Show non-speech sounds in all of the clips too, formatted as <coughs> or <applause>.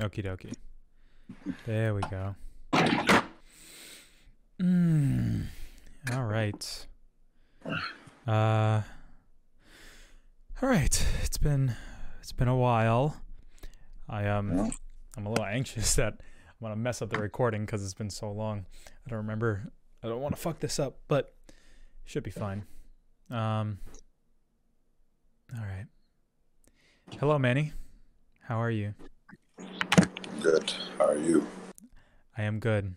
Okie dokie. There we go. Mm. All right. Uh. All right. It's been it's been a while. I um I'm a little anxious <laughs> that I'm gonna mess up the recording because it's been so long. I don't remember. I don't want to fuck this up, but should be fine. Um. All right. Hello, Manny. How are you? Good. How are you? I am good.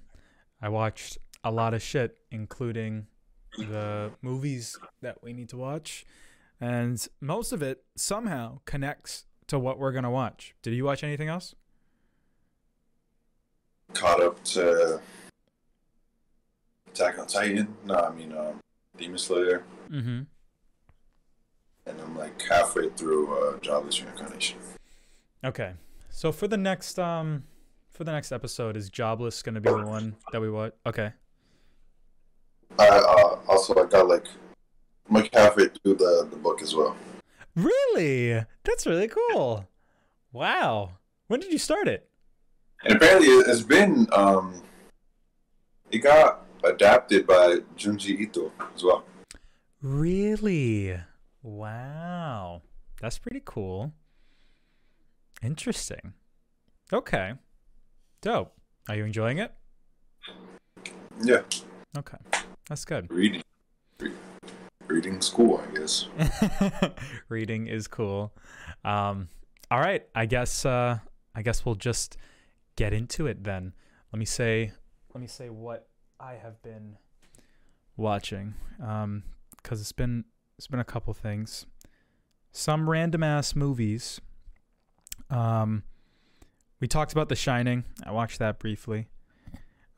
I watched a lot of shit, including the movies that we need to watch, and most of it somehow connects to what we're gonna watch. Did you watch anything else? Caught up to Attack on Titan. No, I mean um, Demon Slayer, Mm-hmm. and I'm like halfway through uh, Jobless Reincarnation. Okay. So for the next um for the next episode, is Jobless gonna be the one that we watch? Okay. I uh, also I got like I'm like halfway through the the book as well. Really? That's really cool. Wow. When did you start it? And apparently it- it's been um, it got adapted by Junji Ito as well. Really? Wow. That's pretty cool. Interesting. Okay. Dope. Are you enjoying it? Yeah, Okay. That's good. reading, Re- reading school, I guess. <laughs> Reading is cool. Um all right, I guess uh I guess we'll just get into it then. Let me say let me say what I have been watching. Um cuz it's been it's been a couple things. Some random ass movies. Um we talked about The Shining. I watched that briefly.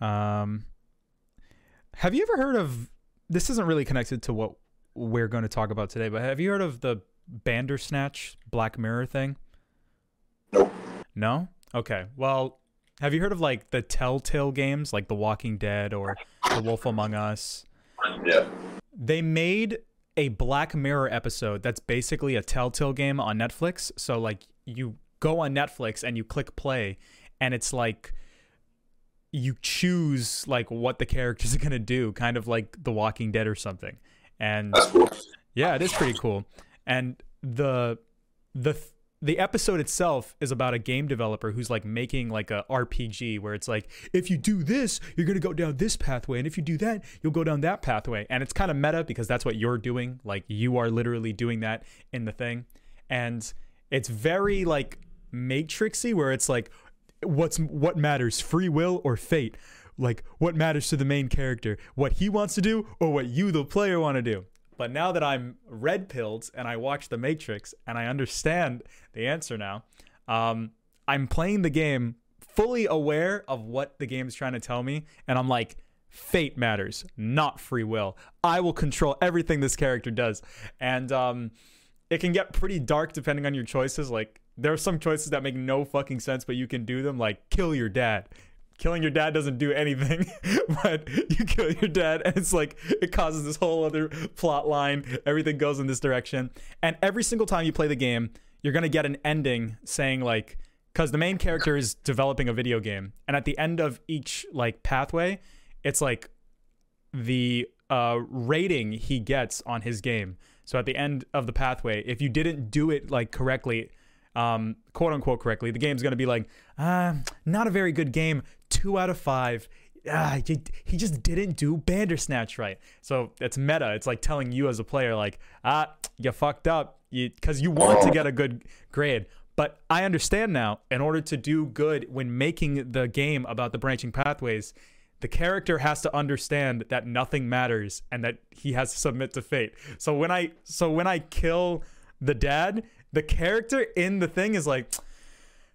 Um have you ever heard of this isn't really connected to what we're going to talk about today, but have you heard of the Bandersnatch Black Mirror thing? Nope. No? Okay. Well, have you heard of like the Telltale games like The Walking Dead or The Wolf Among Us? Yeah. They made a Black Mirror episode that's basically a Telltale game on Netflix. So like you go on Netflix and you click play and it's like you choose like what the characters <laughs> are going to do, kind of like The Walking Dead or something. And cool. yeah, it is pretty cool. And the the the episode itself is about a game developer who's like making like a RPG where it's like if you do this, you're going to go down this pathway and if you do that, you'll go down that pathway. And it's kind of meta because that's what you're doing. Like you are literally doing that in the thing. And it's very like matrixy where it's like what's what matters, free will or fate? Like what matters to the main character, what he wants to do or what you the player want to do. But now that I'm red pilled and I watch The Matrix and I understand the answer now, um, I'm playing the game fully aware of what the game is trying to tell me. And I'm like, fate matters, not free will. I will control everything this character does. And um, it can get pretty dark depending on your choices. Like, there are some choices that make no fucking sense, but you can do them, like kill your dad killing your dad doesn't do anything, <laughs> but you kill your dad, and it's like it causes this whole other plot line. Everything goes in this direction, and every single time you play the game, you're gonna get an ending saying like, because the main character is developing a video game, and at the end of each like pathway, it's like the uh, rating he gets on his game. So at the end of the pathway, if you didn't do it like correctly, um, quote unquote correctly, the game's gonna be like, uh, not a very good game. Two out of five. Ah, he, he just didn't do Bandersnatch right. So it's meta. It's like telling you as a player, like, ah, you fucked up, you because you want to get a good grade. But I understand now. In order to do good when making the game about the branching pathways, the character has to understand that nothing matters and that he has to submit to fate. So when I so when I kill the dad, the character in the thing is like,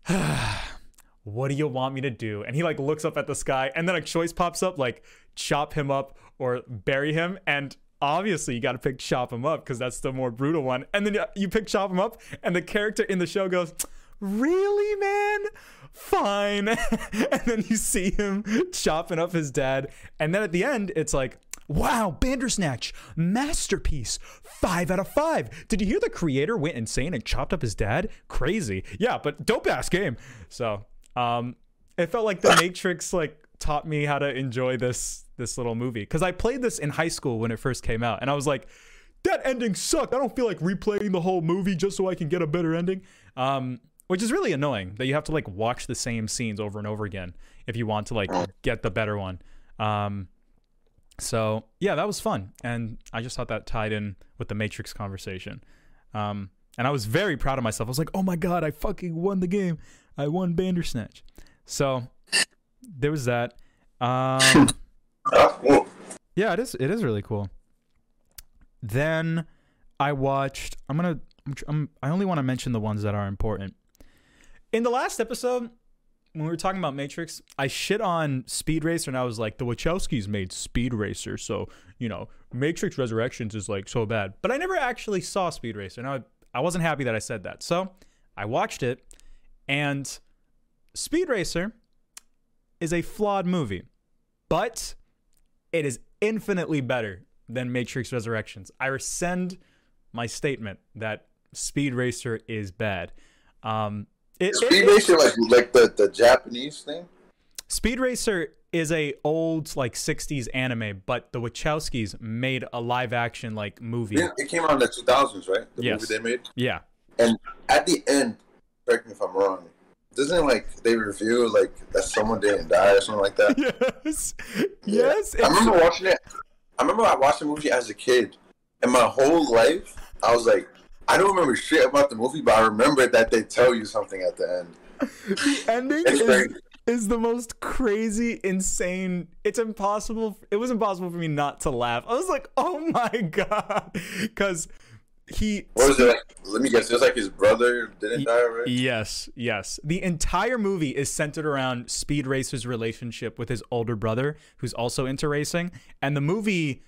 <sighs> what do you want me to do? And he like looks up at the sky and then a choice pops up like chop him up or bury him and obviously you got to pick chop him up because that's the more brutal one. And then uh, you pick chop him up and the character in the show goes, "Really, man? Fine." <laughs> and then you see him <laughs> chopping up his dad and then at the end it's like Wow, Bandersnatch, masterpiece. Five out of five. Did you hear the creator went insane and chopped up his dad? Crazy. Yeah, but dope ass game. So Um, it felt like The <coughs> Matrix like taught me how to enjoy this this little movie because I played this in high school when it first came out, and I was like, that ending sucked. I don't feel like replaying the whole movie just so I can get a better ending. Um, which is really annoying that you have to like watch the same scenes over and over again if you want to like get the better one. Um, so yeah, that was fun, and I just thought that tied in with the Matrix conversation. Um, and I was very proud of myself. I was like, "Oh my god, I fucking won the game! I won Bandersnatch." So there was that. Um, <laughs> yeah, it is. It is really cool. Then I watched. I'm gonna. I'm, I only want to mention the ones that are important. In the last episode, when we were talking about Matrix, I shit on Speed Racer, and I was like, the Wachowskis made Speed Racer, so you know, Matrix Resurrections is like so bad. But I never actually saw Speed Racer, and I, I wasn't happy that I said that. So I watched it, and Speed Racer is a flawed movie, but it is infinitely better than Matrix Resurrections. I rescind my statement that Speed Racer is bad. Um, it, it- Speed Racer, like like the, the Japanese thing. Speed Racer is a old like 60s anime, but the Wachowskis made a live action like movie. Yeah, it came out in the 2000s, right? The Yes. movie they made. Yeah. And at the end, correct me if I'm wrong. Doesn't like they reveal like that someone didn't die or something like that? Yes. <laughs> Yes. I remember watching it. I remember I watched the movie as a kid, and my whole life I was like, I don't remember shit about the movie, but I remember that they tell you something at the end. the ending is, is the most crazy, insane. It's impossible. It was impossible for me not to laugh. I was like, oh my god, because he. What was it like? Let me guess. It was like his brother didn't die, right? Yes, yes. The entire movie is centered around Speed Racer's relationship with his older brother, who's also into racing. And the movie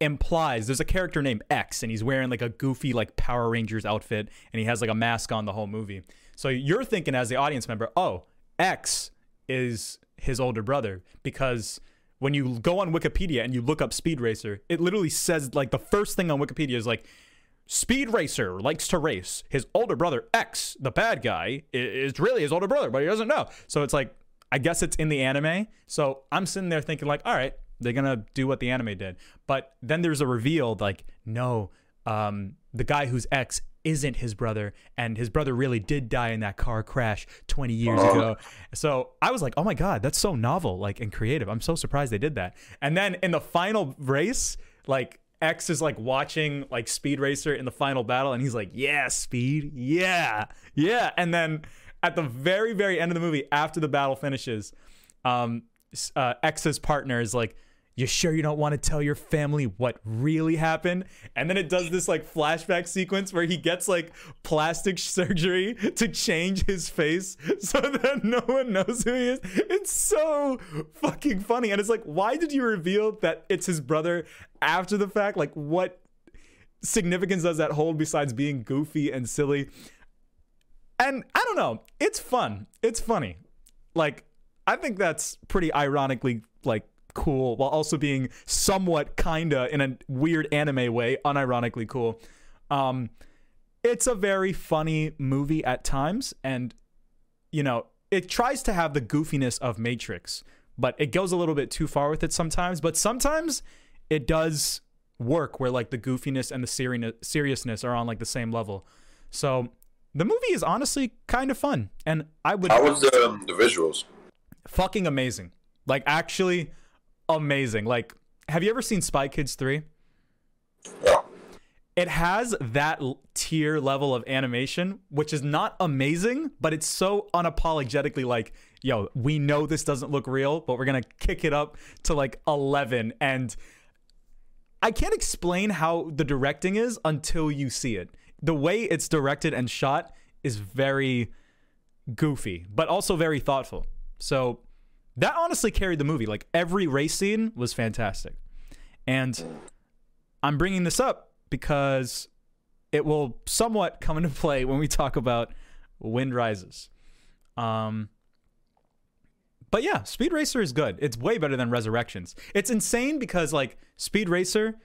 implies there's a character named X, and he's wearing like a goofy like Power Rangers outfit, and he has like a mask on the whole movie. So you're thinking as the audience member, oh, X is his older brother because when you go on Wikipedia and you look up Speed Racer, it literally says like the first thing on Wikipedia is like Speed Racer likes to race. His older brother X, the bad guy, is really his older brother, but he doesn't know. So it's like, I guess it's in the anime. So I'm sitting there thinking like, all right, they're gonna do what the anime did. But then there's a reveal like, no, um, the guy who's ex isn't his brother, and his brother really did die in that car crash 20 years Oh. ago. So I was like, oh my god, that's so novel, like and creative. I'm so surprised they did that. And then in the final race, like X is like watching like Speed Racer in the final battle, and he's like, "Yeah, Speed, yeah, yeah." And then at the very, very end of the movie, after the battle finishes, um, uh, X's partner is like, "You sure you don't want to tell your family what really happened?" And then it does this like flashback sequence where he gets like plastic <laughs> surgery to change his face <laughs> so that no one knows who he is. It's so fucking funny, and it's like, why did you reveal that it's his brother after the fact? Like, what significance does that hold besides being goofy and silly? And I don't know. It's fun. It's funny. Like I think that's pretty ironically like cool while also being somewhat kinda in a weird anime way unironically cool. Um it's a very funny movie at times and you know, it tries to have the goofiness of Matrix, but it goes a little bit too far with it sometimes, but sometimes it does work where like the goofiness and the seri- seriousness are on like the same level. So the movie is honestly kind of fun, and I would How was the um, the visuals? fucking amazing. Like actually amazing. Like have you ever seen Spy Kids 3? Yeah. It has that tier level of animation, which is not amazing, but it's so unapologetically like, yo, we know this doesn't look real, but we're gonna kick it up to like 11. And I can't explain how the directing is until you see it. The way it's directed and shot is very goofy, but also very thoughtful. So that honestly carried the movie. Like every race scene was fantastic. And I'm bringing this up because it will somewhat come into play when we talk about Wind Rises. Um, but yeah, Speed Racer is good. It's way better than Resurrections. It's insane because like Speed Racer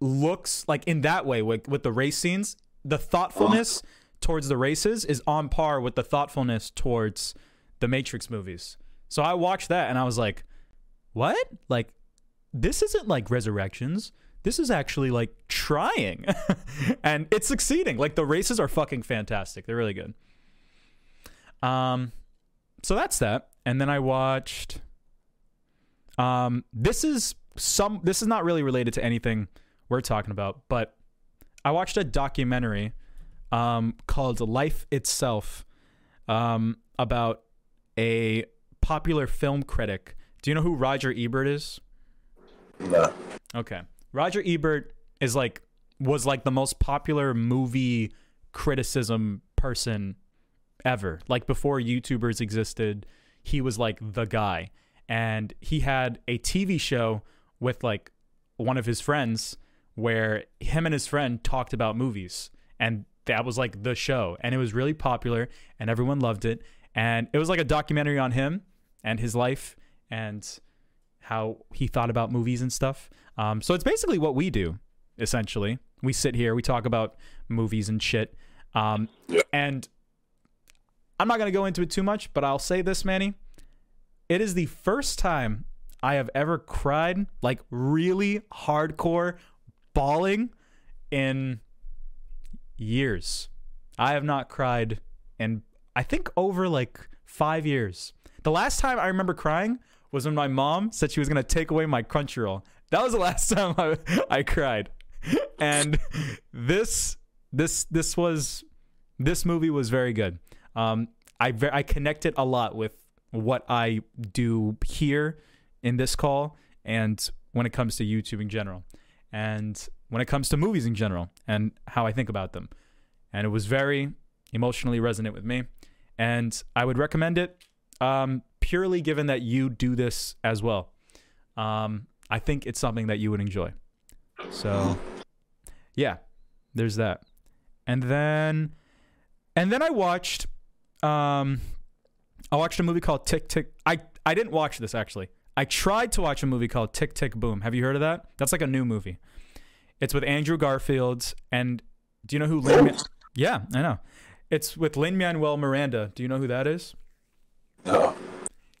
looks like in that way with, with the race scenes, the thoughtfulness towards the races is on par with the thoughtfulness towards the Matrix movies. So I watched that and I was like, what? Like, this isn't like Resurrections. This is actually like trying. <laughs> and it's succeeding. Like, the races are fucking fantastic. They're really good. Um, so that's that. And then I watched. Um, this is some. This is not really related to anything we're talking about, but I watched a documentary um, called Life Itself um, about a popular film critic. Do you know who Roger Ebert is? No. Okay. Roger Ebert is like was like the most popular movie criticism person ever. Like before YouTubers existed, he was like the guy. And he had a TV show with like one of his friends where him and his friend talked about movies. And that was like the show. And it was really popular and everyone loved it. And it was like a documentary on him and his life and how he thought about movies and stuff. Um, so it's basically what we do, essentially. We sit here, we talk about movies and shit. Um, Yeah. And I'm not going to go into it too much, but I'll say this, Manny. It is the first time I have ever cried, like really hardcore bawling in years. I have not cried in, I think, over like five years. The last time I remember crying was when my mom said she was to take away my Crunchyroll. That was the last <laughs> time I, I cried. And this, this, this was, this movie was very good. Um, I, ve- I connected a lot with what I do here in this call and when it comes to YouTube in general and when it comes to movies in general and how I think about them. And it was very emotionally resonant with me. And I would recommend it um, purely given that you do this as well. Um, I think it's something that you would enjoy. So, yeah, there's that. And then, and then I watched, um, I watched a movie called Tick Tick. I I didn't watch this actually. I tried to watch a movie called Tick Tick Boom. Have you heard of that? That's like a new movie. It's with Andrew Garfield and do you know who Lin? yeah, I know. It's with Lin Manuel Miranda. Do you know who that is? No.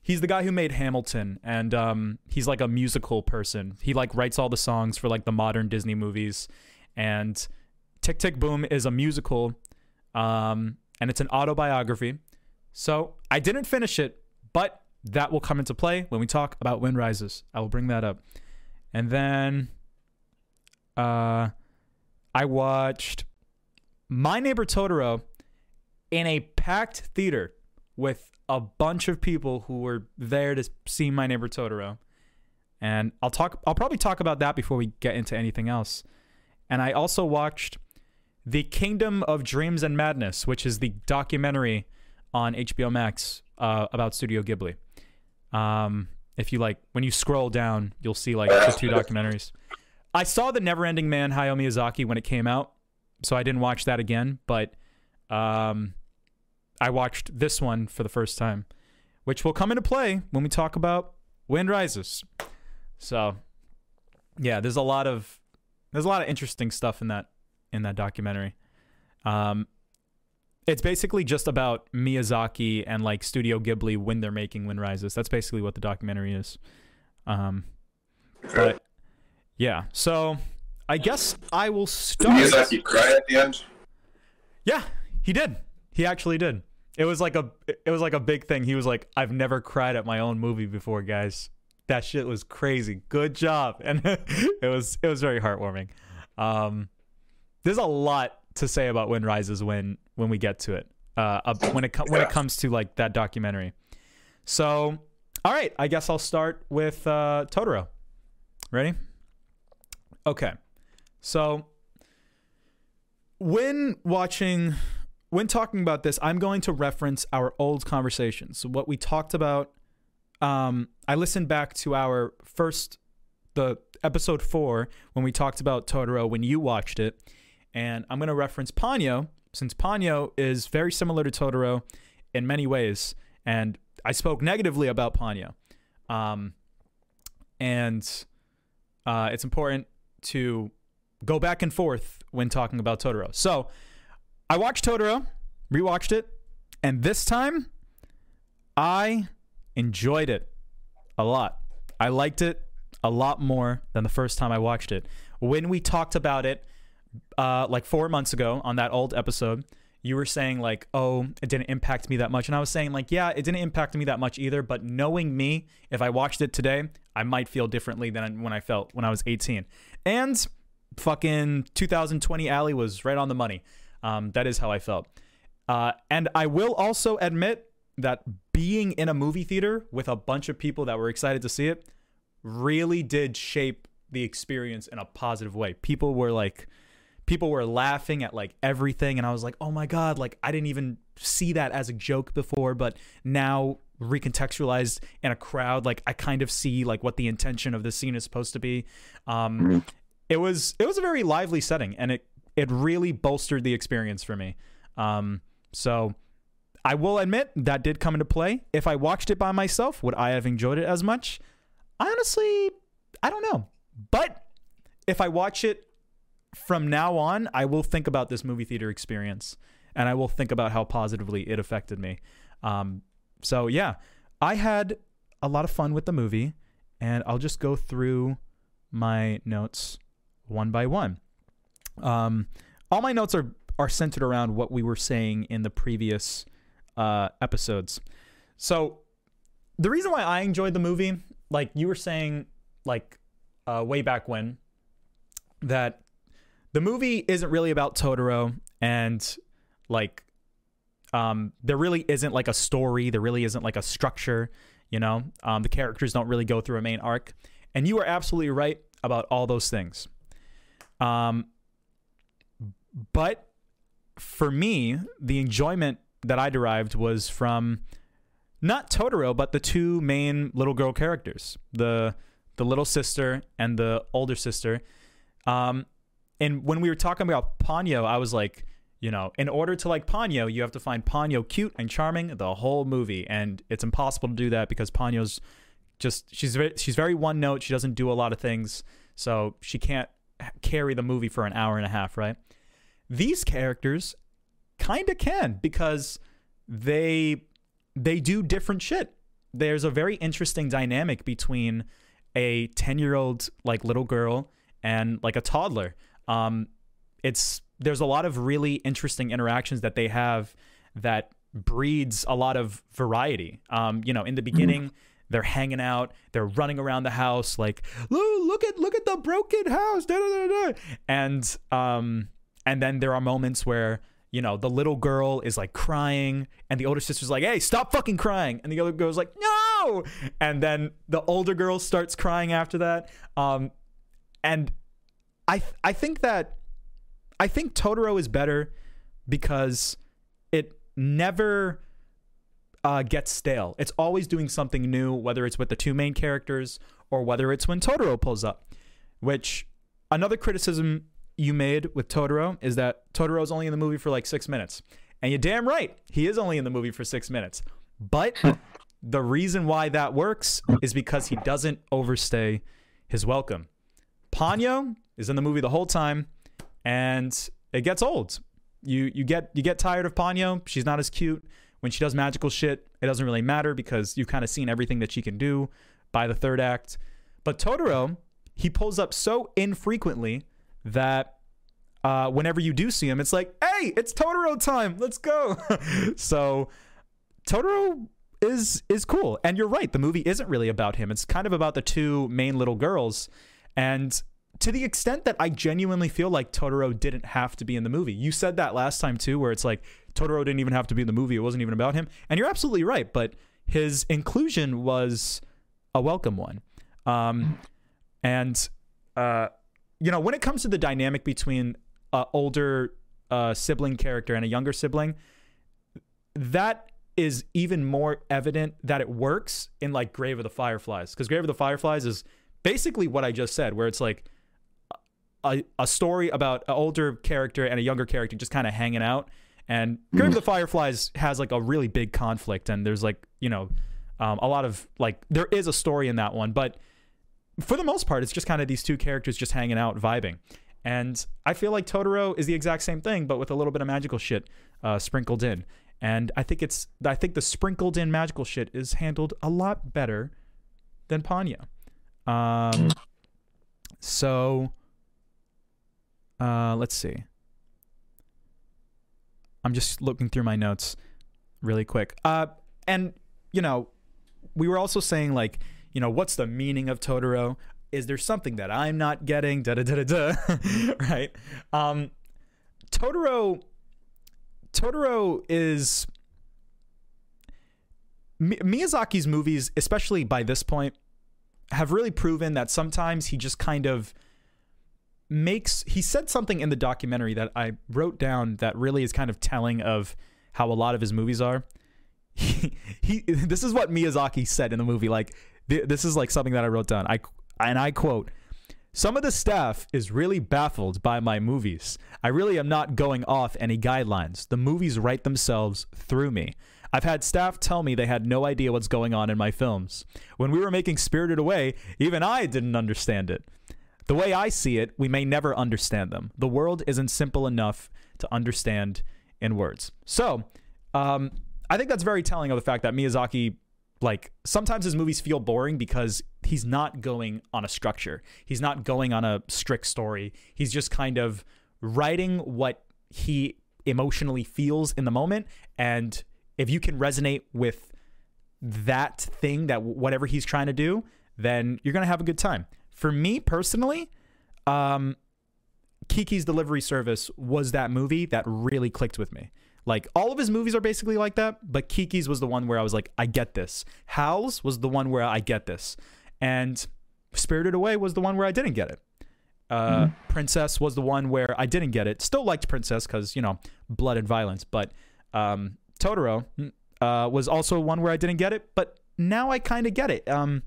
He's the guy who made Hamilton, and um, he's like a musical person. He like writes all the songs for like the modern Disney movies, and Tick Tick Boom is a musical, um, and it's an autobiography. So I didn't finish it, but that will come into play when we talk about Wind Rises. I will bring that up, and then uh, I watched My Neighbor Totoro in a packed theater with a bunch of people who were there to see My Neighbor Totoro. And I'll talk I'll probably talk about that before we get into anything else. And I also watched The Kingdom of Dreams and Madness, which is the documentary on HBO Max uh, about Studio Ghibli. Um, if you like, when you scroll down, you'll see like the two documentaries. I saw the Neverending Man Hayao Miyazaki when it came out, so I didn't watch that again. But um, I watched this one for the first time, which will come into play when we talk about Wind Rises. So, yeah, there's a lot of there's a lot of interesting stuff in that in that documentary. Um, it's basically just about Miyazaki and like Studio Ghibli when they're making Wind Rises. That's basically what the documentary is. Um, but yeah, so I guess I will start. Miyazaki cried at the end. Yeah, he did. He actually did. It was like a it was like a big thing. He was like, "I've never cried at my own movie before, guys. That shit was crazy. Good job." <laughs> And it was it was very heartwarming. Um, there's a lot to say about Wind Rises when when we get to it. Uh, uh, when it when it comes to like that documentary. So, all right, I guess I'll start with uh, Totoro. Ready? Okay. So, when watching when talking about this, I'm going to reference our old conversations. What we talked about, um, I listened back to our first, the episode four when we talked about Totoro when you watched it, and I'm going to reference Ponyo since Ponyo is very similar to Totoro in many ways, and I spoke negatively about Ponyo, um, and uh, it's important to go back and forth when talking about Totoro. So. I watched Totoro, rewatched it, and this time I enjoyed it a lot. I liked it a lot more than the first time I watched it. When we talked about it, uh, like four months ago on that old episode, you were saying like, "Oh, it didn't impact me that much," and I was saying like, "Yeah, it didn't impact me that much either." But knowing me, if I watched it today, I might feel differently than when I felt when I was 18. And fucking 2020 Ali was right on the money. Um, that is how I felt. Uh, and I will also admit that being in a movie theater with a bunch of people that were excited to see it really did shape the experience in a positive way. People were like, people were laughing at like everything, and I was like, oh my god, like I didn't even see that as a joke before, but now recontextualized in a crowd, like I kind of see like what the intention of the scene is supposed to be. Um, it was it was a very lively setting, and it it really bolstered the experience for me. Um, so I will admit that did come into play. If I watched it by myself, would I have enjoyed it as much? I honestly, I don't know. But if I watch it from now on, I will think about this movie theater experience and I will think about how positively it affected me. Um, so, yeah, I had a lot of fun with the movie and I'll just go through my notes one by one. Um, all my notes are, are centered around what we were saying in the previous uh, episodes. So, the reason why I enjoyed the movie, like you were saying, like uh, way back when, that the movie isn't really about Totoro and like um there really isn't like a story, there really isn't like a structure, you know. Um the characters don't really go through a main arc. And you are absolutely right about all those things. Um but for me, the enjoyment that I derived was from not Totoro, but the two main little girl characters, the the little sister and the older sister. Um, and when we were talking about Ponyo, I was like, you know, in order to like Ponyo, you have to find Ponyo cute and charming the whole movie, and it's impossible to do that because Ponyo's just she's very she's very one note. She doesn't do a lot of things, so she can't carry the movie for an hour and a half, right? These characters kind of can because they they do different shit. There's a very interesting dynamic between a 10-year-old like little girl and like a toddler. Um it's there's a lot of really interesting interactions that they have that breeds a lot of variety. Um you know, in the beginning they're hanging out, they're running around the house like, "Look, look at look at the broken house." Da, da, da, da. And um and then there are moments where you know, the little girl is like crying, and the older sister's like, hey, stop fucking crying. And the other girl's like, no. And then the older girl starts crying after that. Um, and I, th- I think that, I think Totoro is better because it never uh, gets stale. It's always doing something new, whether it's with the two main characters or whether it's when Totoro pulls up. Which another criticism you made with Totoro is that Totoro is only in the movie for like six minutes. And you're damn right, he is only in the movie for six minutes. But hmm. the reason why that works is because he doesn't overstay his welcome. Ponyo is in the movie the whole time, and it gets old. You you get you get tired of Ponyo. She's not as cute. When she does magical shit, it doesn't really matter because you've kind of seen everything that she can do by the third act. But Totoro, he pulls up so infrequently that uh, whenever you do see him, it's like, hey, it's Totoro time. Let's go. <laughs> so Totoro is is cool. And you're right, the movie isn't really about him. It's kind of about the two main little girls. And to the extent that I genuinely feel like Totoro didn't have to be in the movie. You said that last time too, where it's like Totoro didn't even have to be in the movie. It wasn't even about him. And you're absolutely right, but his inclusion was a welcome one. Um, and uh, you know, when it comes to the dynamic between an older uh, sibling character and a younger sibling, that is even more evident that it works in like Grave of the Fireflies. Because Grave of the Fireflies is basically what I just said, where it's like a, a story about an older character and a younger character just kind of hanging out. And Grave of the Fireflies has like a really big conflict, and there's like, you know, um, a lot of like, there is a story in that one, but for the most part, it's just kind of these two characters just hanging out, vibing. And I feel like Totoro is the exact same thing, but with a little bit of magical shit uh, sprinkled in. And I think it's I think the sprinkled in magical shit is handled a lot better than Ponyo. Um, so uh, let's see. I'm just looking through my notes really quick. Uh, and you know, we were also saying like, you know, what's the meaning of Totoro? Is there something that I'm not getting? Da da da da da. <laughs> right. Um, Totoro. Totoro is Mi- Miyazaki's movies, especially by this point, have really proven that sometimes he just kind of makes he said something in the documentary that I wrote down that really is kind of telling of how a lot of his movies are. <laughs> He, he this is what Miyazaki said in the movie like this is like something that I wrote down. I and I quote some of the staff is really baffled by my movies. I really am not going off any guidelines. The movies write themselves through me. I've had staff tell me they had no idea what's going on in my films. When we were making Spirited Away, even I didn't understand it. The way I see it, we may never understand them. The world isn't simple enough to understand in words. So, um, I think that's very telling of the fact that Miyazaki, like, sometimes his movies feel boring because he's not going on a structure. He's not going on a strict story. He's just kind of writing what he emotionally feels in the moment. And if you can resonate with that thing, that whatever he's trying to do, then you're going to have a good time for me personally, um, Kiki's Delivery Service was that movie that really clicked with me. Like all of his movies are basically like that, but Kiki's was the one where I was like, I get this. Howl's was the one where I get this, and Spirited Away was the one where I didn't get it. Uh, mm-hmm. Princess was the one where I didn't get it. Still liked Princess because you know blood and violence, but um, Totoro uh, was also one where I didn't get it. But now I kind of get it. Um,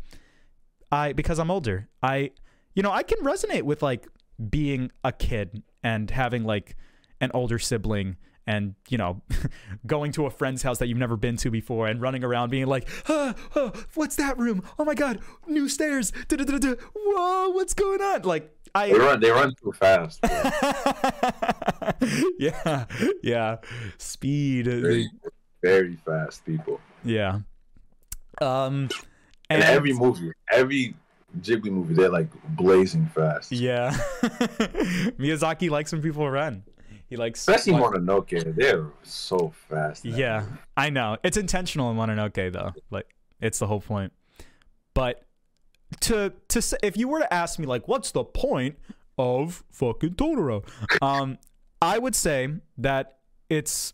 I because I'm older. I you know, I can resonate with like being a kid and having like an older sibling and you know <laughs> going to a friend's house that you've never been to before and running around being like ah, what's that room oh my god new stairs Da-da-da-da. whoa what's going on like I they run they run too fast <laughs> yeah yeah speed very, very fast people yeah um and, every movie, every Ghibli movie, they're like blazing fast. Yeah. <laughs> Miyazaki likes when people run. He likes especially like, Mononoke. They're so fast. Yeah. I know. It's intentional in Mononoke though. Like it's the whole point. But to to say, if you were to ask me like what's the point of fucking Totoro? Um I would say that it's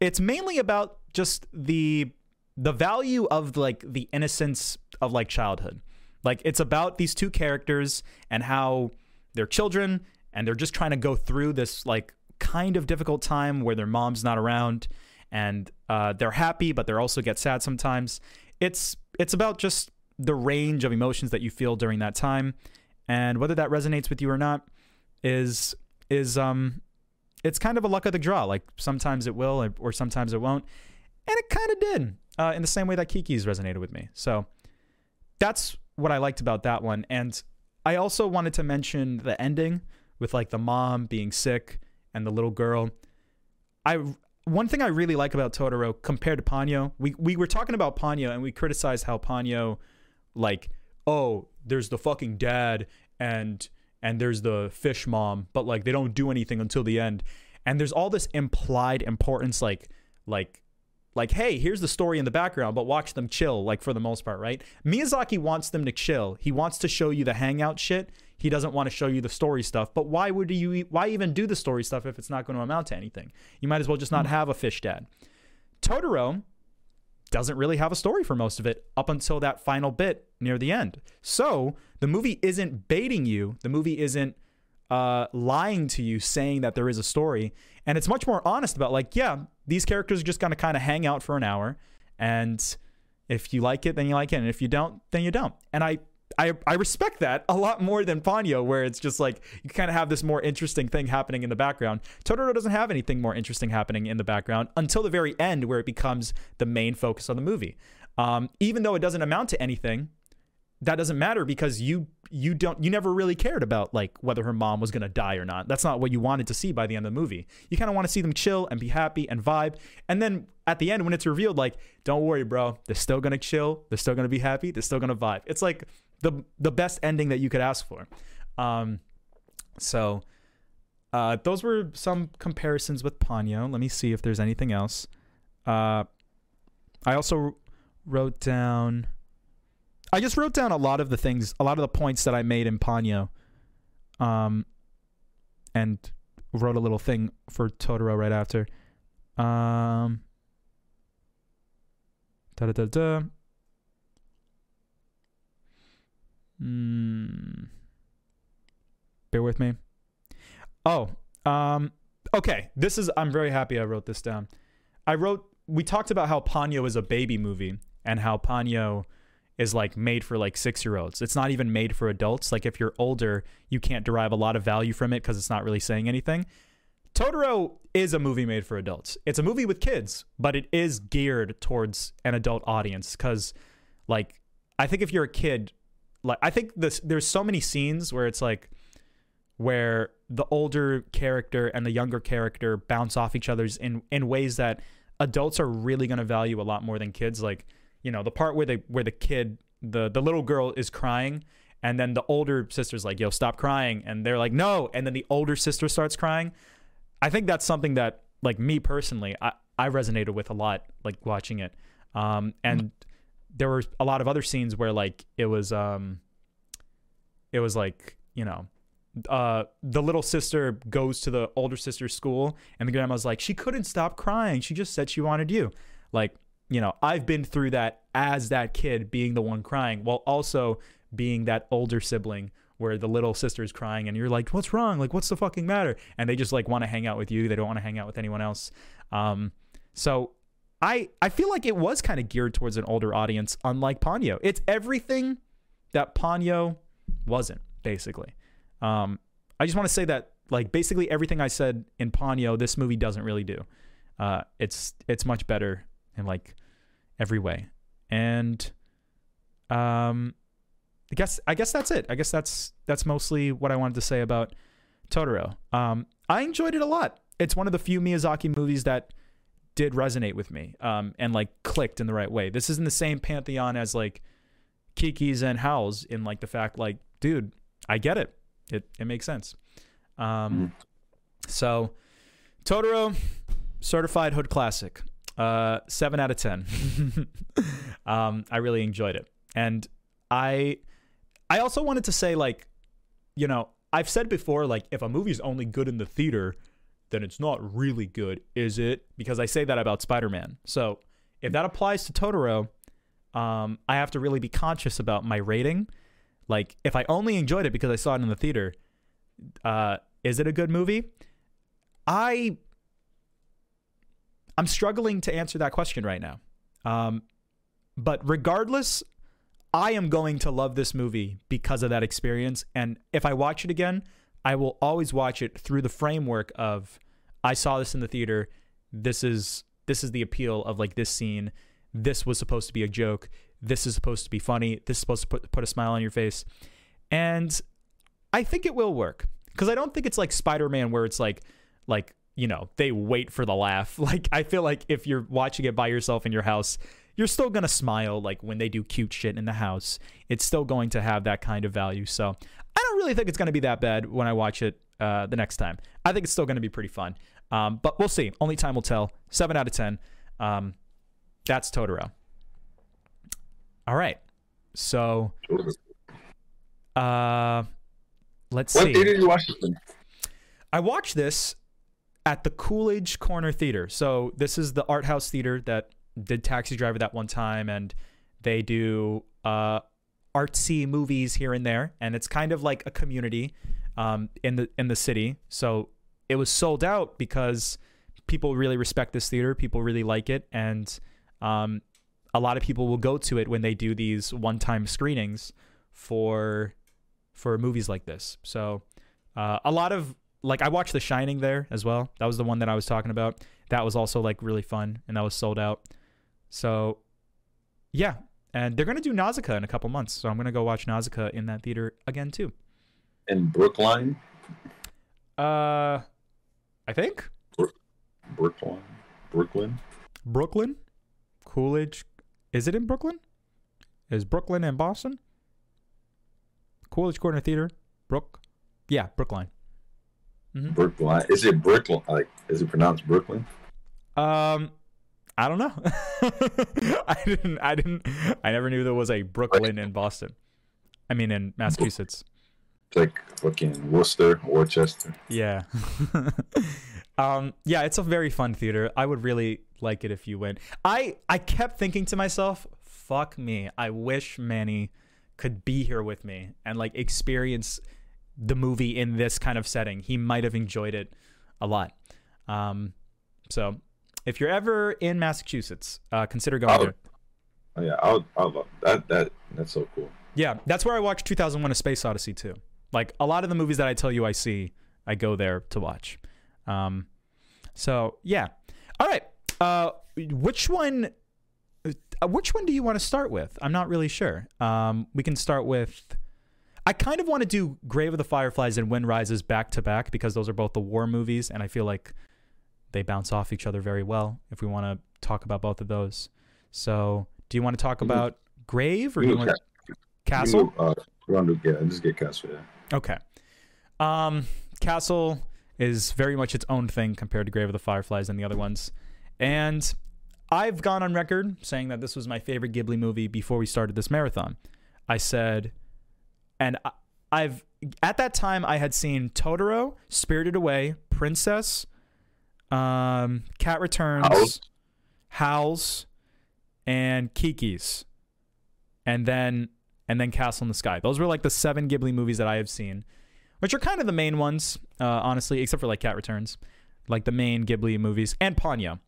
it's mainly about just the the value of like the innocence of like childhood. Like it's about these two characters and how they're children and they're just trying to go through this like kind of difficult time where their mom's not around and uh, they're happy but they also get sad sometimes. It's it's about just the range of emotions that you feel during that time and whether that resonates with you or not is is um it's kind of a luck of the draw. Like sometimes it will or sometimes it won't. And it kind of did uh, in the same way that Kiki's resonated with me. So that's what I liked about that one. And I also wanted to mention the ending with like the mom being sick and the little girl. I one thing I really like about Totoro compared to Ponyo, we we were talking about Ponyo and we criticized how Ponyo like, oh, there's the fucking dad and and there's the fish mom, but like they don't do anything until the end. And there's all this implied importance like like like, hey, here's the story in the background, but watch them chill, like for the most part, right? Miyazaki wants them to chill. He wants to show you the hangout shit. He doesn't want to show you the story stuff. But why would you why even do the story stuff if it's not going to amount to anything? You might as well just not have a fish dad. Totoro doesn't really have a story for most of it up until that final bit near the end. So the movie isn't baiting you. The movie isn't uh, lying to you, saying that there is a story. And it's much more honest about, like, yeah, these characters are just going to kind of hang out for an hour. And if you like it, then you like it. And if you don't, then you don't. And I, I, I respect that a lot more than Ponyo, where it's just like you kind of have this more interesting thing happening in the background. Totoro doesn't have anything more interesting happening in the background until the very end, where it becomes the main focus of the movie. Um, even though it doesn't amount to anything, that doesn't matter because you you don't you never really cared about like whether her mom was gonna die or not. That's not what you wanted to see by the end of the movie. You kind of want to see them chill and be happy and vibe. And then at the end, when it's revealed, like, don't worry, bro, they're still gonna chill, they're still gonna be happy, they're still gonna vibe. It's like the the best ending that you could ask for. Um, so uh, those were some comparisons with Ponyo. Let me see if there's anything else. Uh, I also wrote down. I just wrote down a lot of the things, a lot of the points that I made in Ponyo. Um, and wrote a little thing for Totoro right after. Um, da da da da. Hmm. Bear with me. Oh, um, okay. This is. I'm very happy I wrote this down. I wrote. We talked about how Ponyo is a baby movie and how Ponyo is like made for like six year olds. It's not even made for adults. Like if you're older, you can't derive a lot of value from it because it's not really saying anything. Totoro is a movie made for adults. It's a movie with kids, but it is geared towards an adult audience because, like, I think if you're a kid, like, I think this there's so many scenes where it's like where the older character and the younger character bounce off each other's in in ways that adults are really going to value a lot more than kids. Like you know the part where the where the kid the the little girl is crying and then the older sister's like yo stop crying and they're like no and then the older sister starts crying. I think that's something that like me personally i i resonated with a lot like watching it. Um and there were a lot of other scenes where like it was um it was like you know uh, the little sister goes to the older sister's school, and the grandma's like, she couldn't stop crying. She just said she wanted you. Like, you know, I've been through that as that kid being the one crying, while also being that older sibling where the little sister is crying, and you're like, what's wrong? Like, what's the fucking matter? And they just like want to hang out with you. They don't want to hang out with anyone else. Um, so I I feel like it was kind of geared towards an older audience, unlike Ponyo. It's everything that Ponyo wasn't, basically. Um, I just want to say that like basically everything I said in Ponyo, this movie doesn't really do. Uh, it's it's much better in like every way, and um, I guess I guess that's it. I guess that's that's mostly what I wanted to say about Totoro. Um, I enjoyed it a lot. It's one of the few Miyazaki movies that did resonate with me um, and like clicked in the right way. This is in the same pantheon as like Kiki's and Howl's in like the fact like, dude, I get it. It it makes sense. Um, mm-hmm. so Totoro, certified hood classic. Uh, seven out of ten. <laughs> um, I really enjoyed it, and I I also wanted to say like, you know, I've said before like if a movie's only good in the theater, then it's not really good, is it? Because I say that about Spider Man. So if that applies to Totoro, um, I have to really be conscious about my rating like, if I only enjoyed it because I saw it in the theater, uh, is it a good movie? I I'm struggling to answer that question right now. Um, but regardless, I am going to love this movie because of that experience. And if I watch it again, I will always watch it through the framework of I saw this in the theater. This is this is the appeal of like this scene. This was supposed to be a joke this is supposed to be funny. This is supposed to put put a smile on your face. And I think it will work because I don't think it's like Spider-Man where it's like like you know they wait for the laugh. <laughs> Like I feel like if you're watching it by yourself in your house, you're still gonna smile like when they do cute shit in the house. It's still going to have that kind of value. So I don't really think it's gonna be that bad when I watch it uh, the next time. I think it's still gonna be pretty fun. Um, but we'll see. Only time will tell. Seven out of ten. Um, that's Totoro. All right. So, uh, let's what see. What theater did you watch this in? I watched this at the Coolidge Corner Theater. So this is the art house theater that did Taxi Driver that one time, and they do uh, artsy movies here and there, and it's kind of like a community um, in the in the city. So it was sold out because people really respect this theater, people really like it, and um, a lot of people will go to it when they do these one-time screenings for for movies like this. So uh, a lot of like I watched The Shining there as well. That was the one that I was talking about. That was also like really fun and that was sold out. So yeah, and they're gonna do Nausicaa in a couple months, so I'm gonna go watch Nausicaa in that theater again too. In Brookline, Uh, I think Brookline, Brooklyn. Brooklyn, Coolidge. Is it in Brooklyn? Is Brooklyn in Boston? Coolidge Corner Theater, Brook. Yeah, Brookline. hmm Brookline. Is it Brooklyn? Like, is it pronounced Brooklyn? Um, I don't know. <laughs> I didn't. I didn't. I never knew there was a Brookline in Boston. I mean, in Massachusetts. It's like fucking Worcester, Worcester. Yeah. <laughs> um. Yeah, it's a very fun theater. I would really like it if you went. I I kept thinking to myself, "Fuck me! I wish Manny could be here with me and like experience the movie in this kind of setting. He might have enjoyed it a lot." Um. So, if you're ever in Massachusetts, uh, consider going Oh. there. Oh yeah, I would, I would love that. That that's so cool. Yeah, that's where I watched 2001: A Space Odyssey too. Like a lot of the movies that I tell you I see, I go there to watch. Um, so yeah. All right. Uh, which one? Uh, which one do you want to start with? I'm not really sure. Um, we can start with. I kind of want to do Grave of the Fireflies and Wind Rises back to back because those are both the war movies, and I feel like they bounce off each other very well. If we want to talk about both of those, so do you want to talk You can- about Grave or do You you want Castle? You, uh, you to just get Castle? Yeah. Okay. Um, Castle is very much its own thing compared to Grave of the Fireflies and the other ones. And I've gone on record saying that this was my favorite Ghibli movie before we started this marathon. I said, and I- I've at that time I had seen Totoro, Spirited Away, Princess, um, Cat Returns, Howls. Howls, and Kiki's, and then and then Castle in the Sky. Those were like the seven Ghibli movies that I have seen, which are kind of the main ones, uh, honestly, except for like Cat Returns, like the main Ghibli movies, and Ponyo.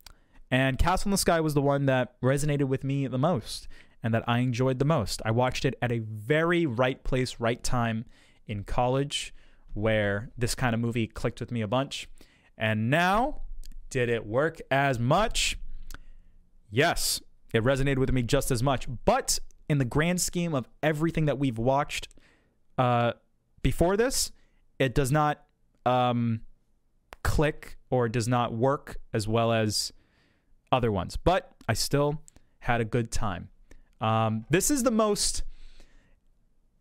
And Castle in the Sky was the one that resonated with me the most and that I enjoyed the most. I watched it at a very right place, right time in college where this kind of movie clicked with me a bunch. And now, did it work as much? Yes, it resonated with me just as much. But in the grand scheme of everything that we've watched uh, before this, it does not um, click or does not work as well as other ones. But I still had a good time. Um, this is the most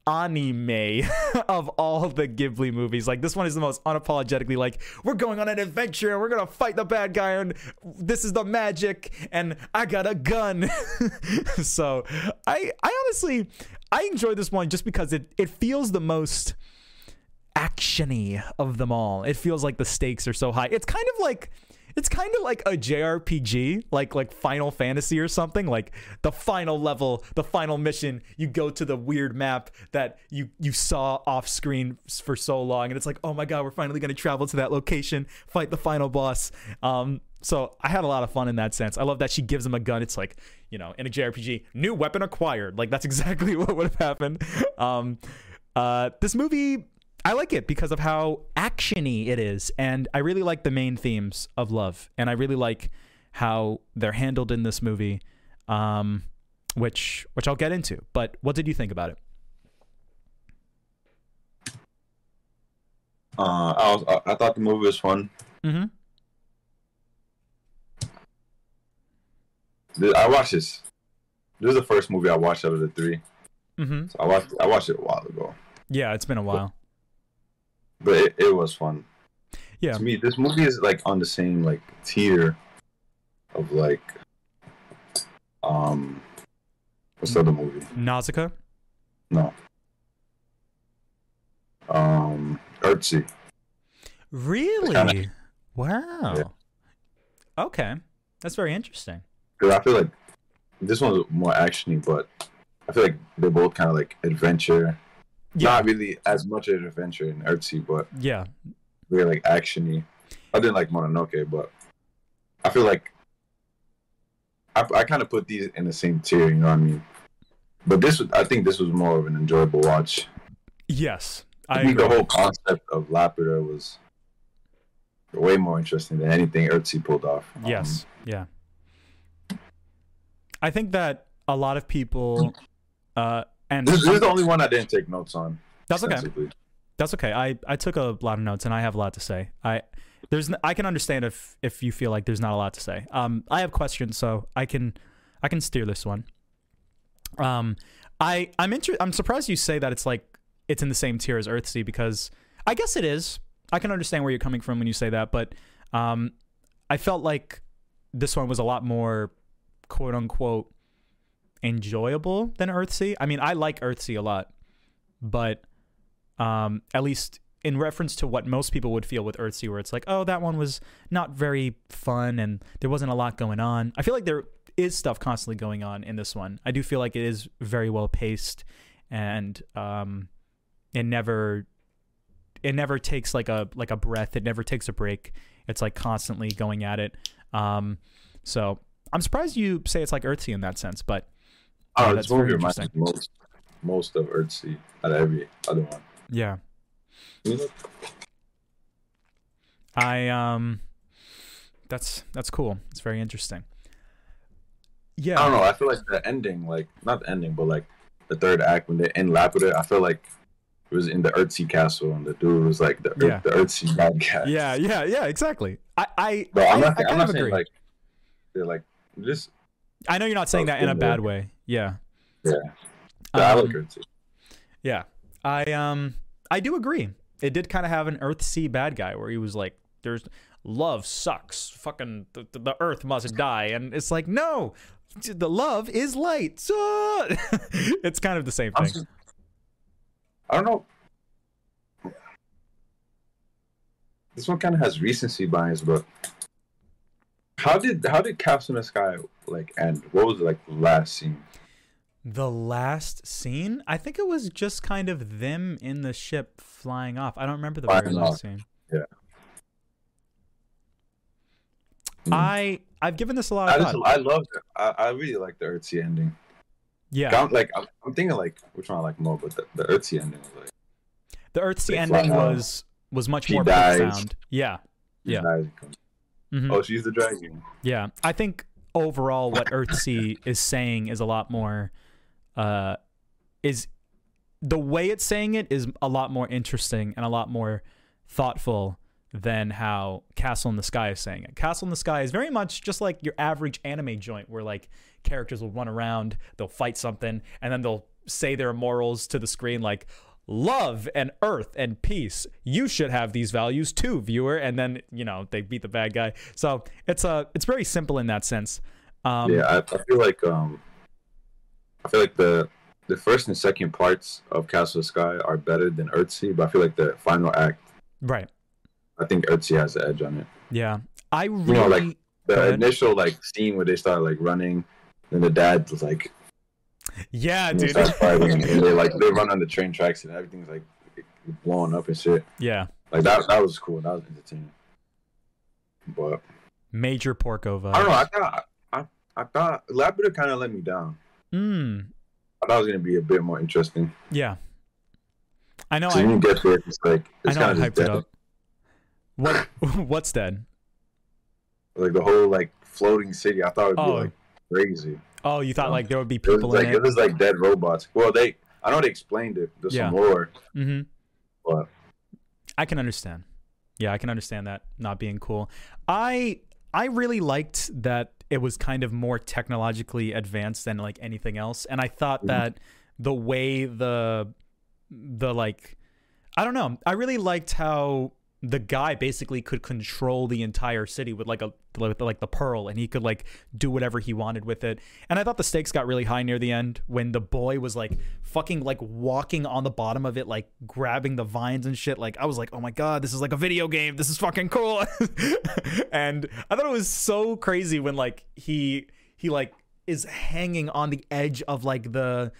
anime <laughs> of all the Ghibli movies. Like this one is the most unapologetically like we're going on an adventure and we're gonna fight the bad guy and this is the magic and I got a gun. <laughs> so I I honestly I enjoy this one just because it it feels the most actiony of them all. It feels like the stakes are so high. It's kind of like it's kind of like a JRPG, like like Final Fantasy or something. Like the final level, the final mission, you go to the weird map that you you saw off screen for so long, and it's like, oh my god, we're finally gonna travel to that location, fight the final boss. Um, so I had a lot of fun in that sense. I love that she gives him a gun. It's like, you know, in a JRPG, new weapon acquired. Like that's <laughs> exactly what would have happened. Um, uh, this movie, I like it because of how actiony it is, and I really like the main themes of love, and I really like how they're handled in this movie, um, which which I'll get into. But what did you think about it? Uh, I was I, thought the movie was fun. Mm-hmm. I watched this. This is the first movie I watched out of the three. Mm-hmm. So I watched I watched it a while ago, Yeah, it's been a while. But it, it was fun. Yeah. To me, this movie is like on the same like tier of like um what's the other movie? Nausicaa. No. Um Earthsea. Really? kinda- Wow. Yeah. Okay, that's very interesting. Because I feel like this one's more actiony, but I feel like they're both kind of like adventure. Yeah. Not really as much of an adventure in Earthsea, but Yeah. very like actiony. I didn't like Mononoke, but I feel like I, I kind of put these in the same tier. You know what I mean? But this, I think, this was more of an enjoyable watch. Yes. I I think the whole concept of Laputa was way more interesting than anything Earthsea pulled off. Um, Yes. Yeah. I think that a lot of people, uh, and This, this is the only one I didn't take notes on. that's okay. That's okay. I, I took a lot of notes and I have a lot to say. I there's I can understand if if you feel like there's not a lot to say. Um, I have questions, so I can I can steer this one. Um, I I'm inter- I'm surprised you say that it's like it's in the same tier as Earthsea because I guess it is. I can understand where you're coming from when you say that, but um, I felt like this one was a lot more quote unquote enjoyable than Earthsea. I mean, I like Earthsea a lot, but um, at least in reference to what most people would feel with Earthsea, where it's like, oh, that one was not very fun and there wasn't a lot going on. I feel like there is stuff constantly going on in this one. I do feel like it is very well paced and um, it never it never takes like a like a breath. It never takes a break. It's like constantly going at it. Um, so I'm surprised you say it's like Earthsea in that sense, but Oh, Yeah, that's very interesting. most most of Earthsea out of every other one. yeah. I um that's that's cool. It's very interesting. Yeah. I don't know. I feel like the ending, like not the ending, but like the third act when they end Laputa, I feel like it was in the Earthsea castle and the dude was like the Yeah. the Earthsea bad guy. Yeah, yeah, yeah, exactly. I I I'm I, not. I I'm kind not saying agree. like they're like just. I know you're not saying Oh, that in a bad way. Yeah. Yeah. I Um. Yeah. I um I do agree. It did kind of have an Earth Sea bad guy where he was like there's love sucks. Fucking the, the earth must die and it's like no. The love is light. So <laughs> it's kind of the same thing. just- I don't know. This one kind of has recency bias, but how did how did Castle in the Sky like end? What was like the last scene? The last scene, I think it was just kind of them in the ship flying off. I don't remember the very last scene. Yeah. Mm. I I've given this a lot I of just. I love it. I, I really like the Earthsea ending. yeah, Count like I'm, I'm thinking like which one I like more, but the, the Earthsea ending was like the Earthsea ending fly off. was was much She more dies. profound. Yeah, Yeah. Guys mhm. Oh, she's the dragon. yeah. I think overall, what Earthsea is saying is a lot more. Uh, is the way it's saying it is a lot more interesting and a lot more thoughtful than how Castle in the Sky is saying it. Castle in the Sky is very much just like your average anime joint where like characters will run around, they'll fight something, and then they'll say their morals to the screen like love and earth and peace. You should have these values too, viewer. And then, you know, they beat the bad guy. So it's uh it's very simple in that sense. Um yeah, I, I feel like um, I feel like the the first and second parts of Castle Sky are better than Earthsea, but I feel like the final act, right. I think Earthsea has the edge on it. Yeah. I really know, like, The initial like scene where they start like running, and the dad was like Yeah, dude. fighting, and they like they run on the train tracks and everything's like blowing up and shit. yeah. Like that that was cool. That was entertaining. But Major Porco vibes. I don't know. I thought I, I thought Laputa kind of let me down. Mm, I thought it was gonna be a bit more interesting. yeah. I know So I, you get there, it's like I know I hyped just it up. What <laughs> what's dead? Like the whole like floating city, I thought it would Oh. be like crazy. Oh, you thought like there would be It people like in it it? was like dead robots. Well, they I know they explained it. There's Yeah. some more, Mm-hmm. but I can understand. Yeah, I can understand that not being cool. I I really liked that it was kind of more technologically advanced than like anything else, and I thought Mhm. that the way the the like I don't know, I really liked how the guy basically could control the entire city with like a with like the pearl and he could like do whatever he wanted with it. And i thought the stakes got really high near the end when the boy was like fucking like walking on the bottom of it like grabbing the vines and shit. Like i was like oh my god this is like a video game. This is fucking cool. <laughs> And i thought it was so crazy when like he he like is hanging on the edge of like the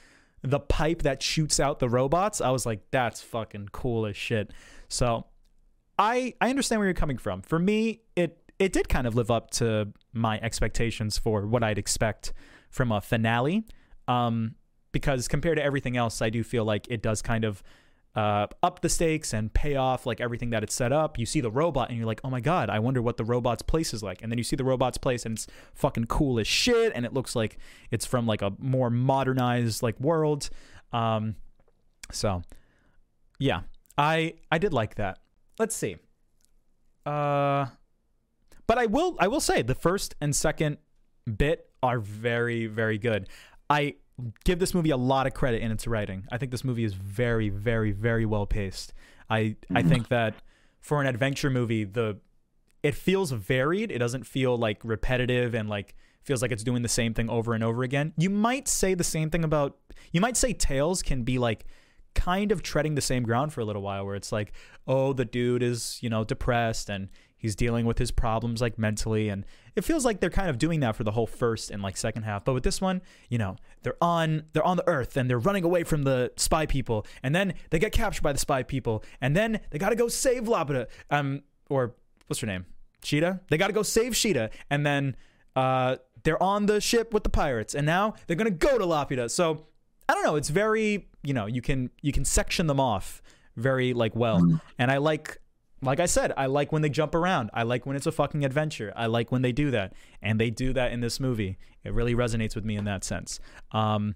the pipe that shoots out the robots. I was like that's fucking cool as shit. So I I understand where you're coming from. For me, it it did kind of live up to my expectations for what I'd expect from a finale. Um, because compared to everything else, I do feel like it does kind of uh, up the stakes and pay off like everything that it's set up. You see the robot and you're like, oh my god, I wonder what the robot's place is like. And then you see the robot's place and it's fucking cool as shit, and it looks like it's from like a more modernized like world. Um, so yeah, I I did like that. Let's see. Uh, but I will I will say the first and second bit are very very good. I give this movie a lot of credit in its writing. I think this movie is very, very, very well paced. I I think that for an adventure movie, the it feels varied. It doesn't feel like repetitive and like feels like it's doing the same thing over and over again. You might say the same thing about you might say Tales can be like kind of treading the same ground for a little while where it's like, oh, the dude is, you know, depressed and he's dealing with his problems like mentally. And it feels like they're kind of doing that for the whole first and like second half. But with this one you know they're on they're on the earth and they're running away from the spy people. And then they get captured by the spy people. And then they got to go save Laputa um or what's her name? Sheeta they got to go save Sheeta and then uh they're on the ship with the pirates. And now they're going to go to Laputa so I don't know it's very you know you can you can section them off very like well and I like like I said, I like when they jump around. I like when it's a fucking adventure. I like when they do that, and they do that in this movie. It really resonates with me in that sense. Um,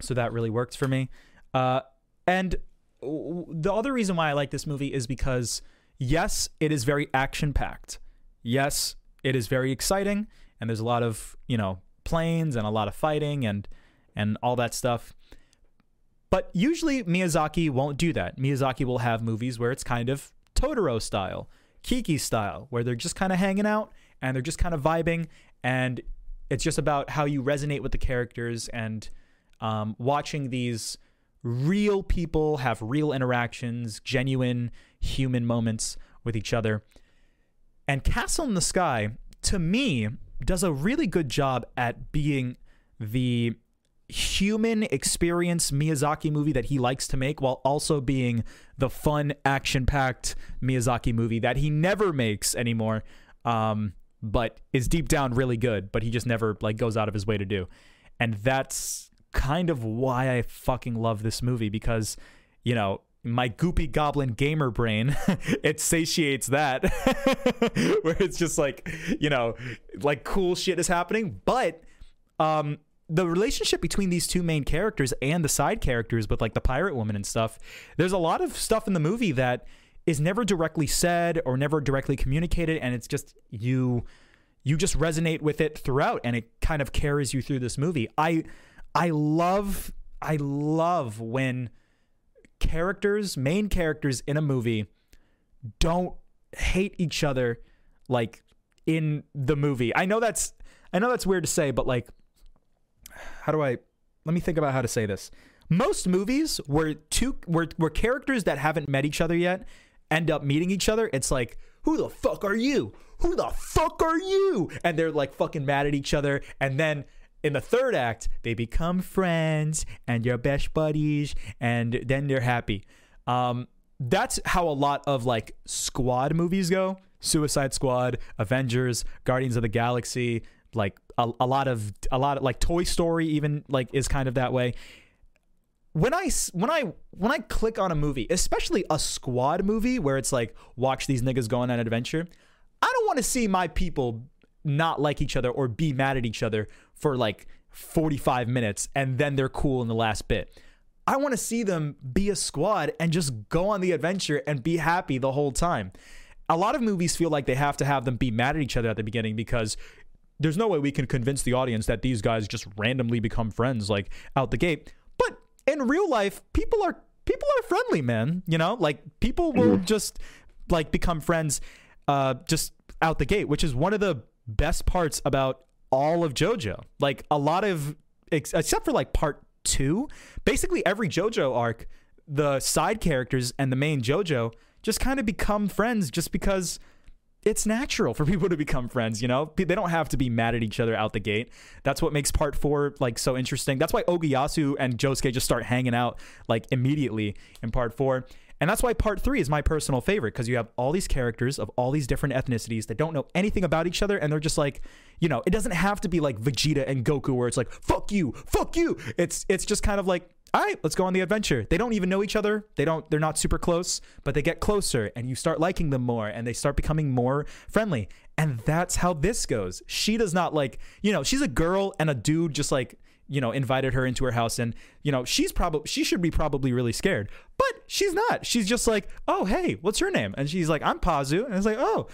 so that really works for me. Uh, and w- the other reason why I like this movie is because yes, it is very action packed. Yes, it is very exciting, and there's a lot of you know planes and a lot of fighting and and all that stuff. But usually Miyazaki won't do that. Miyazaki will have movies where it's kind of Totoro style, Kiki style, where they're just kind of hanging out and they're just kind of vibing, and it's just about how you resonate with the characters and um, watching these real people have real interactions, genuine human moments with each other. And Castle in the Sky, to me, does a really good job at being the human experience Miyazaki movie that he likes to make while also being the fun action packed Miyazaki movie that he never makes anymore um, but is deep down really good but he just never like goes out of his way to do. And that's kind of why I fucking love this movie because you know my goopy goblin gamer brain <laughs> it satiates that <laughs> where it's just like you know like cool shit is happening but um the relationship between these two main characters and the side characters with like the pirate woman and stuff there's a lot of stuff in the movie that is never directly said or never directly communicated and it's just you you just resonate with it throughout and it kind of carries you through this movie. I i love i love when characters main characters in a movie don't hate each other like in the movie. I know that's i know that's weird to say but like how do I let me think about how to say this. Most movies where two where, where characters that haven't met each other yet end up meeting each other, it's like, who the fuck are you? Who the fuck are you? And they're like fucking mad at each other. And then in the third act, they become friends and they're best buddies, and then they're happy. Um, that's how a lot of like squad movies go. Suicide Squad, Avengers, Guardians of the Galaxy, like a, a lot of a lot of like Toy Story even like is kind of that way. When I when I when I click on a movie, especially a squad movie where it's like watch these niggas go on an adventure, I don't want to see my people not like each other or be mad at each other for like 45 minutes and then they're cool in the last bit. I want to see them be a squad and just go on the adventure and be happy the whole time. A lot of movies feel like they have to have them be mad at each other at the beginning because there's no way we can convince the audience that these guys just randomly become friends like out the gate. But in real life, people are people are friendly, man. You know, like people will just like become friends uh just out the gate, which is one of the best parts about all of JoJo. Like a lot of ex- except for like part 2, basically every JoJo arc, the side characters and the main JoJo just kind of become friends just because it's natural for <laughs> people to become friends, you know? They don't have to be mad at each other out the gate. That's what makes part four like so interesting. That's why Okuyasu and Josuke just start hanging out like immediately in part four. And that's why part three is my personal favorite because you have all these characters of all these different ethnicities that don't know anything about each other. And they're just like, you know, it doesn't have to be like Vegeta and Goku where it's like, fuck you, fuck you. It's, it's just kind of like, all right, let's go on the adventure. They don't even know each other. They don't. They're not super close, but they get closer, and you start liking them more, and they start becoming more friendly. And that's how this goes. She does not like, you know, she's a girl, and a dude just like you know invited her into her house and you know she's probably she should be probably really scared but she's not she's just like oh hey what's your name and she's like i'm pazu and it's like oh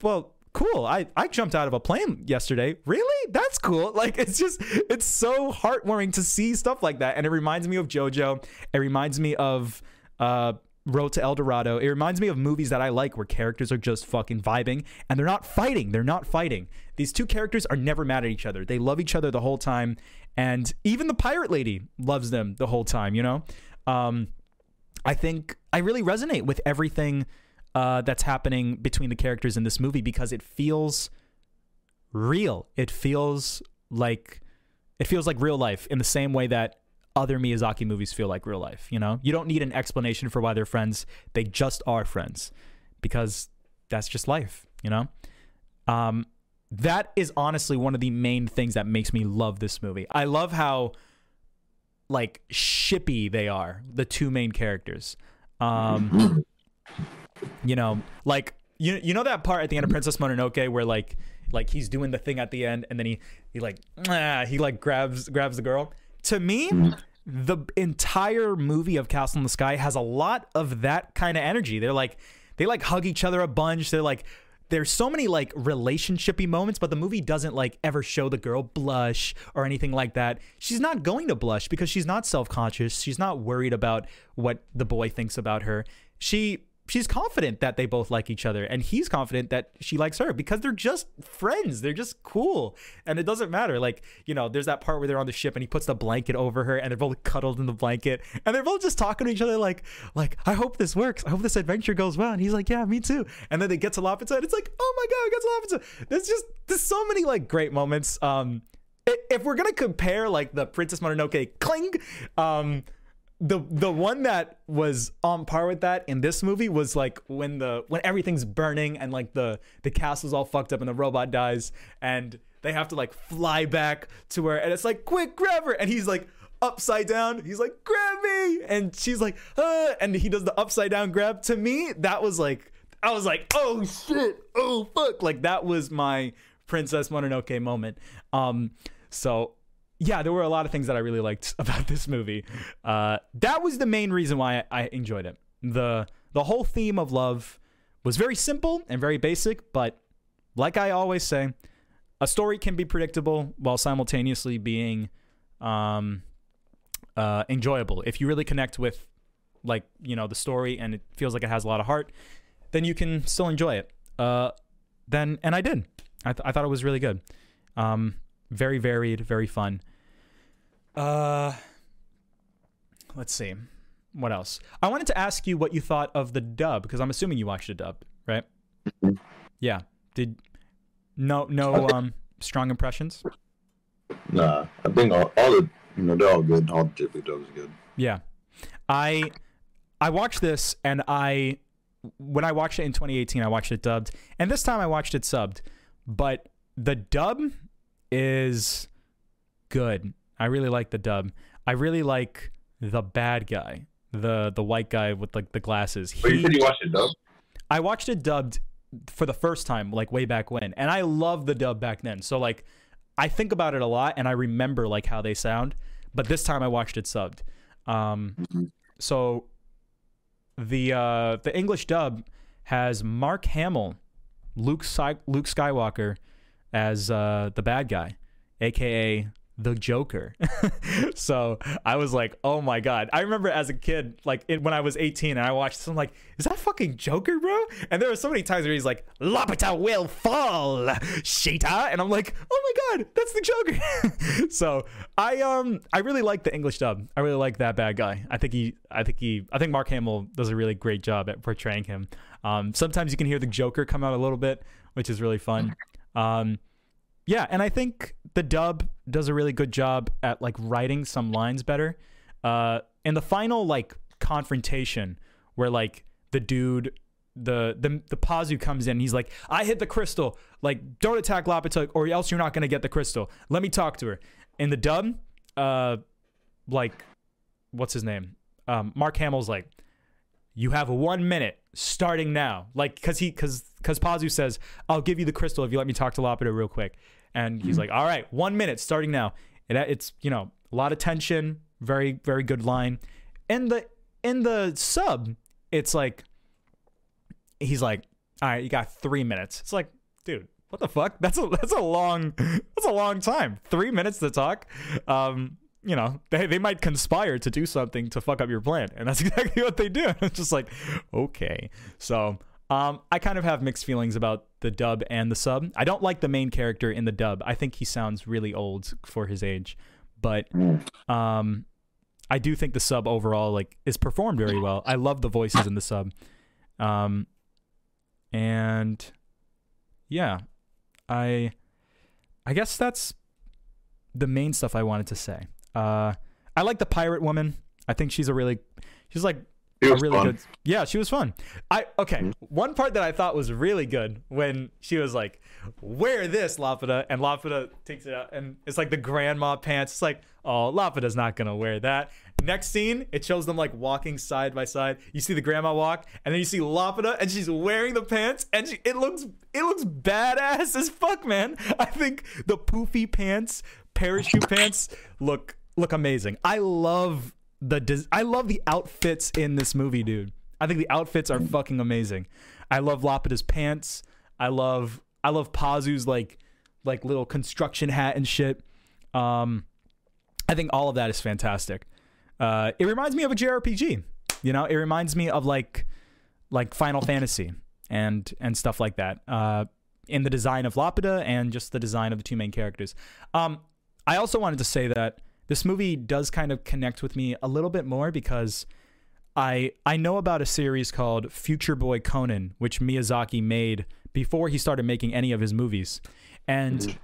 well cool i i jumped out of a plane yesterday really that's cool <laughs> like it's just it's so heartwarming to see stuff like that and it reminds me of jojo it reminds me of uh Road to El Dorado. It reminds me of movies that I like where characters are just fucking vibing and they're not fighting. They're not fighting. These two characters are never mad at each other. They love each other the whole time. And even the pirate lady loves them the whole time, you know? Um, I think I really resonate with everything uh, that's happening between the characters in this movie because it feels real. It feels like it feels like real life in the same way that other Miyazaki movies feel like real life, you know? You don't need an explanation for why they're friends. They just are friends because that's just life, you know? Um, that is honestly one of the main things that makes me love this movie. I love how like shippy they are, the two main characters. Um, <clears throat> you know, like you you know that part at the end of Princess Mononoke where like like he's doing the thing at the end and then he he like ah, he like grabs grabs the girl. To me, the entire movie of Castle in the Sky has a lot of that kind of energy. They're like they like hug each other a bunch. They're like there's so many like relationshipy moments, but the movie doesn't like ever show the girl blush or anything like that. She's not going to blush because she's not self-conscious. She's not worried about what the boy thinks about her. She she's confident that they both like each other and he's confident that she likes her because they're just friends. They're just cool. And it doesn't matter. Like you know there's that part where they're on the ship and he puts the blanket over her and they're both cuddled in the blanket and they're both just talking to each other like like i hope this works. I hope this adventure goes well. And he's like yeah me too. And then they get to Laputa and it's like oh my god get to Laputa there's just there's so many like great moments. Um if we're gonna compare like the princess mononoke cling um the the one that was on par with that in this movie was like when the when everything's burning and like the the castle's all fucked up and the robot dies and they have to like fly back to where and it's like quick grab her! And he's like upside down. He's like grab me! And she's like uh, and he does the upside down grab. To me that was like I was like oh shit. Oh fuck. Like that was my Princess Mononoke moment. Um so yeah, there were a lot of things that I really liked <laughs> about this movie. Uh, that was the main reason why I, I enjoyed it. the The whole theme of love was very simple and very basic, but like I always say, a story can be predictable while simultaneously being um, uh, enjoyable. If you really connect with, like you know, the story and it feels like it has a lot of heart, then you can still enjoy it. Uh, then and I did. I, th- I thought it was really good. Um, very varied, very fun. Uh, let's see. What else? I wanted to ask you what you thought of the dub because I'm assuming you watched the dub, right? Mhm. Yeah. Did no no um strong impressions? Nah, I think all, all the you know they're all good. All the Ghibli dubs are good. Yeah. I I watched this and I when I watched it in 2018, I watched it dubbed, and this time I watched it subbed. But the dub is good. I really like the dub. I really like the bad guy, the the white guy with like the glasses. But you said you watched it dub. I watched it dubbed for the first time, like way back when, and I love the dub back then. So like, I think about it a lot, and I remember like how they sound. But this time I watched it subbed. Um, Mhm. so the uh, the English dub has Mark Hamill, Luke Sky- Luke Skywalker, as uh, the bad guy, aka the Joker. <laughs> so I was like, oh my god! I remember as a kid, like it, when I was 18, and I watched this, I'm like, is that fucking Joker, bro? And there were so many times where he's like, Lapita will fall, Sheeta, and I'm like, oh my god, that's the Joker. <laughs> so I um I really like the English dub. I really like that bad guy. I think he, I think he, I think Mark Hamill does a really great job at portraying him. Um, sometimes you can hear the Joker come out a little bit, which is really fun. Um, yeah, and I think the dub does a really good job at like writing some lines better. Uh, in the final like confrontation, where like the dude, the the the Pazu comes in, he's like, "I hit the crystal. Like, don't attack Laputa, or else you're not gonna get the crystal. Let me talk to her." In the dub, uh, like what's his name? Um, Mark Hamill's like, you have one minute starting now. Like, cause he, cause, cause Pazu says, I'll give you the crystal if you let me talk to Laputa real quick. And he's like, all right, one minute starting now. And it's, you know, a lot of tension, very, very good line. In the, in the sub, it's like, he's like, all right, you got three minutes. It's like, dude, what the fuck? That's a <laughs> that's a long that's a long time. Three minutes to talk. Um, you know, they, they might conspire to do something to fuck up your plan. And that's <laughs> exactly what they do. <laughs> It's just like, okay. So um, I kind of have mixed feelings about the dub and the sub. I don't like the main character in the dub. I think he sounds really old for his age. But um, I do think the sub overall like is performed very well. I love the voices in the sub. Um, and yeah, I I guess that's the main stuff I wanted to say. Uh, I like the pirate woman. I think she's a really she's like a really fun. good yeah she was fun. I okay one part that i thought was really good when she was like wear this lapida and lapida takes it out and it's like the grandma pants. It's like oh lapida's not gonna wear that. Next scene it shows them like walking side by side. You see the grandma walk and then you see lapida and she's wearing the pants and she, it looks it looks badass as fuck man. I think the poofy pants parachute pants look look amazing i love the des- I love the outfits in this movie, dude. I think the outfits are fucking amazing. I love Lapida's pants. I love I love Pazu's like like little construction hat and shit. Um I think all of that is fantastic. Uh it reminds me of a JRPG. You know, it reminds me of like like Final Fantasy and and stuff like that. Uh in the design of Lapida and just the design of the two main characters. Um I also wanted to say that this movie does kind of connect with me a little bit more because I I know about a series called Future Boy Conan, which Miyazaki made before he started making any of his movies. And mm-hmm.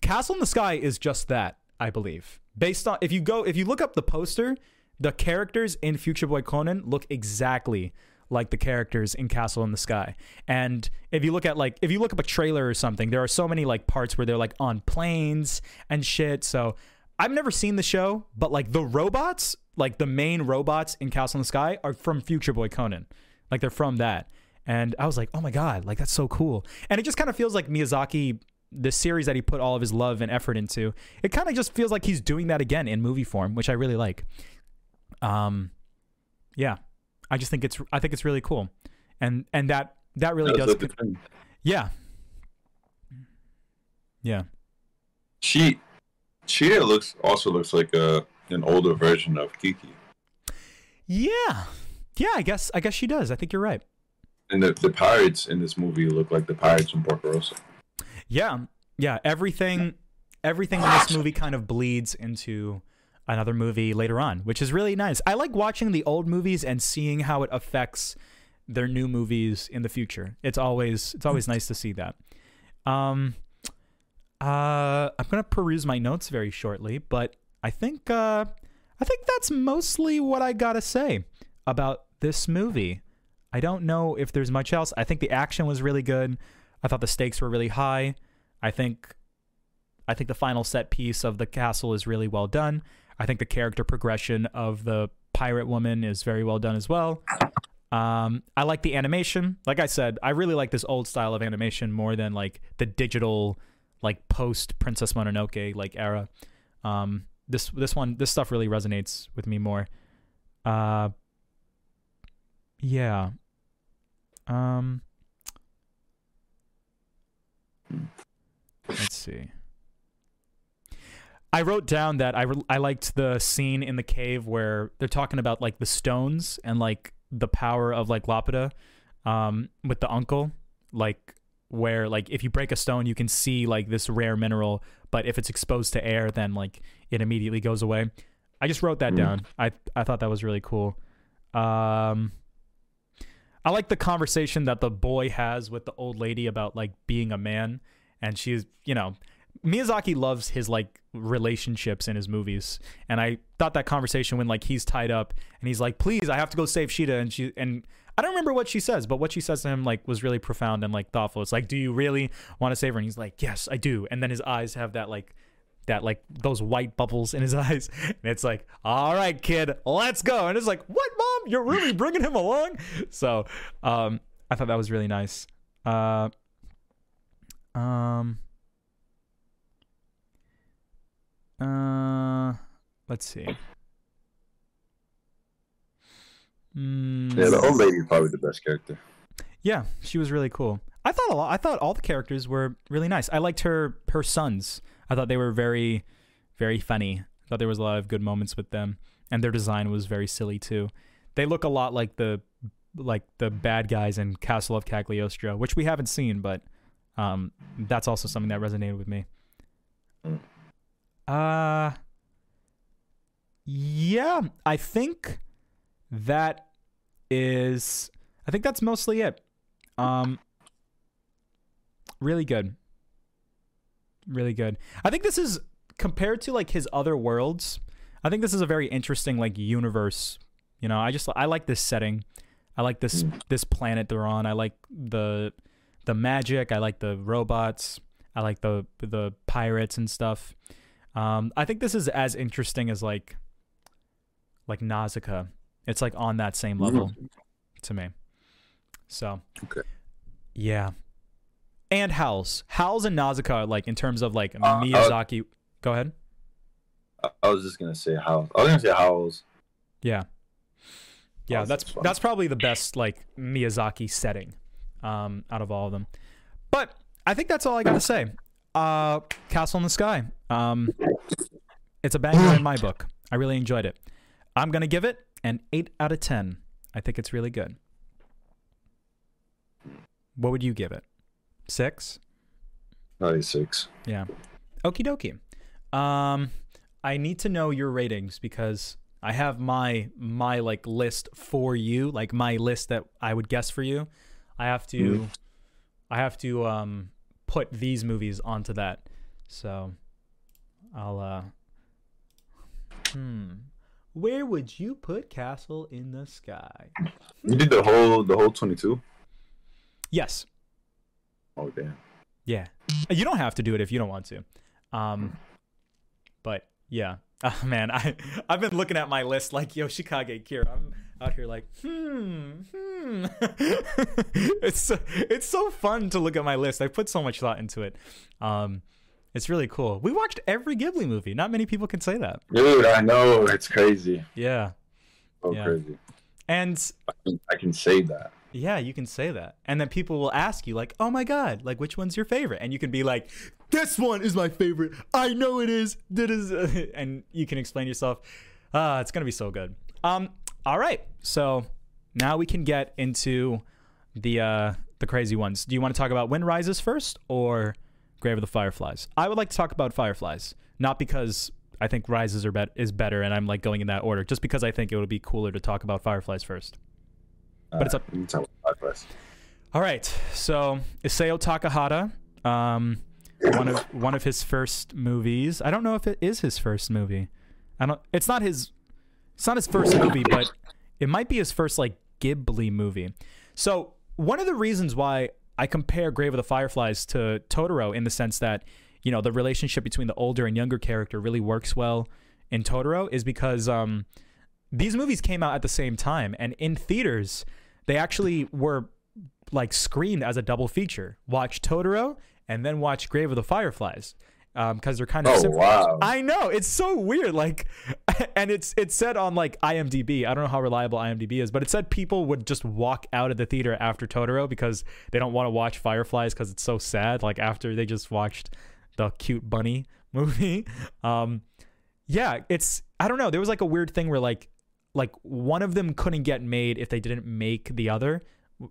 Castle in the Sky is just that, I believe. Based on if you go if you look up the poster, the characters in Future Boy Conan look exactly like the characters in Castle in the Sky. And if you look at like if you look up a trailer or something, there are so many like parts where they're like on planes and shit. So I've never seen the show, but like the robots, like the main robots in Castle in the Sky are from Future Boy Conan. Like they're from that. And I was like, oh my God, like that's so cool. And it just kind of feels like Miyazaki, the series that he put all of his love and effort into, it kind of just feels like he's doing that again in movie form, which I really like. Um, yeah, I just think it's, I think it's really cool. And, and that, that really does, yeah. Yeah. She, Sheeta looks also looks like a an older version of Kiki, Yeah. Yeah, I guess, I guess she does. I think you're right. and the the pirates in this movie look like the pirates from Porco Rosso. Yeah, yeah. Everything, everything in this movie kind of bleeds into another movie later on, which is really nice. I like watching the old movies and seeing how it affects their new movies in the future. It's always, it's always nice to see that. Um, uh, I'm gonna peruse my notes very shortly, but I think, uh, I think that's mostly what I gotta say about this movie. I don't know if there's much else. I think the action was really good. I thought the stakes were really high. I think I think the final set piece of the castle is really well done. I think the character progression of the pirate woman is very well done as well. Um, I like the animation. Like I said, I really like this old style of animation more than like the digital, like post Princess Mononoke like era. Um, this this one this stuff really resonates with me more. Uh, yeah. Um. Let's see. I wrote down that I re- I liked the scene in the cave where they're talking about like the stones and like the power of like Lapida, um, with the uncle, like where like if you break a stone you can see like this rare mineral, but if it's exposed to air then like it immediately goes away. I just wrote that Mm. down. I I thought that was really cool. Um, I like the conversation that the boy has with the old lady about like being a man, and she's you know Miyazaki loves his like relationships in his movies, and I thought that conversation when like he's tied up and he's like, "Please, I have to go save Sheeta," and she and I don't remember what she says, but what she says to him like was really profound and like thoughtful. It's like, "Do you really want to save her?" And he's like, "Yes, I do." And then his eyes have that like that like those white bubbles in his <laughs> eyes, and it's like, all right, kid, let's go. And it's like, what, mom? You're really <laughs> bringing him along? So, um, I thought that was really nice. Uh, um, uh, let's see. Mm, Yeah, the old lady is probably the best character. yeah, she was really cool. I thought a lot. I thought all the characters were really nice. I liked her her sons. I thought they were very, very funny. I thought there was a lot of good moments with them, and their design was very silly too. They look a lot like the like the bad guys in Castle of Cagliostro, which we haven't seen, but um, that's also something that resonated with me. Uh yeah, I think that is I think that's mostly it. Um really good. Really good. I think this is compared to like his other worlds. I think this is a very interesting like universe. You know, I just I like this setting. I like this this planet they're on. I like the the magic. I like the robots. I like the the pirates and stuff. Um, I think this is as interesting as like like Nausicaa. It's like on that same level to me. So Okay. yeah. And Howls. Howls and Nausicaa, like in terms of like uh, Miyazaki. Go ahead. I, was just gonna say Howls. I was gonna say Howls. Yeah. Yeah, Howls that's that's probably the best like Miyazaki setting um out of all of them. But I think that's all I got to say. Uh Castle in the Sky. Um <laughs> it's a banger in my book. I really enjoyed it. I'm going to give it an 8 out of 10. I think it's really good. What would you give it? 6? Ninety six. Yeah. Okie dokie. Um, I need to know your ratings because I have my my like list for you, like my list that I would guess for you. I have to, Mhm. I have to um put these movies onto that. So, I'll uh. Hmm. Where would you put Castle in the Sky? You did the whole the whole twenty two. Yes. Oh damn. Yeah. You don't have to do it if you don't want to. Um but yeah. <laughs> Oh man, I I've been looking at my list like Yoshikage Kira. I'm out here like, hmm, hmm. <laughs> it's so, it's so fun to look at my list. I put so much thought into it. Um it's really cool. We watched every Ghibli movie. Not many people can say that. Dude, I know it's crazy. Yeah. So Yeah. crazy. And I can, I can say that. Yeah, you can say that. And then people will ask you, like, oh my God, like, which one's your favorite? And you can be like, this one is my favorite. I know it is. That is. <laughs> And you can explain yourself. Ah, it's going to be so good. Um, all right. So now we can get into the uh, the crazy ones. Do you want to talk about Wind Rises first or Grave of the Fireflies? I would like to talk about Fireflies, not because I think Rises are bet- is better and I'm like going in that order, just because I think it would be cooler to talk about Fireflies first. But it's up- can Fireflies. All right. So Isao Takahata, um, one of <coughs> one of his first movies. I don't know if it is his first movie. I don't. It's not his. It's not his first movie, but it might be his first like Ghibli movie. So one of the reasons why I compare Grave of the Fireflies to Totoro in the sense that you know the relationship between the older and younger character really works well in Totoro is because um, these movies came out at the same time, and in theaters they actually were like screened as a double feature. Watch Totoro and then watch Grave of the Fireflies because they're kind of Oh sim- wow. I know it's so weird. Like, <laughs> and it's it said on like IMDb. I don't know how reliable IMDb is, but it said people would just walk out of the theater after Totoro because they don't want to watch Fireflies because it's so sad. Like after they just watched the cute bunny <laughs> movie. Um, yeah, it's I don't know. There was like a weird thing where like like one of them couldn't get made if they didn't make the other,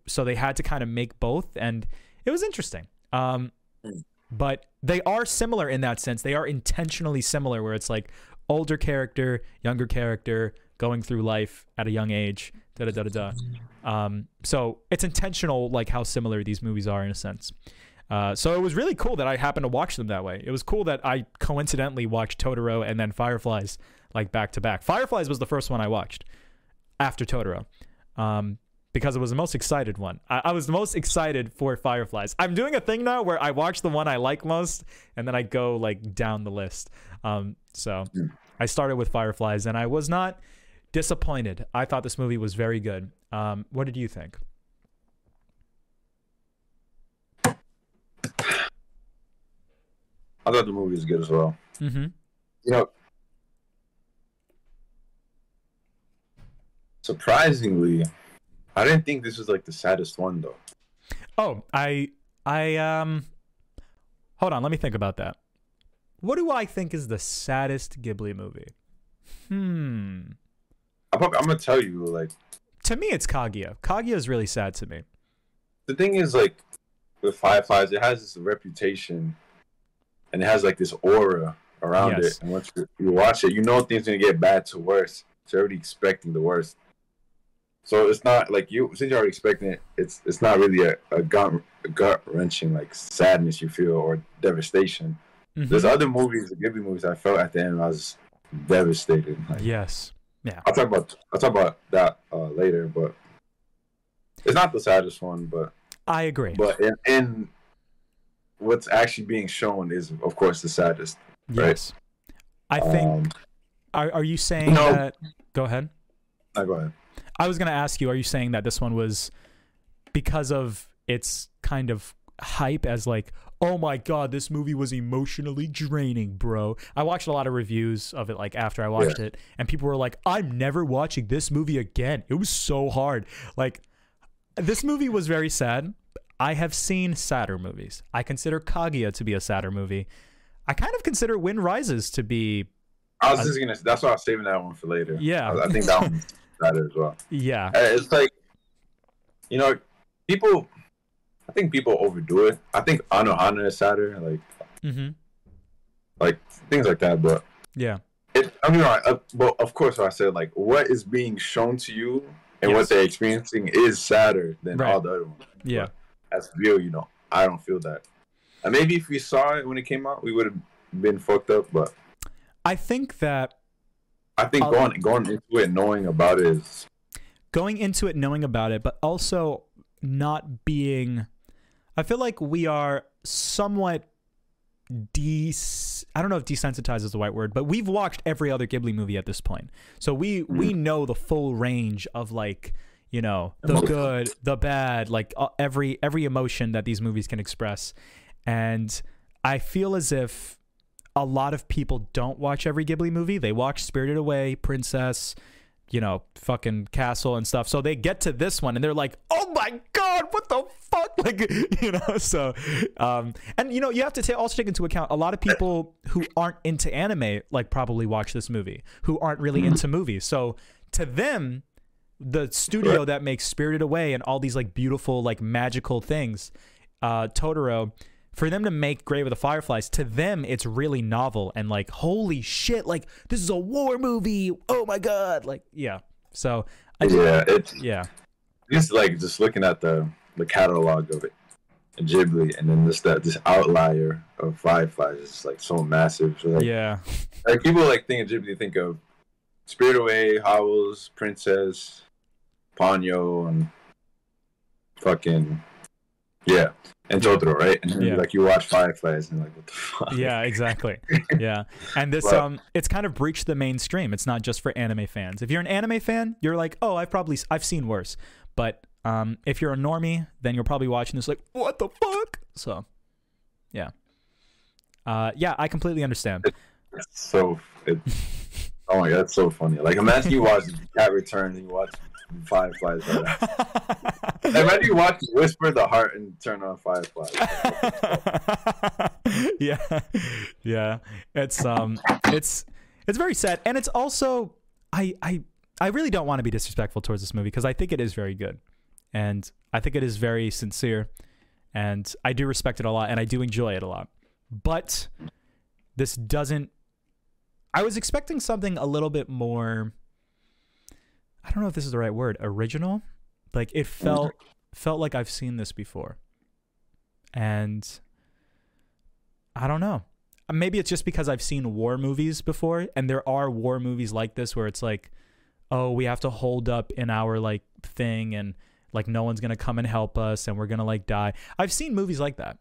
so they had to kind of make both, and it was interesting. Um, but they are similar in that sense. They are intentionally similar, where it's like older character, younger character going through life at a young age. Da da da da da. Um, so it's intentional, like how similar these movies are in a sense. Uh, so it was really cool that I happened to watch them that way. It was cool that I coincidentally watched Totoro and then Fireflies like back to back. Fireflies was the first one I watched after Totoro. Um, because it was the most excited one. I, I was the most excited for Fireflies. I'm doing a thing now where I watch the one I like most and then I go like down the list. Um, so Hmm. I started with Fireflies and I was not disappointed. I thought this movie was very good. Um, what did you think? I thought the movie was good as well. Mm-hmm. You know, surprisingly, I didn't think this was like the saddest one though. Oh, I I um hold on, let me think about that. What do I think is the saddest Ghibli movie? Hmm. I'm, probably, I'm gonna tell you, like, To me it's Kaguya. Kaguya is really sad to me. the thing is, like, with Fireflies, it has this reputation, and it has like this aura around Yes. it. And once you, you watch it, you know things gonna get bad to worse. So you're already expecting the worst. So it's not like you since you're already expecting it. It's it's not really a, a gut a gut wrenching like sadness you feel or devastation. Mhm. There's other movies, the Ghibli movies, I felt at the end I was devastated. Like, Yes. Yeah. I'll talk about I'll talk about that uh, later, but it's not the saddest one, but I agree. but in, in what's actually being shown is of course the saddest. right. yes. I think Um, are are you saying No. that go ahead. I go ahead. I was going to ask you are you saying that this one was because of its kind of hype as like oh my god this movie was emotionally draining bro i watched a lot of reviews of it like after i watched it and people were like i'm never watching this movie again it was so hard like this movie was very sad i have seen sadder movies i consider kaguya to be a sadder movie i kind of consider wind rises to be I was just gonna. That's why I was saving that one for later. Yeah. I, I think that <laughs> one's better as well. yeah Uh, It's like, you know, people. I think people overdo it. I think Anohana is sadder, like mm-hmm. like things like that. But yeah it, I mean, right, uh, but of course, I said like what is being shown to you and Yes. what they're experiencing is sadder than Right. all the other ones. yeah But as real, you know, I don't feel that. And maybe if we saw it when it came out, we would have been fucked up. But i think that I think I'll- going going into it knowing about it is going into it knowing about it, but also not being. I feel like we are somewhat de. I don't know if desensitized is the right word, but we've watched every other Ghibli movie at this point, so we we know the full range of like you know the Emotion. good, the bad, like uh, every every emotion that these movies can express, and I feel as if a lot of people don't watch every Ghibli movie. They watch Spirited Away, Princess, you know, fucking Castle and stuff. So they get to this one and they're like, "Oh my god, what the fuck?" <laughs> Like, you know. So, um, and you know, you have to ta- also take into account a lot of people who aren't into anime, like, probably watch this movie, who aren't really into movies. So to them, the studio that makes Spirited Away and all these like beautiful, like magical things, uh, Totoro, for them to make Grave of the Fireflies, to them it's really novel and like holy shit, like this is a war movie. Oh my god, like yeah. So I yeah, it's yeah, just like just looking at the the catalog of it, Ghibli, and then this that this outlier of Fireflies is like so massive. So, like, yeah, like people like think of Ghibli, think of Spirit Away, Howl's, Princess, Ponyo, and fucking yeah, and Totoro, right? And then, Yeah. like you watch Fireflies and like what the fuck? yeah, exactly. <laughs> Yeah, and this Well- um, it's kind of breached the mainstream. It's not just for anime fans. If you're an anime fan, you're like, oh, I've probably I've seen worse. But um, if you're a normie, then you're probably watching this like, what the fuck? So, yeah, uh, yeah, I completely understand. It's so it, oh my god, it's so funny. Like imagine you watch <laughs> Cat Return and you watch Fireflies. <laughs> Imagine you watch Whisper the Heart and turn on Fireflies. <laughs> yeah, yeah. It's um, it's it's very sad, and it's also I I I really don't want to be disrespectful towards this movie because I think it is very good, and I think it is very sincere, and I do respect it a lot, and I do enjoy it a lot. But this doesn't. I was expecting something a little bit more. I don't know if this is the right word. Original, like it felt felt like I've seen this before, and I don't know. Maybe it's just because I've seen war movies before, and there are war movies like this where it's like, oh, we have to hold up in our like thing, and like no one's gonna come and help us and we're gonna like die. I've seen movies like that.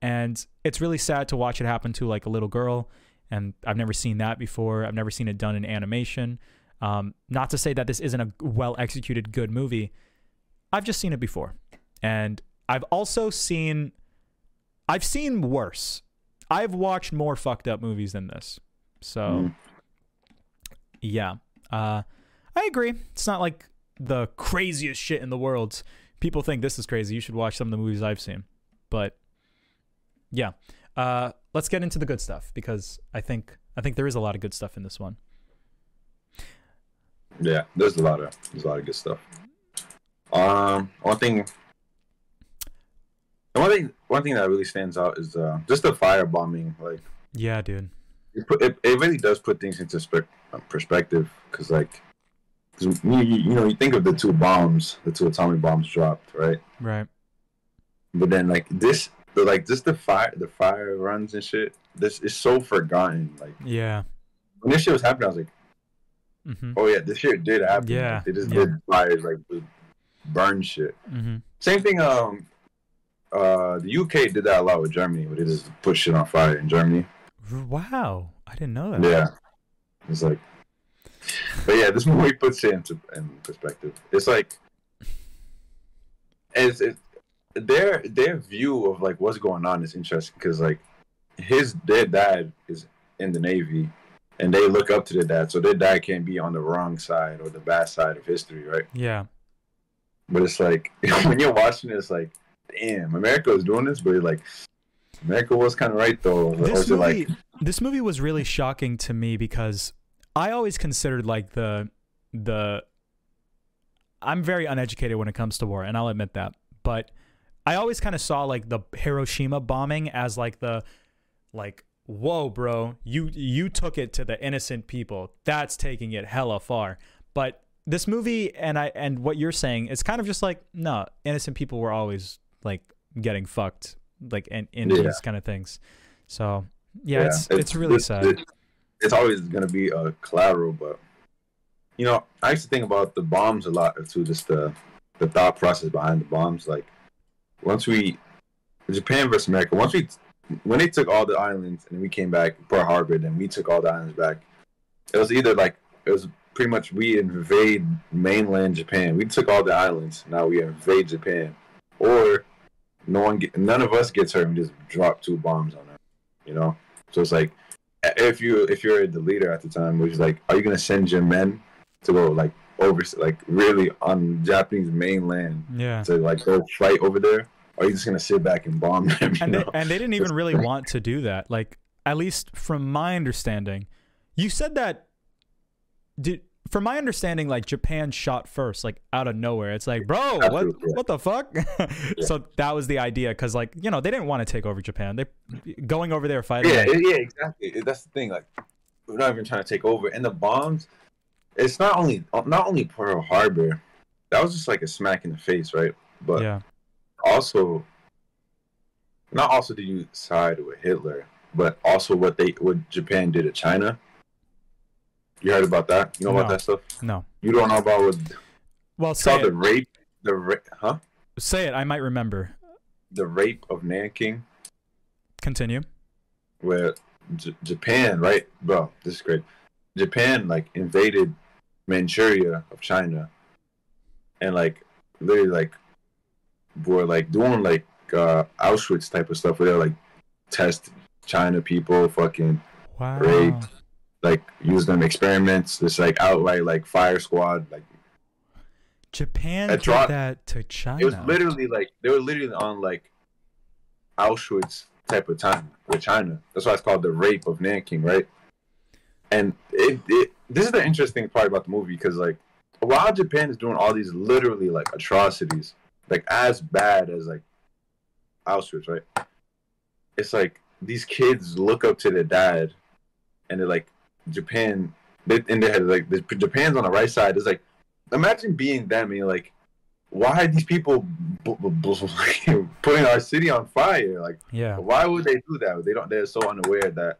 And it's really sad to watch it happen to like a little girl and i've never seen that before. I've never seen it done in animation um, not to say that this isn't a well executed good movie. I've just seen it before. And i've also seen i've seen worse. I've watched more fucked up movies than this. So Mm. yeah. Uh, i agree. It's not like the craziest shit in the world. People think this is crazy. You should watch some of the movies i've seen. But yeah. Uh, let's get into the good stuff because i think i think there is a lot of good stuff in this one Yeah, there's a lot of there's a lot of good stuff. Um, one thing, the one thing, one thing that really stands out is uh, just the firebombing. Like, yeah dude it, put, it, it really does put things into spe- uh, perspective. Cause like, 'cause you, you you know you think of the two bombs, the two atomic bombs dropped, right? right But then like this, the, like just the fire, the fire runs and shit. This is so forgotten. Like yeah when this shit was happening, I was like. Mm-hmm. Oh yeah, this shit did happen. Yeah, they just yeah. did fires like burn shit. Mm-hmm. Same thing. Um, uh, the UK did that a lot with Germany, where they just put shit on fire in Germany. wow i didn't know that Yeah, it's like, but yeah, this movie puts it into in perspective. It's like, it's, it's their their view of like what's going on is interesting because like his their dad is in the navy and they look up to their dad so their dad can't be on the wrong side or the bad side of history right yeah but it's like <laughs> when you're watching it's like damn america is doing this but you're like america was kind of right though this is movie, like this movie was really shocking to me because I always considered like the the I'm very uneducated when it comes to war, and I'll admit that. But I always kind of saw like the Hiroshima bombing as like the like whoa, bro, you you took it to the innocent people. That's taking it hella far. But this movie and I and what you're saying is kind of just like no, innocent people were always like getting fucked like in, in Yeah. these kind of things. So yeah, it's, it's really it's, sad. it- it's always gonna be a collateral but you know i used to think about the bombs a lot too just the the thought process behind the bombs like once we japan versus america once we when they took all the islands and we came back pearl harbor then we took all the islands back it was either like it was pretty much we invade mainland japan. We took all the islands now we invade japan. Or no one get, none of us gets hurt we just drop two bombs on them you know? So it's like if you if you're the leader at the time which is like are you gonna send your men to go like over like really on japanese mainland Yeah. to like go fight over there are you just gonna sit back and bomb them <laughs> and they, and they didn't even really want to do that. Like at least from my understanding, you said that. Did from my understanding, like Japan shot first, like out of nowhere. It's like, bro, what what the fuck? <laughs> so that was the idea, because like you know they didn't want to take over Japan. They going over there fighting. yeah yeah exactly that's the thing like we're not even trying to take over and the bombs it's not only not only pearl harbor that was just like a smack in the face right but yeah, also not also did you side with Hitler, but also what they what Japan did to China. You heard about that? You know No. about that stuff? no. You don't know about what Well, say it. the rape, the ra- huh? Say it. I might remember. The rape of Nanking, Continue. where J- Japan, right, bro? This is great. Japan like invaded Manchuria of China, and like literally like were like doing like uh Auschwitz type of stuff where they like test China people, fucking Wow. Rape. like use them experiments. It's like outright like fire squad. Like Japan did dropped- that to China. it was literally like they were literally on like Auschwitz type of time with China. That's why it's called the rape of Nanking, right? And it, it this is the interesting part about the movie because like while Japan is doing all these literally like atrocities, like as bad as like Auschwitz, right? It's like these kids look up to their dad, and they're like Japan. They in their head like the- Japan's on the right side. It's like imagine being them and you're like, why are these people b- b- b- <laughs> putting our city on fire? Like, yeah. why would they do that? They don't. They're so unaware that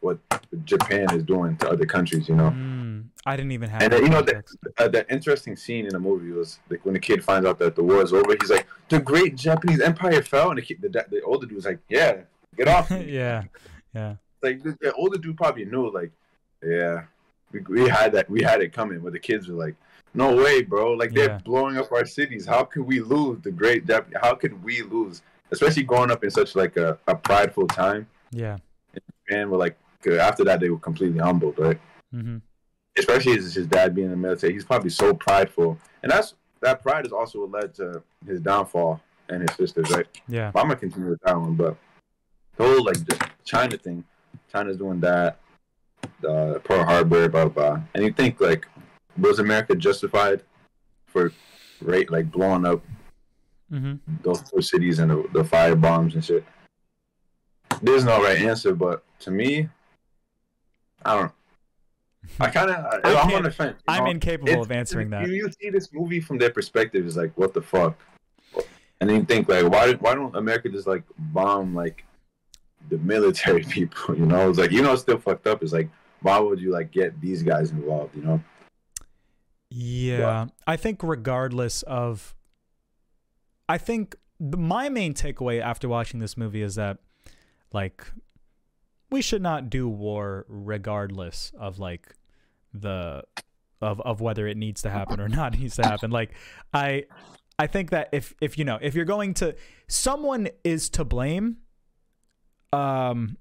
what Japan is doing to other countries. You know. Mm, I didn't even have. And that then, you know, uh, the interesting scene in the movie was like when the kid finds out that the war is over, he's like, "The great Japanese empire fell," and the, kid, the, the older dude was like, "Yeah, get off." <laughs> yeah, yeah, Like the, the older dude probably knew, like, "Yeah, we, we had that, we had it coming," but the kids were like, "No way, bro! Like they're Yeah. blowing up our cities. How could we lose the great Jap? How could we lose?" Especially growing up in such like a, a prideful time, yeah. and we're like, uh, after that they were completely humbled, right? hmm especially his, his dad being in the military, he's probably so prideful, and that's that pride is also what led to his downfall and his sisters, right? Yeah, But I'm gonna continue with that one, but the whole like just China thing, China's doing that, uh, Pearl Harbor, blah blah, blah. and you think like was America justified for right like blowing up mm-hmm. those two cities and the, the fire bombs and shit? There's no right answer, but to me, I don't. I <laughs> kind of I'm on the fence. you I'm incapable It's- of answering that. You, you see this movie from their perspective is like, what the fuck? And then you think like, why why don't America just like bomb like the military <laughs> people? You know, it's like you know, it's still fucked up. It's like, why would you like get these guys involved? You know? Yeah, I think regardless of, I think my main takeaway after watching this movie is that, like, we should not do war regardless of like the of of whether it needs to happen or not <laughs> needs to happen. Like, I I think that if if you know if you're going to someone is to blame, um,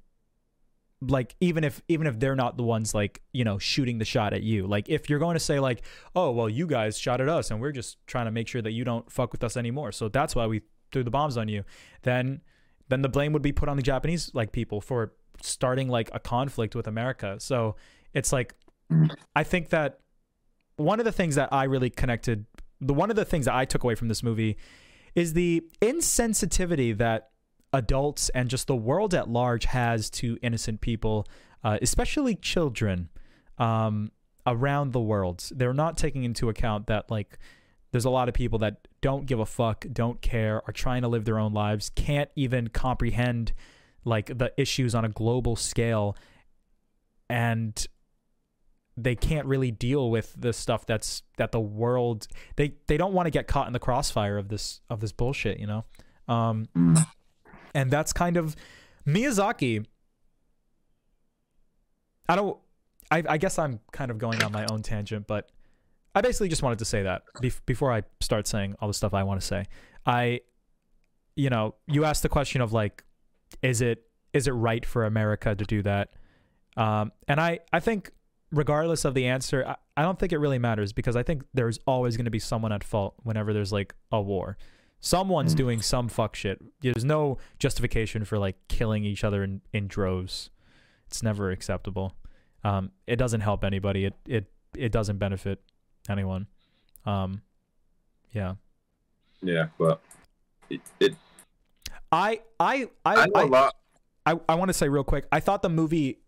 like even if even if they're not the ones like you know shooting the shot at you like if you're going to say like oh well you guys shot at us and we're just trying to make sure that you don't fuck with us anymore so that's why we threw the bombs on you then then the blame would be put on the japanese like people for starting like a conflict with america so it's like i think that one of the things that i really connected the one of the things that i took away from this movie is the insensitivity that adults and just the world at large has to innocent people, uh, especially children, um, around the world. They're not taking into account that like there's a lot of people that don't give a fuck, don't care, are trying to live their own lives, can't even comprehend like the issues on a global scale, and they can't really deal with the stuff that's that the world they they don't want to get caught in the crossfire of this of this bullshit, you know. Um, and that's kind of Miyazaki. I don't. I, I guess I'm kind of going on my own tangent, but I basically just wanted to say that bef- before I start saying all the stuff I want to say. I, you know, you asked the question of like, is it is it right for America to do that? Um, and I I think regardless of the answer, I, I don't think it really matters because I think there's always going to be someone at fault whenever there's like a war. Someone's Mm. doing some fuck shit. There's no justification for like killing each other in, in droves. It's never acceptable. Um, it doesn't help anybody. It it it doesn't benefit anyone. Um, yeah. Yeah, but it, it I I I I I. I, I want to say real quick. I thought the movie,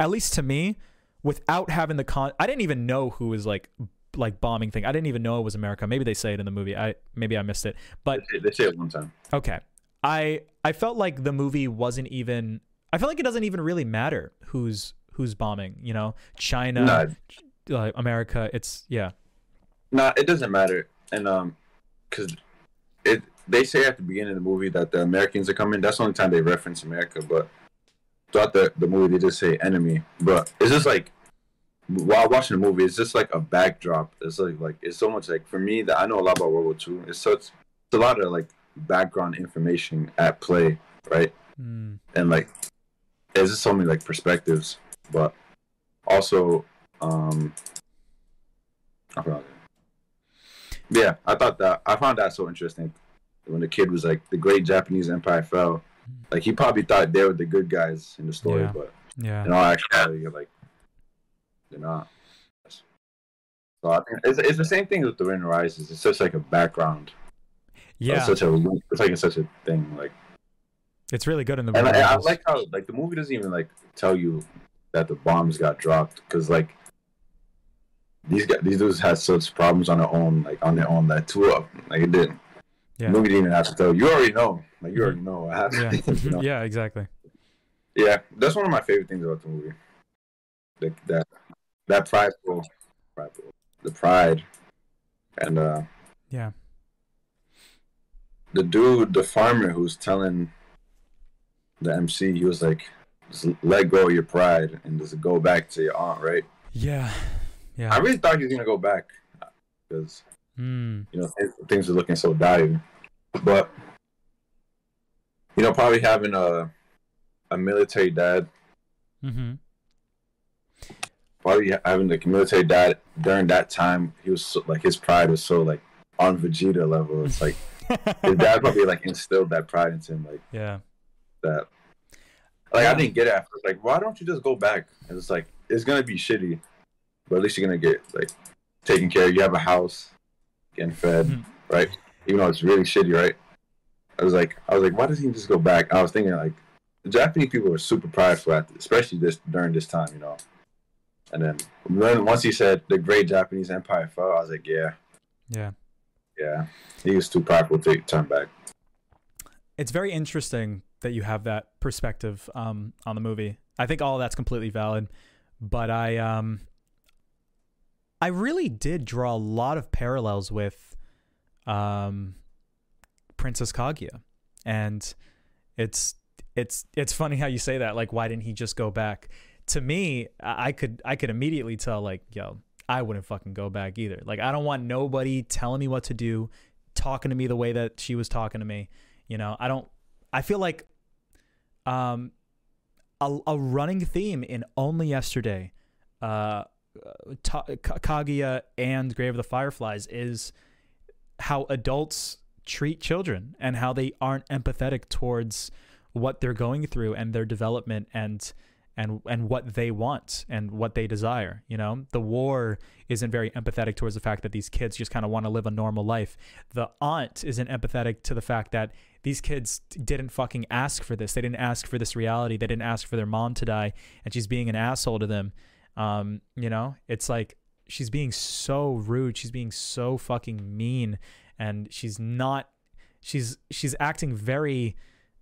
at least to me, without having the con, I didn't even know who was like like bombing thing. I didn't even know it was America. Maybe they say it in the movie. I maybe I missed it. But They say- they say it one time. okay, I I felt like the movie wasn't even. I feel like it doesn't even really matter who's who's bombing. You know, China, Nah, uh, America. It's yeah. nah, it doesn't matter, and um, cause it they say at the beginning of the movie that the Americans are coming. That's the only time they reference America, but throughout the the movie they just say enemy. But it's just like while watching the movie, it's just like a backdrop. It's like like it's so much like for me that I know a lot about World War II. It's such it's a lot of like background information at play, right? Mm, and like there's just so many like perspectives but also um I forgot. yeah i thought that i found that so interesting when the kid was like the great japanese empire fell like he probably thought they were the good guys in the story Yeah. but yeah. in all actuality you're like they're not so i think it's, it's the same thing with the wind rises it's just like a background Yeah. it's such a it's like it's such a thing like It's really good in the and movie. I, I like how like the movie doesn't even like tell you that the bombs got dropped because like these guys these dudes had such problems on their own like on their own that two of them like it didn't Yeah. didn't even have to tell you. you already know like you already know <laughs> what happened yeah. <laughs> you know? yeah, exactly. Yeah, that's one of my favorite things about the movie. The, that that prideful, prideful, the pride, and uh, Yeah. the dude, the farmer who's telling the MC, he was like, just let go of your pride and just go back to your aunt, right? Yeah. Yeah. I really thought he was gonna go back because Hmm. you know th- things are looking so dire, but you know probably having a a military dad, Mm-hmm. probably having like a military dad during that time, he was so, like his pride was so like on Vegeta level. It's like <laughs> his dad probably like instilled that pride into him, like yeah. that. Like I didn't get it at first. Like, why don't you just go back? And it's like it's gonna be shitty, but at least you're gonna get like taken care of. You have a house, getting fed, Mhm. right? Even though it's really shitty, right? I was like, I was like, why doesn't he just go back? I was thinking like, the Japanese people are super prideful, at, especially this during this time, you know. And then when once he said the Great Japanese Empire fell, I was like, yeah, Yeah. yeah, he was too prideful to turn back. It's very interesting that you have that perspective um, on the movie. I think all of that's completely valid, but I um, I really did draw a lot of parallels with um, Princess Kaguya, and it's it's it's funny how you say that. Like, why didn't he just go back? To me, I could I could immediately tell like, yo, I wouldn't fucking go back either. Like, I don't want nobody telling me what to do, talking to me the way that she was talking to me. You know, I don't. I feel like um, a, a running theme in Only Yesterday, uh, Ta- Kaguya and Grave of the Fireflies is how adults treat children and how they aren't empathetic towards what they're going through and their development and and and what they want and what they desire you know? The war isn't very empathetic towards the fact that these kids just kind of want to live a normal life. The aunt isn't empathetic to the fact that these kids didn't fucking ask for this. They didn't ask for this reality. They didn't ask for their mom to die and she's being an asshole to them um you know it's like she's being so rude. She's being so fucking mean. And she's not she's she's acting very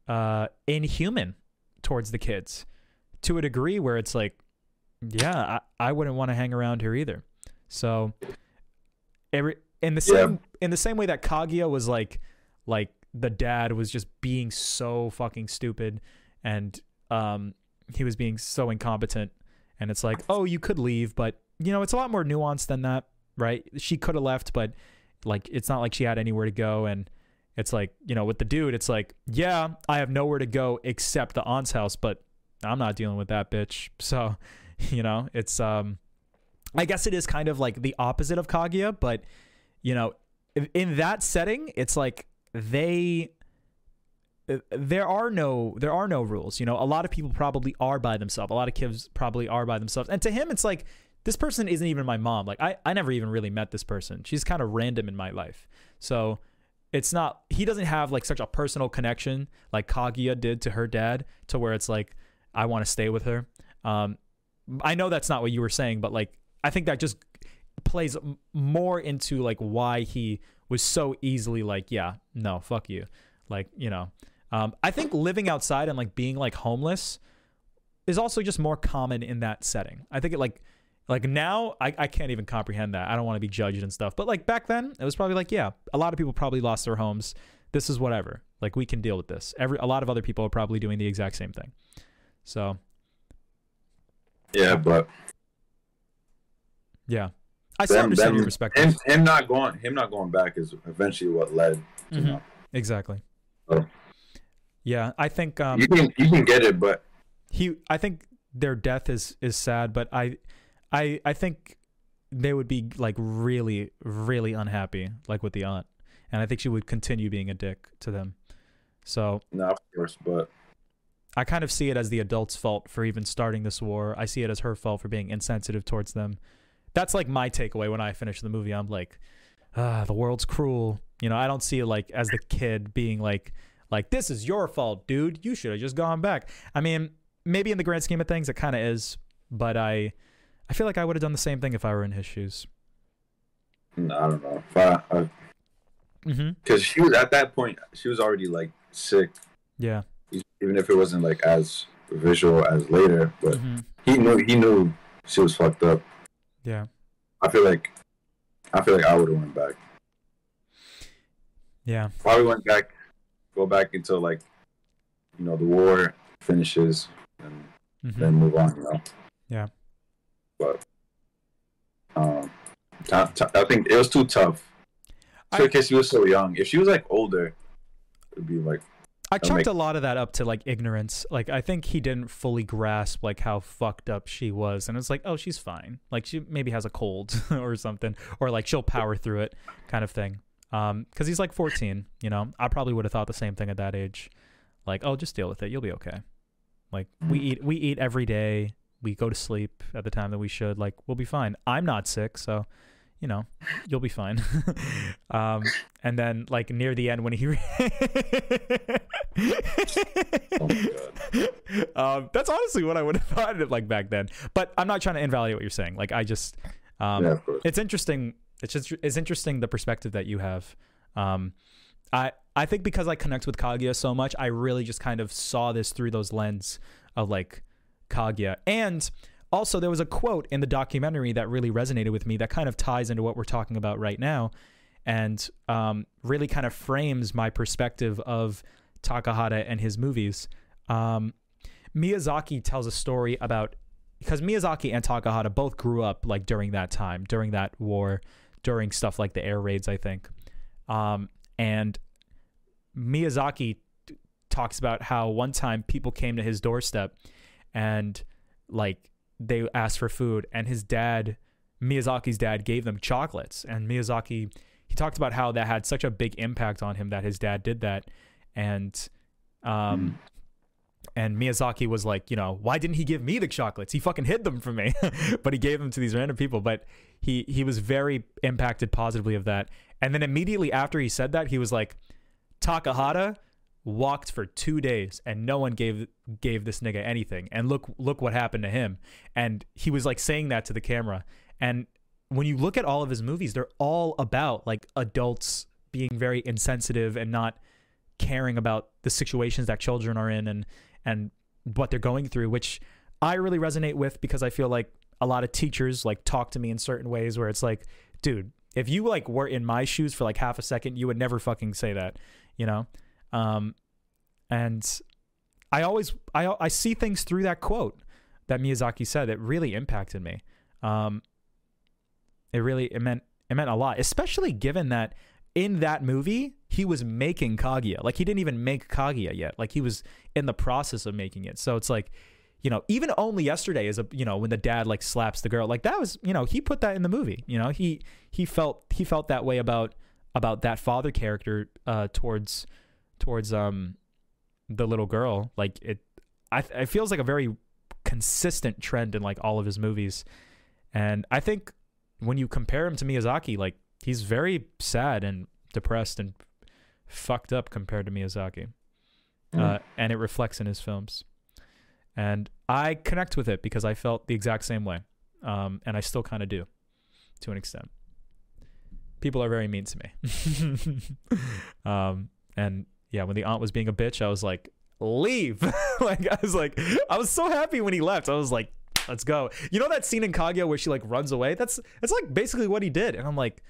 uh inhuman towards the kids to a degree where it's like yeah i, I wouldn't want to hang around here either. So every in the Yeah. same in the same way that kaguya was like like the dad was just being so fucking stupid and um he was being so incompetent and it's like oh you could leave but you know it's a lot more nuanced than that right? She could have left but like it's not like she had anywhere to go. And it's like you know with the dude it's like yeah i have nowhere to go except the aunt's house but i'm not dealing with that bitch. <laughs> So you know it's um i guess it is kind of like the opposite of kaguya but you know in- that setting it's like they there are no there are no rules you know? A lot of people probably are by themselves. A lot of kids probably are by themselves. And to him it's like this person isn't even my mom. Like i i never even really met this person. She's kind of random in my life. So it's not he doesn't have like such a personal connection like kaguya did to her dad to where it's like i want to stay with her. Um i know that's not what you were saying but like i think that just plays more into like why he was so easily like yeah no fuck you. Like you know um i think living outside and like being like homeless is also just more common in that setting. I think it like like now I, I can't even comprehend that. I don't want to be judged and stuff. But like back then it was probably like yeah a lot of people probably lost their homes. This is whatever. Like we can deal with this. Every a lot of other people are probably doing the exact same thing. So Yeah, but yeah. I still them, understand them, your perspective. him, him not going, him not going back is eventually what led. Mhm. exactly. Oh. Yeah i think um you can you can get it, but he i think their death is is sad but i i i think they would be like really really unhappy like with the aunt. And i think she would continue being a dick to them. So no, of course, but i kind of see it as the adults fault for even starting this war. I see it as her fault for being insensitive towards them. That's like my takeaway when i finish the movie. I'm like ah the world's cruel. You know i don't see it like as the kid being like like this is your fault dude you should have just gone back i mean maybe in the grand scheme of things it kind of is but i i feel like i would have done the same thing if i were in his shoes no, I don't know. I, I, mm-hmm. because she was at that point, she was already like sick, yeah even if it wasn't like as visual as later, but Mhm. he knew he knew she was fucked up. Yeah. I feel like I feel like I would have went back. Yeah. Probably went back, go back until like, you know, the war finishes and Mhm. then move on. You know. Yeah. But um, t- t- I think it was too tough. I- Because she was so young. If she was like older, it'd be like I chucked make- a lot of that up to like ignorance. Like I think he didn't fully grasp like how fucked up she was, and it's like, oh, she's fine. Like she maybe has a cold <laughs> or something, or like she'll power through it, kind of thing. Um, because he's like 14. You know, I probably would have thought the same thing at that age. Like, oh, just deal with it. You'll be okay. Like we eat, we eat every day. We go to sleep at the time that we should. Like we'll be fine. I'm not sick, so you know, you'll be fine. <laughs> um, and then like near the end when he oh <laughs> um, that's honestly what I would have <laughs> thought of like back then. But I'm not trying to invalidate what you're saying. Like I just, um, yeah, it's interesting. It's just it's interesting the perspective that you have. Um, I I think because I connect with Kaguya so much, I really just kind of saw this through those lens of like Kaguya. And also there was a quote in the documentary that really resonated with me that kind of ties into what we're talking about right now and um, really kind of frames my perspective of Takahata and his movies. Um, Miyazaki tells a story about because Miyazaki and Takahata both grew up like during that time, during that war, during stuff like the air raids, I think. Um, and Miyazaki t- talks about how one time people came to his doorstep and like they asked for food and his dad Miyazaki's dad gave them chocolates and Miyazaki he talked about how that had such a big impact on him that his dad did that and um and Miyazaki was like, you know, why didn't he give me the chocolates? He fucking hid them from me, <laughs> but he gave them to these random people. But he he was very impacted positively of that. And then immediately after he said that, he was like, Takahata walked for two days and no one gave gave this nigga anything. And look look what happened to him. And he was like saying that to the camera. And when you look at all of his movies, they're all about like adults being very insensitive and not caring about the situations that children are in and and what they're going through, which I really resonate with because I feel like a lot of teachers like talk to me in certain ways where it's like, dude, if you like were in my shoes for like half a second, you would never fucking say that, you know? Um, and I always I I see things through that quote that Miyazaki said that really impacted me. Um, it really it meant it meant a lot, especially given that in that movie he was making Kaguya. Like he didn't even make Kaguya yet. Like he was in the process of making it. So it's like, you know, even only yesterday is a you know when the dad like slaps the girl. Like that was you know he put that in the movie. You know he he felt he felt that way about about that father character uh, towards towards um the little girl. Like it, I it feels like a very consistent trend in like all of his movies, and I think when you compare him to Miyazaki, like he's very sad and depressed and fucked up compared to Miyazaki, uh, and it reflects in his films. And I connect with it because I felt the exact same way, um, and I still kind of do, to an extent. People are very mean to me, <laughs> um, and yeah, when the aunt was being a bitch, I was like, leave. <laughs> like I was like, I was so happy when he left. I was like, let's go. You know that scene in Kaguya where she like runs away? That's that's like basically what he did, and I'm like,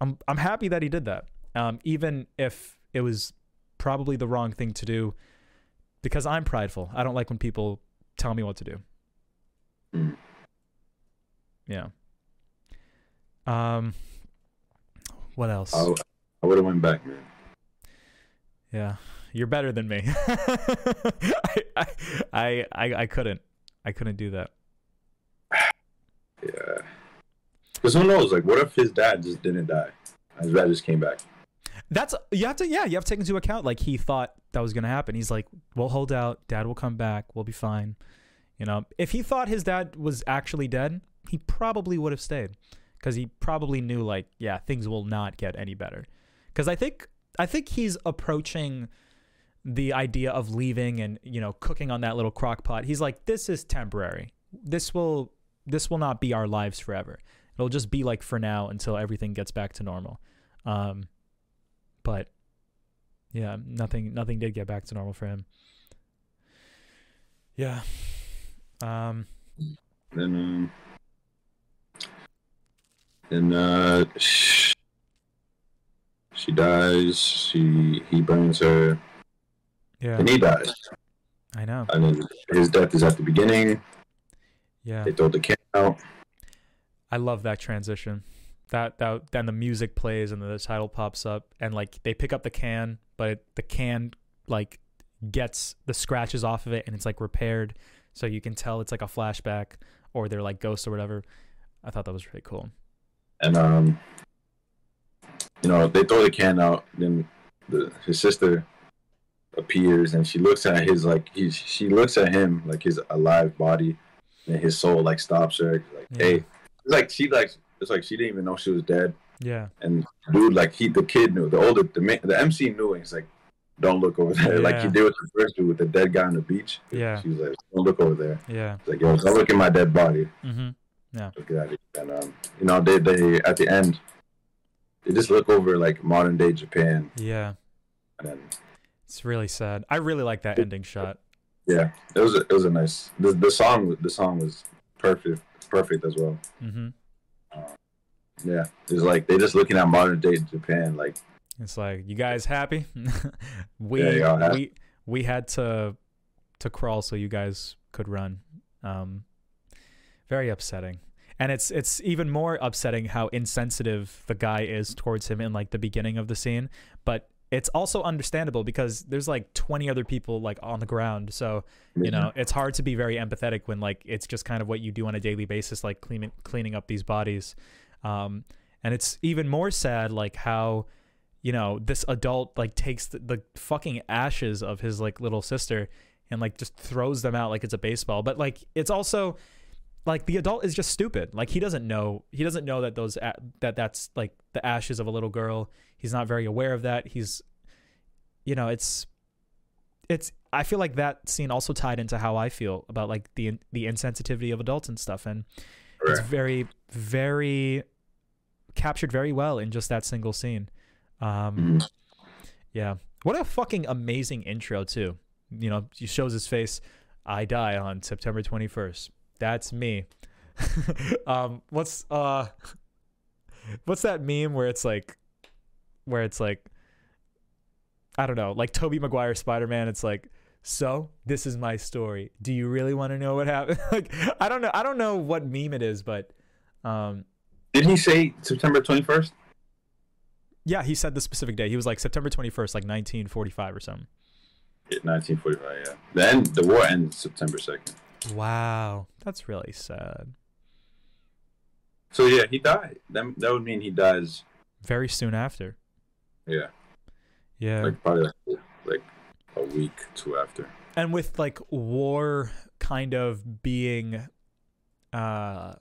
I'm I'm happy that he did that. Um, even if it was probably the wrong thing to do, because I'm prideful. I don't like when people tell me what to do. Mm. Yeah. Um. What else? I, I would have went back, man. Yeah, you're better than me. <laughs> I, I, I, I, I couldn't. I couldn't do that. <sighs> Yeah. Because who knows? Like, what if his dad just didn't die? His dad just came back. That's you have to. Yeah, you have to take into account. Like he thought that was gonna happen. He's like, "We'll hold out. Dad will come back. We'll be fine." You know, if he thought his dad was actually dead, he probably would have stayed, because he probably knew, like, yeah, things will not get any better. Because I think I think he's approaching the idea of leaving and you know cooking on that little crock pot. He's like, this is temporary. This will this will not be our lives forever. It'll just be like for now until everything gets back to normal. Um, but yeah, nothing nothing did get back to normal for him. Yeah. Um. Then, um, then uh, sh- she dies. She he burns her, Yeah. and he dies. I know. And then his death is at the beginning. Yeah. They throw the can out. I love that transition. That that then the music plays and the title pops up and like they pick up the can, but it, the can like gets the scratches off of it and it's like repaired, so you can tell it's like a flashback or they're like ghosts or whatever. I thought that was really cool. and um, you know, they throw the can out. Then the his sister appears, and she looks at his like he she looks at him like his alive body, and his soul like stops her. Like, Yeah. hey, like she like it's like she didn't even know she was dead. Yeah. And dude, like he the kid knew the older the the MC knew. And he's like, don't look over there. Like he did with the first dude with the dead guy on the beach. Yeah. She was like, don't look over there. Yeah. He's like, yo, don't look at my dead body. Mm-hmm. Yeah. Look at it. And um, you know, they they at the end, they just look over like modern day Japan, Yeah. and then It's really sad. I really like that ending shot. yeah, it was a, it was a nice. The the song the song was perfect perfect as well. Mhm. Yeah, it's like they're just looking at modern day Japan, like It's like, you guys happy? <laughs> we Yeah, happy. we we had to to crawl so you guys could run. Um very upsetting. And it's it's even more upsetting how insensitive the guy is towards him in like the beginning of the scene, but it's also understandable because there's like 20 other people like on the ground. So, you know, it's hard to be very empathetic when like it's just kind of what you do on a daily basis like cleaning cleaning up these bodies. Um and it's even more sad like how you know this adult like takes the, the fucking ashes of his like little sister and like just throws them out like it's a baseball but like it's also like the adult is just stupid. Like he doesn't know he doesn't know that those a- that that's like the ashes of a little girl. He's not very aware of that. He's you know it's it's i feel like that scene also tied into how i feel about like the the insensitivity of adults and stuff. And it's very very captured very well in just that single scene. Um Mhm. yeah. What a fucking amazing intro too. You know he shows his face i die on september 21st that's me <laughs> um what's uh <laughs> what's that meme where it's like where it's like i don't know like Tobey Maguire spider-man it's like so this is my story do you really want to know what happened <laughs> like i don't know i don't know what meme it is but um Did he say September twenty first? yeah he said the specific day he was like september 21st like 1945 or something Nineteen forty five. Yeah. The end. The war ends September second. Wow that's really sad So yeah, he died. That that would mean he dies. very soon after Yeah, yeah like probably like, like a week two after. and with like war kind of being uh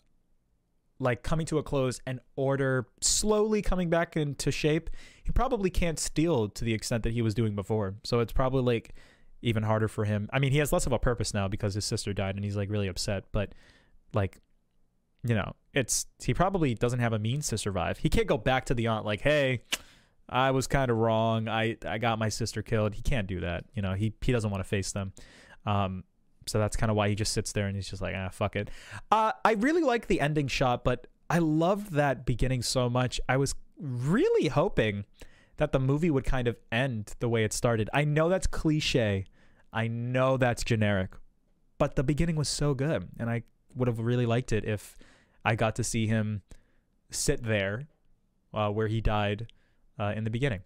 like coming to a close and order slowly coming back into shape he probably can't steal to the extent that he was doing before so it's probably like even harder for him. I mean he has less of a purpose now because his sister died and he's like really upset but like you know it's he probably doesn't have a means to survive. He can't go back to the aunt like hey i was kind of wrong. I i got my sister killed. He can't do that you know? He he doesn't want to face them. Um so that's kind of why he just sits there and he's just like ah fuck it. Uh i really like the ending shot but i loved that beginning so much. I was really hoping that the movie would kind of end the way it started. I know that's cliche i know that's generic but the beginning was so good and i would have really liked it if i got to see him sit there uh, where he died uh, in the beginning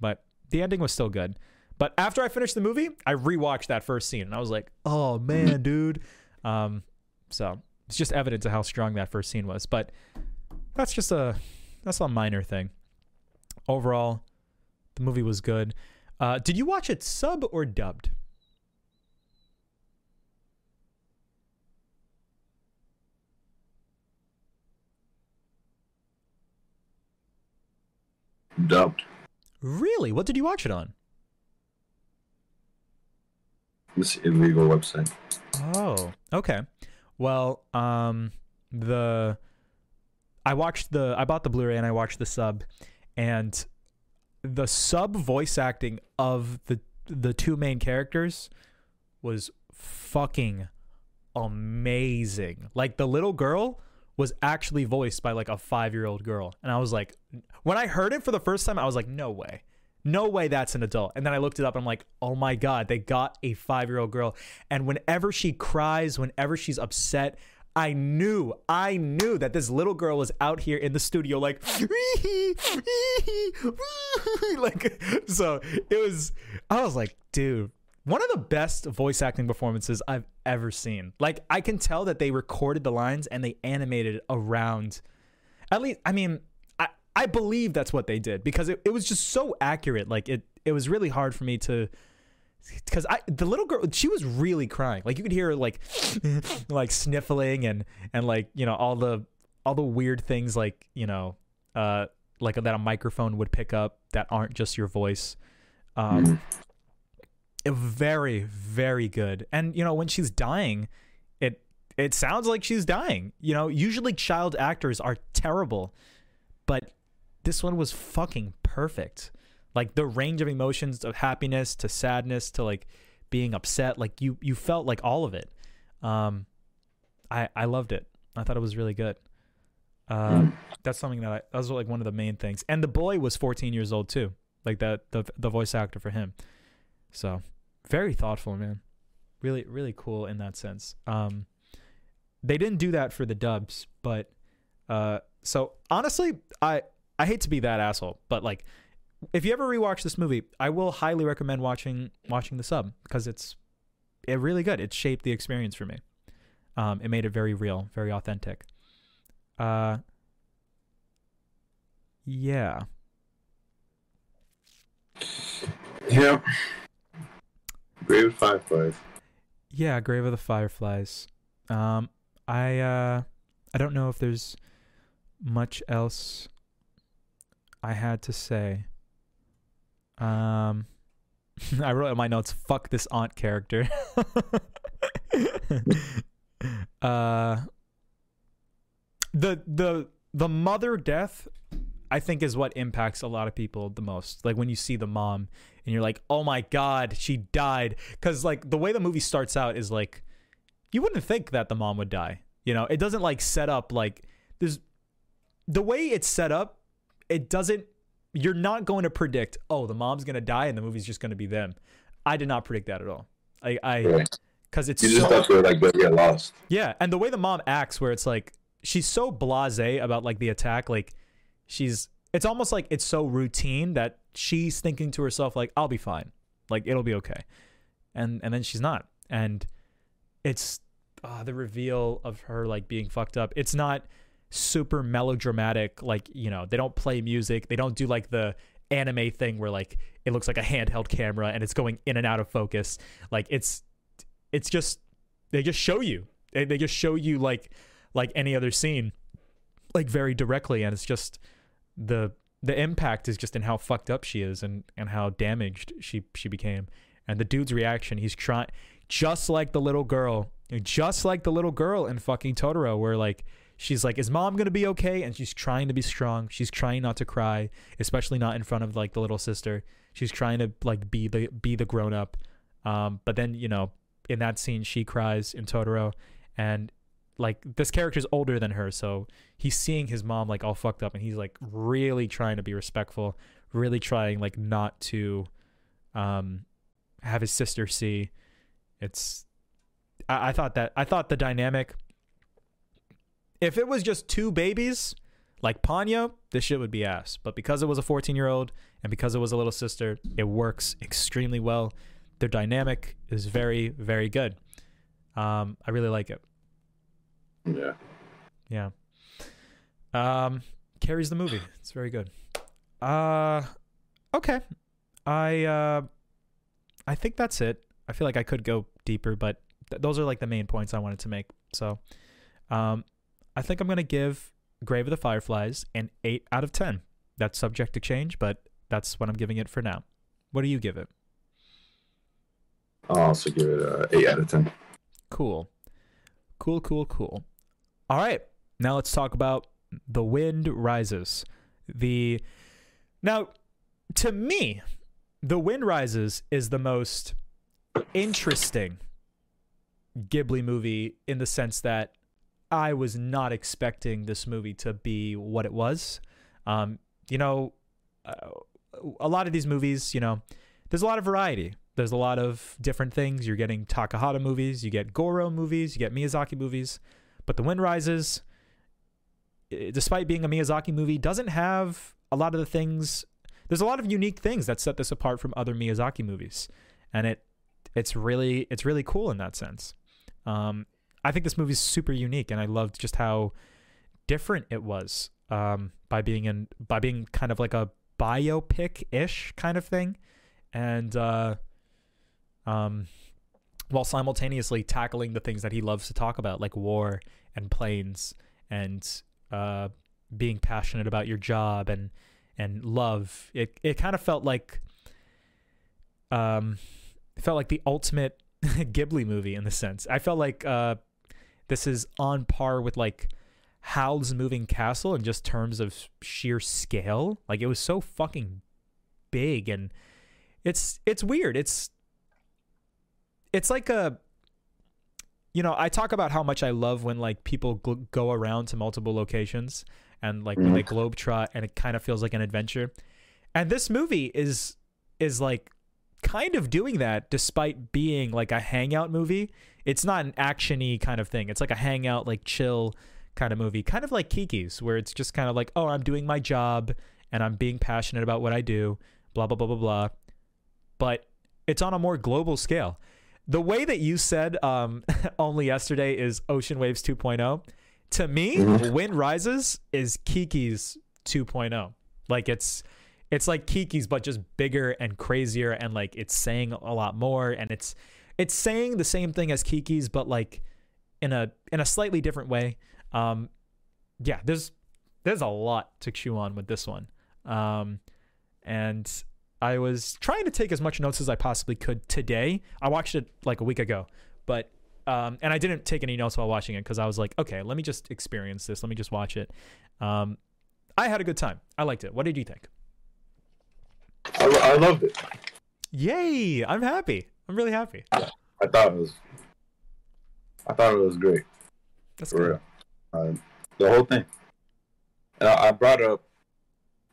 but the ending was still good but after I finished the movie, I rewatched that first scene and I was like, "Oh man, <clears throat> dude." Um, so it's just evidence of how strong that first scene was. But that's just a that's a minor thing. Overall, the movie was good. Uh, did you watch it sub or dubbed? Dubbed. Really? What did you watch it on? This illegal website. Oh, okay. Well, um, the I watched the I bought the Blu-ray and I watched the sub, and the sub voice acting of the the two main characters was fucking amazing. Like the little girl was actually voiced by like a 5-year-old girl. And I was like when I heard it for the first time I was like no way. No way that's an adult. And then I looked it up and I'm like, "Oh my god, they got a 5-year-old girl." And whenever she cries, whenever she's upset, I knew, I knew that this little girl was out here in the studio, like, <laughs> like, so it was, I was like, dude, one of the best voice acting performances I've ever seen. Like, I can tell that they recorded the lines and they animated around, at least, I mean, I, I believe that's what they did because it, it was just so accurate. Like, it, it was really hard for me to, because I the little girl she was really crying like you could hear her like <laughs> like sniffling and and like you know all the all the weird things like you know uh like that a microphone would pick up that aren't just your voice um it, very very good. And you know when she's dying it it sounds like she's dying. You know usually child actors are terrible but this one was fucking perfect. Like the range of emotions of happiness to sadness to like being upset like you you felt like all of it. Um i i loved it. I thought it was really good. Uh, that's something that I, that was like one of the main things. And the boy was 14 years old too. Like that the the voice actor for him. So very thoughtful man really really cool in that sense um they didn't do that for the dubs but uh so honestly i i hate to be that asshole but like if you ever rewatch this movie, I will highly recommend watching watching the sub because it's it really good. It shaped the experience for me. Um, it made it very real, very authentic. Uh, yeah. Yeah. Grave of the Fireflies. Yeah, Grave of the Fireflies. Um, I uh, I don't know if there's much else I had to say. Um, <laughs> I wrote in my notes, "Fuck this aunt character." <laughs> uh, the the the mother death, I think, is what impacts a lot of people the most. Like when you see the mom and you're like, "Oh my god, she died," because like the way the movie starts out is like, you wouldn't think that the mom would die. You know, it doesn't like set up like there's the way it's set up. It doesn't you're not going to predict, oh, the mom's gonna die and the movie's just gonna be them. I did not predict that at all. I, I, because it's You just so, thought like, get lost. yeah, and the way the mom acts, where it's like she's so blasé about like the attack, like she's, it's almost like it's so routine that she's thinking to herself like, I'll be fine, like it'll be okay, and and then she's not, and it's uh, the reveal of her like being fucked up. It's not super melodramatic, like you know they don't play music, they don't do like the anime thing where like it looks like a handheld camera and it's going in and out of focus. Like it's it's just they just show you. They, they just show you like like any other scene like very directly. And it's just the the impact is just in how fucked up she is and and how damaged she she became. And the dude's reaction he's trying just like the little girl just like the little girl in fucking Totoro where like she's like is mom going to be okay? And she's trying to be strong. She's trying not to cry especially not in front of like the little sister. She's trying to like be the be the grown up. Um but then you know in that scene she cries in Totoro. And like this character's older than her so he's seeing his mom like all fucked up and he's like really trying to be respectful really trying like not to um have his sister see it's I, I thought that I thought the dynamic if it was just two babies like Ponyo, this shit would be ass. But because it was a 14 year old and because it was a little sister, it works extremely well. Their dynamic is very, very good. Um, I really like it. Yeah. Yeah. Um, carries the movie. It's very good. Uh, okay. I uh, I think that's it. I feel like I could go deeper, but th- those are like the main points I wanted to make. So, um, I think I'm gonna give Grave of the Fireflies an eight out of ten. That's subject to change, but that's what I'm giving it for now. What do you give it? I'll also give it a eight out of ten. Cool. Cool, cool, cool. All right. Now let's talk about The Wind Rises. The Now, to me, The Wind Rises is the most interesting Ghibli movie in the sense that I was not expecting this movie to be what it was. Um, you know, uh, a lot of these movies, you know, there's a lot of variety. There's a lot of different things. You're getting Takahata movies, you get Goro movies, you get Miyazaki movies, but The Wind Rises, despite being a Miyazaki movie, doesn't have a lot of the things. There's a lot of unique things that set this apart from other Miyazaki movies, and it it's really it's really cool in that sense. Um, I think this movie's super unique, and I loved just how different it was um, by being in by being kind of like a biopic ish kind of thing, and uh, um, while simultaneously tackling the things that he loves to talk about, like war and planes and uh, being passionate about your job and and love. It it kind of felt like um, felt like the ultimate <laughs> Ghibli movie in the sense. I felt like uh, this is on par with like Howl's Moving Castle in just terms of sheer scale. Like it was so fucking big and it's it's weird. It's it's like a you know, I talk about how much I love when like people gl- go around to multiple locations and like when they mm-hmm. globetrot and it kind of feels like an adventure. And this movie is is like kind of doing that despite being like a hangout movie. It's not an actiony kind of thing. It's like a hangout, like chill kind of movie, kind of like Kiki's, where it's just kind of like, oh, I'm doing my job and I'm being passionate about what I do, blah blah blah blah blah. But it's on a more global scale. The way that you said um, <laughs> only yesterday is Ocean Waves 2.0. To me, Mhm. Wind Rises is Kiki's 2.0. Like it's it's like Kiki's but just bigger and crazier and like it's saying a lot more and it's it's saying the same thing as Kiki's but like in a in a slightly different way. Um yeah, there's there's a lot to chew on with this one. Um and I was trying to take as much notes as I possibly could today. I watched it like a week ago, but um, and I didn't take any notes while watching it because I was like, okay, let me just experience this. Let me just watch it. Um, I had a good time. I liked it. What did you think? I, I loved it. Yay! I'm happy. I'm really happy. I thought it was. I thought it was great That's for good. real. Uh, the whole thing. And I, I brought up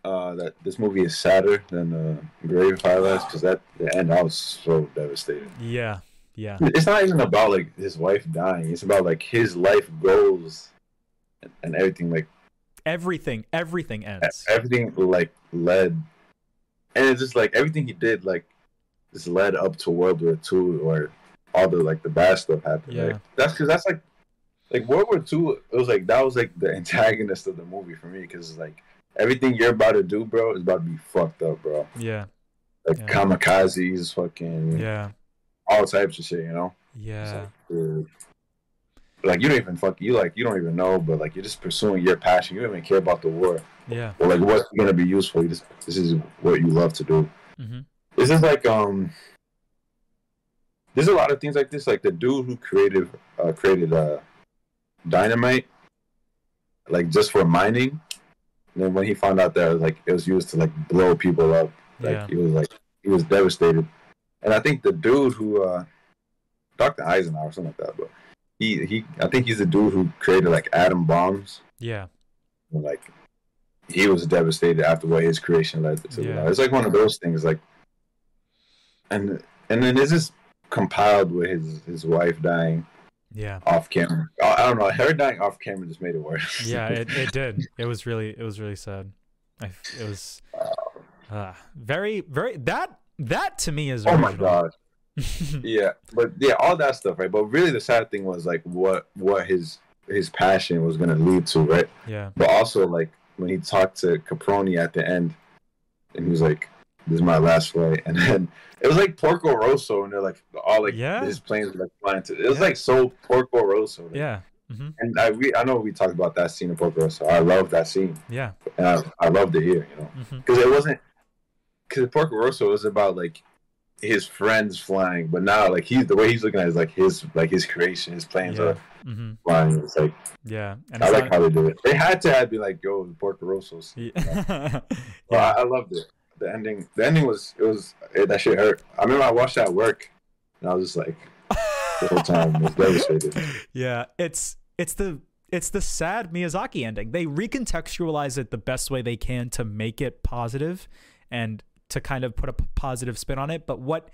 uh, that this movie is sadder than uh, Grave of Fireflies because that the end I was so devastated. Yeah, yeah, It's not even about like his wife dying. It's about like his life goals and, and everything. Like everything, everything ends. everything like led, and it's just like everything he did like just led up to World War Two or all the like the bad stuff happened. Yeah. Like, that's because that's like like World War Two. It was like that was like the antagonist of the movie for me because it's like everything you're about to do, bro, is about to be fucked up, bro. Yeah, Like Yeah. kamikazes, fucking yeah, all types of shit, you know. Yeah, like, like you don't even fuck you like you don't even know, but like you're just pursuing your passion. You don't even care about the war yeah. or like what's gonna be useful. You just this is what you love to do. Mm-hmm. This is like um. There's a lot of things like this. Like the dude who created uh, created uh, dynamite, like just for mining. And then when he found out that like it was used to like blow people up, like Yeah. he was like he was devastated. And I think the dude who uh, Dr. Eisenhower or something like that, but he he I think he's the dude who created like atom bombs. Yeah, And, like he was devastated after what his creation led to. Yeah. It's like one of those things, like, and and then this is compiled with his his wife dying yeah, off camera. I, don't know, her dying off camera just made it worse. <laughs> yeah. It, it did. <laughs> It was really, it was really sad. I, it was uh, very, very that that to me is. oh my original. god. <laughs> Yeah, but yeah, all that stuff, right? But really, the sad thing was like what what his his passion was gonna lead to, right? yeah, But also like when he talked to Caproni at the end, and he was like, "This is my last flight," and then it was like Porco Rosso, and they're like all like Yeah. his planes were like flying to. It was Yeah. like so Porco Rosso. like- yeah, hmm And I we I know we talked about that scene in Porco Rosso. I love that scene, yeah, and I, I loved it here, you know, because it wasn't because Porco Rosso was about like his friends flying, but now like he's the way he's looking at it is like his like his creation, his planes yeah, are hmm flying. It's like yeah. And I like not- how they do it. They had to have be like, yo, the Porco Rossos. Yeah. Well, <laughs> yeah. I, I loved it. The ending, the ending was it was it, that shit hurt. I remember I watched that at work, and I was just like, the whole time. Was devastated. <laughs> Yeah, it's it's the it's the sad Miyazaki ending. They recontextualize it the best way they can to make it positive and to kind of put a positive spin on it. But what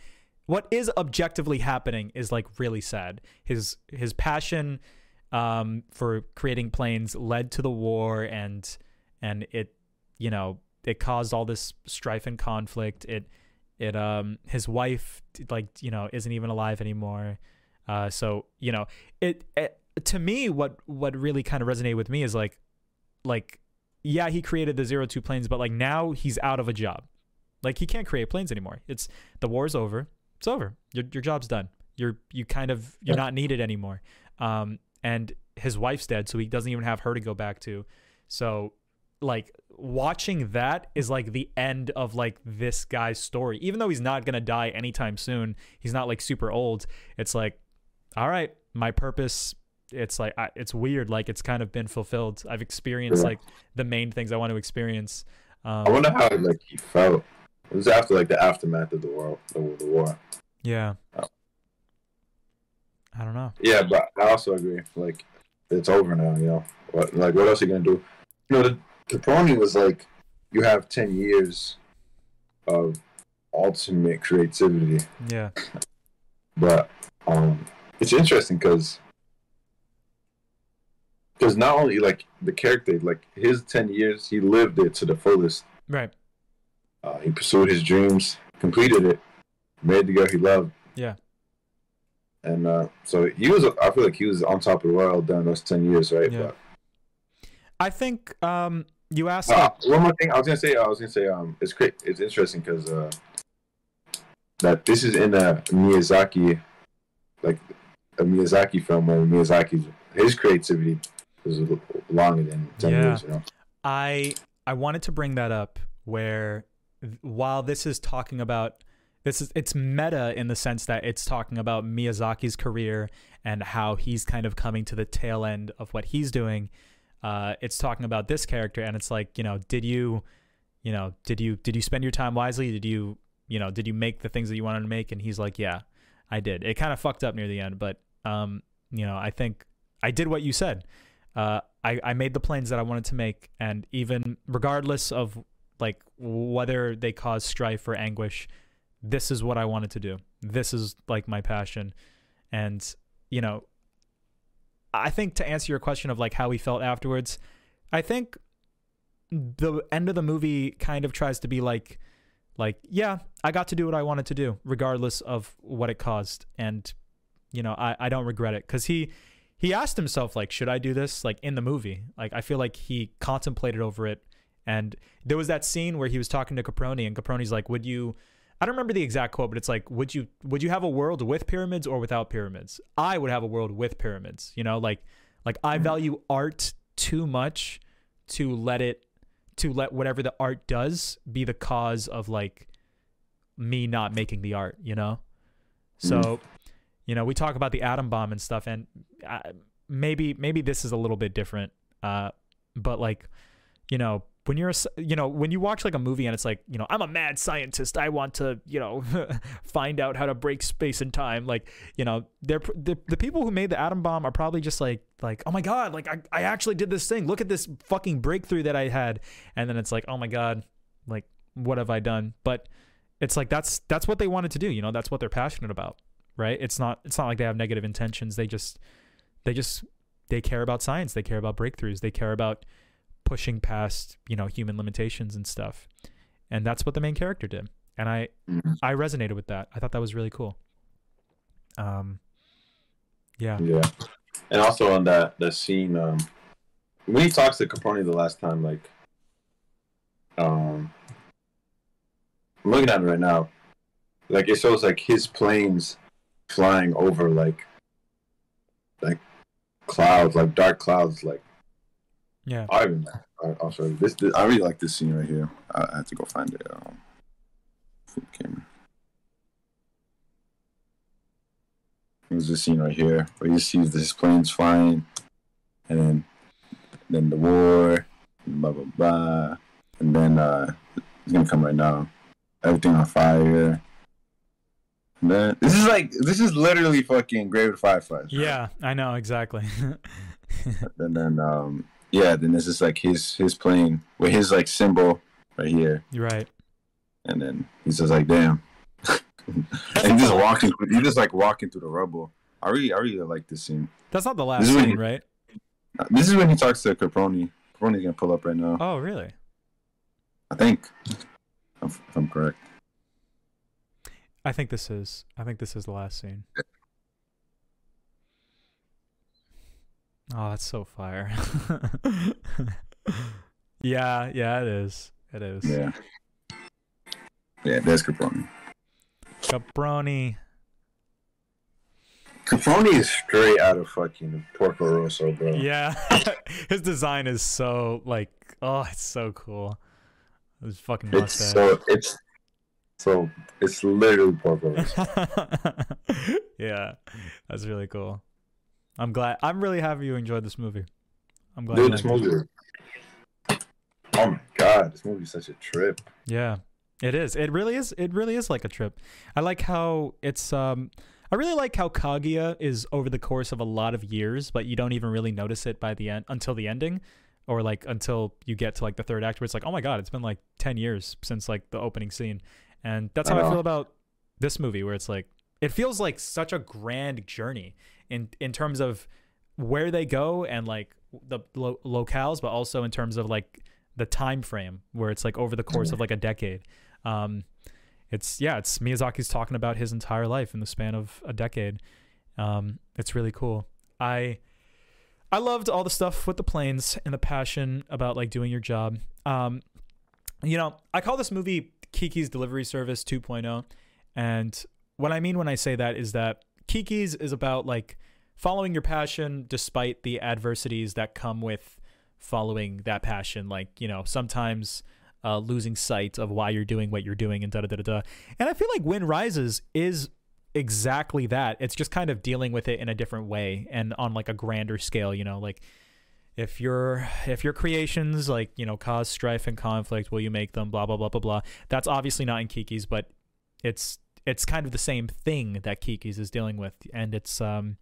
what is objectively happening is like really sad. His his passion um, for creating planes led to the war, and and it you know it caused all this strife and conflict. It it um his wife like you know isn't even alive anymore. Uh, so you know it, it to me what what really kind of resonated with me is like like yeah he created the zero two planes but like now he's out of a job. Like he can't create planes anymore. It's the war's over. It's over. Your, your job's done. You're you kind of you're not needed anymore. Um and his wife's dead so he doesn't even have her to go back to. So like watching that is like the end of like this guy's story even though he's not gonna die anytime soon he's not like super old it's like all right my purpose it's like I, it's weird like it's kind of been fulfilled i've experienced Yeah. like the main things i want to experience I um, wonder how like he felt. It was after like the aftermath of the war. The, the war. yeah Oh. i don't know Yeah, but I also agree. Like, it's over now. You know, what like what else are you gonna do? You know, the Caproni was like, you have ten years of ultimate creativity, yeah but um, it's interesting because because not only like the character, like his ten years, he lived it to the fullest. right Uh, he pursued his dreams, completed it, made the girl he loved. Yeah. And uh, so he was. I feel like he was on top of the world during those ten years, right? Yeah. But i think um you asked Uh, one more thing, I was gonna say, I was gonna say, um, it's great. It's interesting because uh, that this is in a Miyazaki, like a Miyazaki film where Miyazaki's his creativity is longer than ten Yeah. years. You know, I I wanted to bring that up where while this is talking about this is it's meta in the sense that it's talking about Miyazaki's career and how he's kind of coming to the tail end of what he's doing. Uh, it's talking about this character and it's like you know did you you know did you did you spend your time wisely? Did you you know did you make the things that you wanted to make? And he's like yeah I did. It kind of fucked up near the end but um you know I think I did what you said. Uh, I, I made the planes that I wanted to make, and even regardless of like whether they cause strife or anguish, this is what I wanted to do. This is like my passion, and you know, I think to answer your question of like how we felt afterwards, I think the end of the movie kind of tries to be like, like yeah, I got to do what I wanted to do, regardless of what it caused, and you know, I I don't regret it. Because he he asked himself like should i do this like in the movie? Like i feel like he contemplated over it. And there was that scene where he was talking to caproni and caproni's like would you i don't remember the exact quote but it's like would you would you have a world with pyramids or without pyramids? I would have a world with pyramids you know like like i value art too much to let it to let whatever the art does be the cause of like me not making the art you know? So you know we talk about the atom bomb and stuff and uh, maybe maybe this is a little bit different uh but like you know when you're a you know when you watch like a movie and it's like you know i'm a mad scientist. I want to you know <laughs> find out how to break space and time like you know they're pr- the, the people who made the atom bomb are probably just like like oh my god like I, I actually did this thing. Look at this fucking breakthrough that i had. And then it's like oh my god like what have i done? But it's like that's that's what they wanted to do you know that's what they're passionate about right? It's not it's not like they have negative intentions. They just they just they care about science. They care about breakthroughs. They care about pushing past you know human limitations and stuff and that's what the main character did and i Mhm. i resonated with that i thought that was really cool um yeah yeah. And also on that that scene, um, when he talks to Caproni the last time, like, um, I'm looking at it right now. Like it shows like his planes flying over like like clouds, like dark clouds, like yeah I I'll show you this. This, I really like this scene right here. I, I have to go find it. Um, camera. There's this scene right here where you see this planes flying, and then then the war, blah blah blah, and then uh, it's gonna come right now. Everything on fire. Man, this is like this is literally fucking Grave Fireflies. Yeah, I know exactly. <laughs> And then um yeah, then this is like his his plane with his like symbol right here, You're right. and then he's just like damn, <laughs> and he's just walking. He's just like walking through the rubble. I really I really like this scene. That's not the last This is when scene, he- right? This is when he talks to Caproni. Caproni's gonna pull up right now. Oh, really? I think, if I'm correct. I think this is. I think this is the last scene. Oh, that's so fire. <laughs> yeah, yeah, it is. It is. Yeah. Yeah, there's Caproni. Caproni. Caproni is straight out of fucking Porco Rosso, bro. Yeah, <laughs> his design is so like, oh, it's so cool. His fucking It's so it's so it's literally Porco Rosso. <laughs> yeah, that's really cool. I'm glad. I'm really happy you enjoyed this movie. I'm glad. Dude, this it. movie. Oh my god, this movie's such a trip. Yeah, it is. It really is. It really is like a trip. I like how it's. Um, I really like how Kaguya is over the course of a lot of years, but you don't even really notice it by the end until the ending, or like until you get to like the third act, where it's like, oh my god, it's been like ten years since like the opening scene, and that's how I I feel about this movie, where it's like it feels like such a grand journey in in terms of where they go and like the lo- locales, but also in terms of like the time frame where it's like over the course of like a decade. Um, it's yeah, it's Miyazaki's talking about his entire life in the span of a decade. Um, it's really cool. I I loved all the stuff with the planes and the passion about like doing your job. Um, you know, I call this movie Kiki's Delivery Service 2.0, and what I mean when I say that is that Kiki's is about like following your passion despite the adversities that come with following that passion. Like, you know, sometimes uh, losing sight of why you're doing what you're doing and da da da da. And I feel like Wind Rises is exactly that. It's just kind of dealing with it in a different way and on like a grander scale, you know, like if your if your creations like, you know, cause strife and conflict, will you make them blah blah blah blah blah. That's obviously not in Kiki's, but it's it's kind of the same thing that Kiki's is dealing with and it's um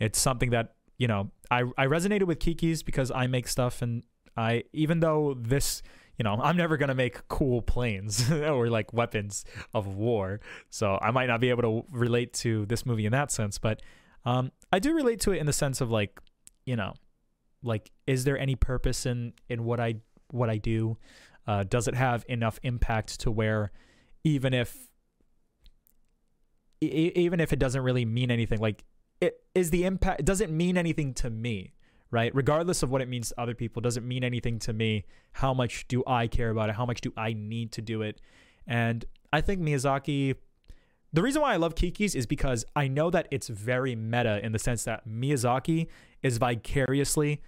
it's something that, you know, I I resonated with Kiki's because I make stuff and I even though this you know, I'm never gonna make cool planes <laughs> or like weapons of war, so I might not be able to relate to this movie in that sense. But um, I do relate to it in the sense of like, you know, like is there any purpose in in what I what I do? Uh, does it have enough impact to where even if even if it doesn't really mean anything, like it is the impact It does it mean anything to me? right? Regardless of what it means to other people, does it mean anything to me? How much do I care about it? How much do I need to do it? And I think Miyazaki, the reason why I love Kiki's is because I know that it's very meta in the sense that Miyazaki is vicariously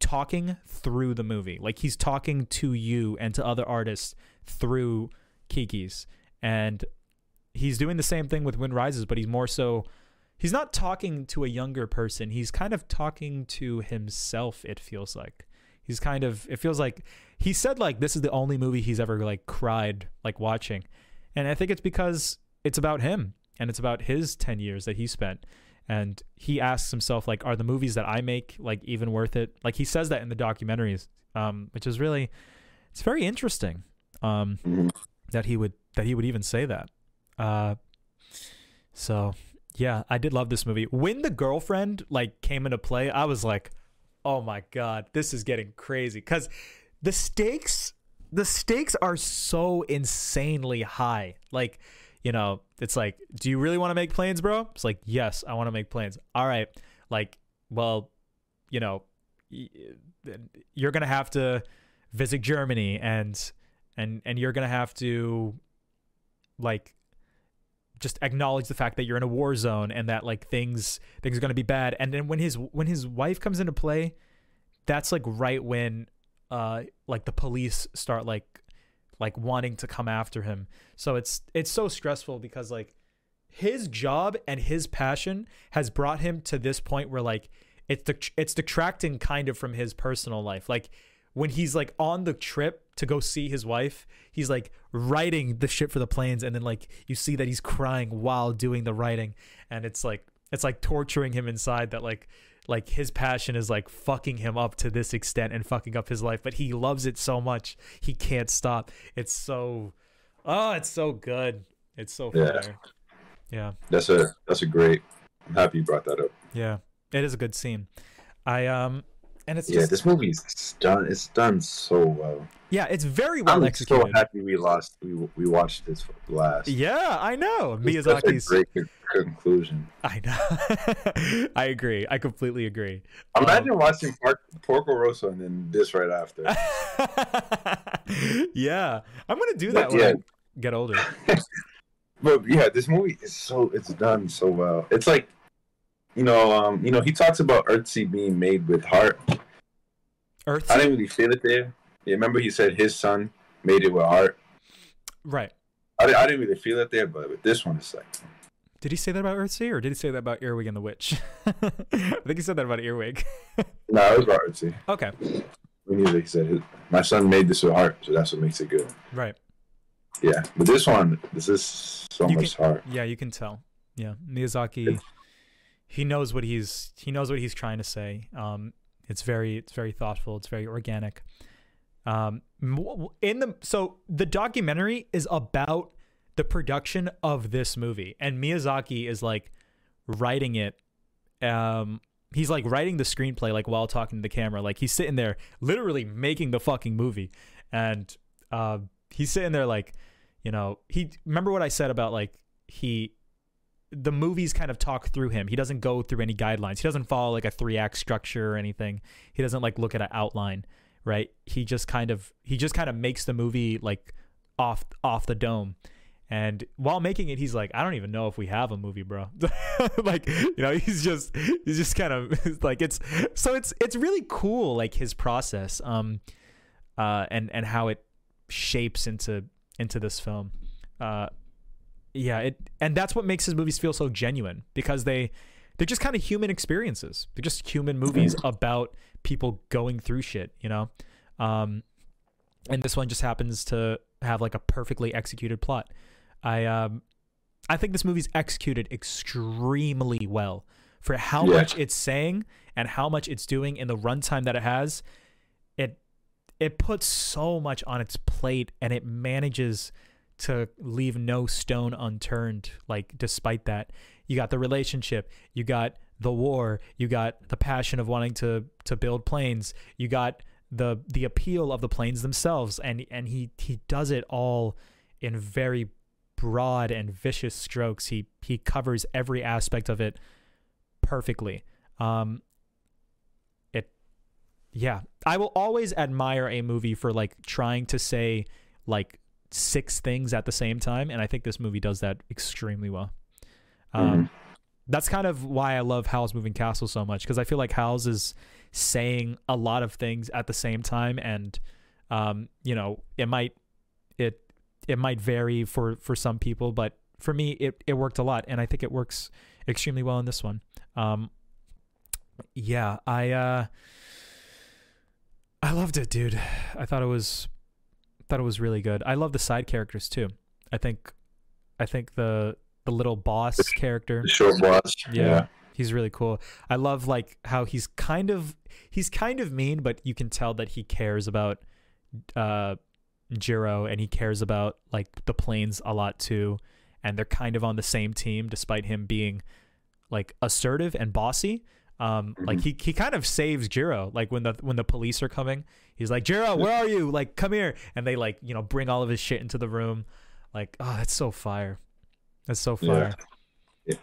talking through the movie. Like he's talking to you and to other artists through Kiki's. And he's doing the same thing with Wind Rises, but he's more so he's not talking to a younger person. He's kind of talking to himself, it feels like. He's kind of it feels like he said like this is the only movie he's ever like cried like watching. And I think it's because it's about him and it's about his 10 years that he spent. And he asks himself like are the movies that I make like even worth it? Like he says that in the documentaries, um which is really it's very interesting. Um Mhm. that he would that he would even say that. Uh so yeah, I did love this movie. When the girlfriend like came into play, I was like, "Oh my god, this is getting crazy." Cuz the stakes the stakes are so insanely high. Like, you know, it's like, "Do you really want to make planes, bro?" It's like, "Yes, I want to make planes." All right. Like, well, you know, you're to have to visit Germany and and and you're to have to like just acknowledge the fact that you're in a war zone and that like things things are going to be bad. And then when his when his wife comes into play that's like right when uh like the police start like like wanting to come after him. So it's it's so stressful because like his job and his passion has brought him to this point where like it's det- it's detracting kind of from his personal life. Like when he's like on the trip to go see his wife, he's like writing the shit for the planes, and then like you see that he's crying while doing the writing, and it's like it's like torturing him inside that like like his passion is like fucking him up to this extent and fucking up his life, but he loves it so much he can't stop. It's so oh, it's so good. It's so Yeah. fire. Yeah. That's a that's a great. I'm happy you brought that up. Yeah. It is a good scene. I um and it's yeah, just this movie's done. It's done so well. yeah, it's very well executed. I'm executed. so happy we lost. We we watched this last. Yeah, I know. It's such a Miyazaki's great conclusion. I know. <laughs> I agree. I completely agree. Um, Imagine watching Por- Porco Rosso and then this right after. <laughs> yeah, I'm gonna do that But when yeah. I get older. <laughs> But yeah, this movie is so it's done so well. It's like, you know, um, you know, he talks about Earthsea being made with heart. Earth, I didn't really feel it there. Yeah, remember he said his son made it with heart. right? I, I didn't really feel it there, but with this one, it's like, Did he say that about Earthsea, or did he say that about Earwig and the Witch? <laughs> I think he said that about Earwig. <laughs> no, it was about Earthsea. okay, We knew that he said my son made this with heart, so that's what makes it good. right. Yeah, but this one, this is so You much heart. Yeah, you can tell. Yeah, Miyazaki, he knows what he's he knows what he's trying to say. Um, it's very it's very thoughtful. It's very organic. Um, in the so the documentary is about the production of this movie, and Miyazaki is like writing it. Um, he's like writing the screenplay like while talking to the camera. Like he's sitting there literally making the fucking movie, and uh, he's sitting there like, you know, he remember what I said about like he the movies kind of talk through him. He doesn't go through any guidelines. He doesn't follow like a three act structure or anything. He doesn't like look at an outline, right? He just kind of he just kind of makes the movie like off off the dome. And while making it, he's like, I don't even know if we have a movie, bro. <laughs> like, you know, he's just he's just kind of <laughs> like it's so it's it's really cool, like his process, um, uh, and and how it shapes into into this film. Uh, yeah, it and that's what makes his movies feel so genuine because they they're just kind of human experiences. They're just human movies about people going through shit, you know. Um, and this one just happens to have like a perfectly executed plot. I um, I think this movie's executed extremely well for how Yeah. much it's saying and how much it's doing in the runtime that it has. It it puts so much on its plate and it manages to leave no stone unturned like despite that. You got the relationship you got the war you got the passion of wanting to to build planes you got the the appeal of the planes themselves and and he he does it all in very broad and vicious strokes. He he covers every aspect of it perfectly. Um it yeah. I will always admire a movie for like trying to say like six things at the same time and i think this movie does that extremely well. Um that's kind of why i love howl's moving castle so much because i feel like howl's is saying a lot of things at the same time and um you know it might it it might vary for for some people but for me it it worked a lot and i think it works extremely well in this one. Um yeah i uh i loved it dude. I thought it was thought it was really good i love the side characters too i think i think the the little boss character The short boss. yeah. He's really cool. I love like how he's kind of he's kind of mean, but you can tell that he cares about uh Jiro and he cares about like the planes a lot too. And they're kind of on the same team despite him being like assertive and bossy. Um like he he kind of saves Jiro. Like when the when the police are coming, he's like, Jiro, where are you? Like, come here. And they like, you know, bring all of his shit into the room. Like, oh, that's so fire. That's so fire. Yeah.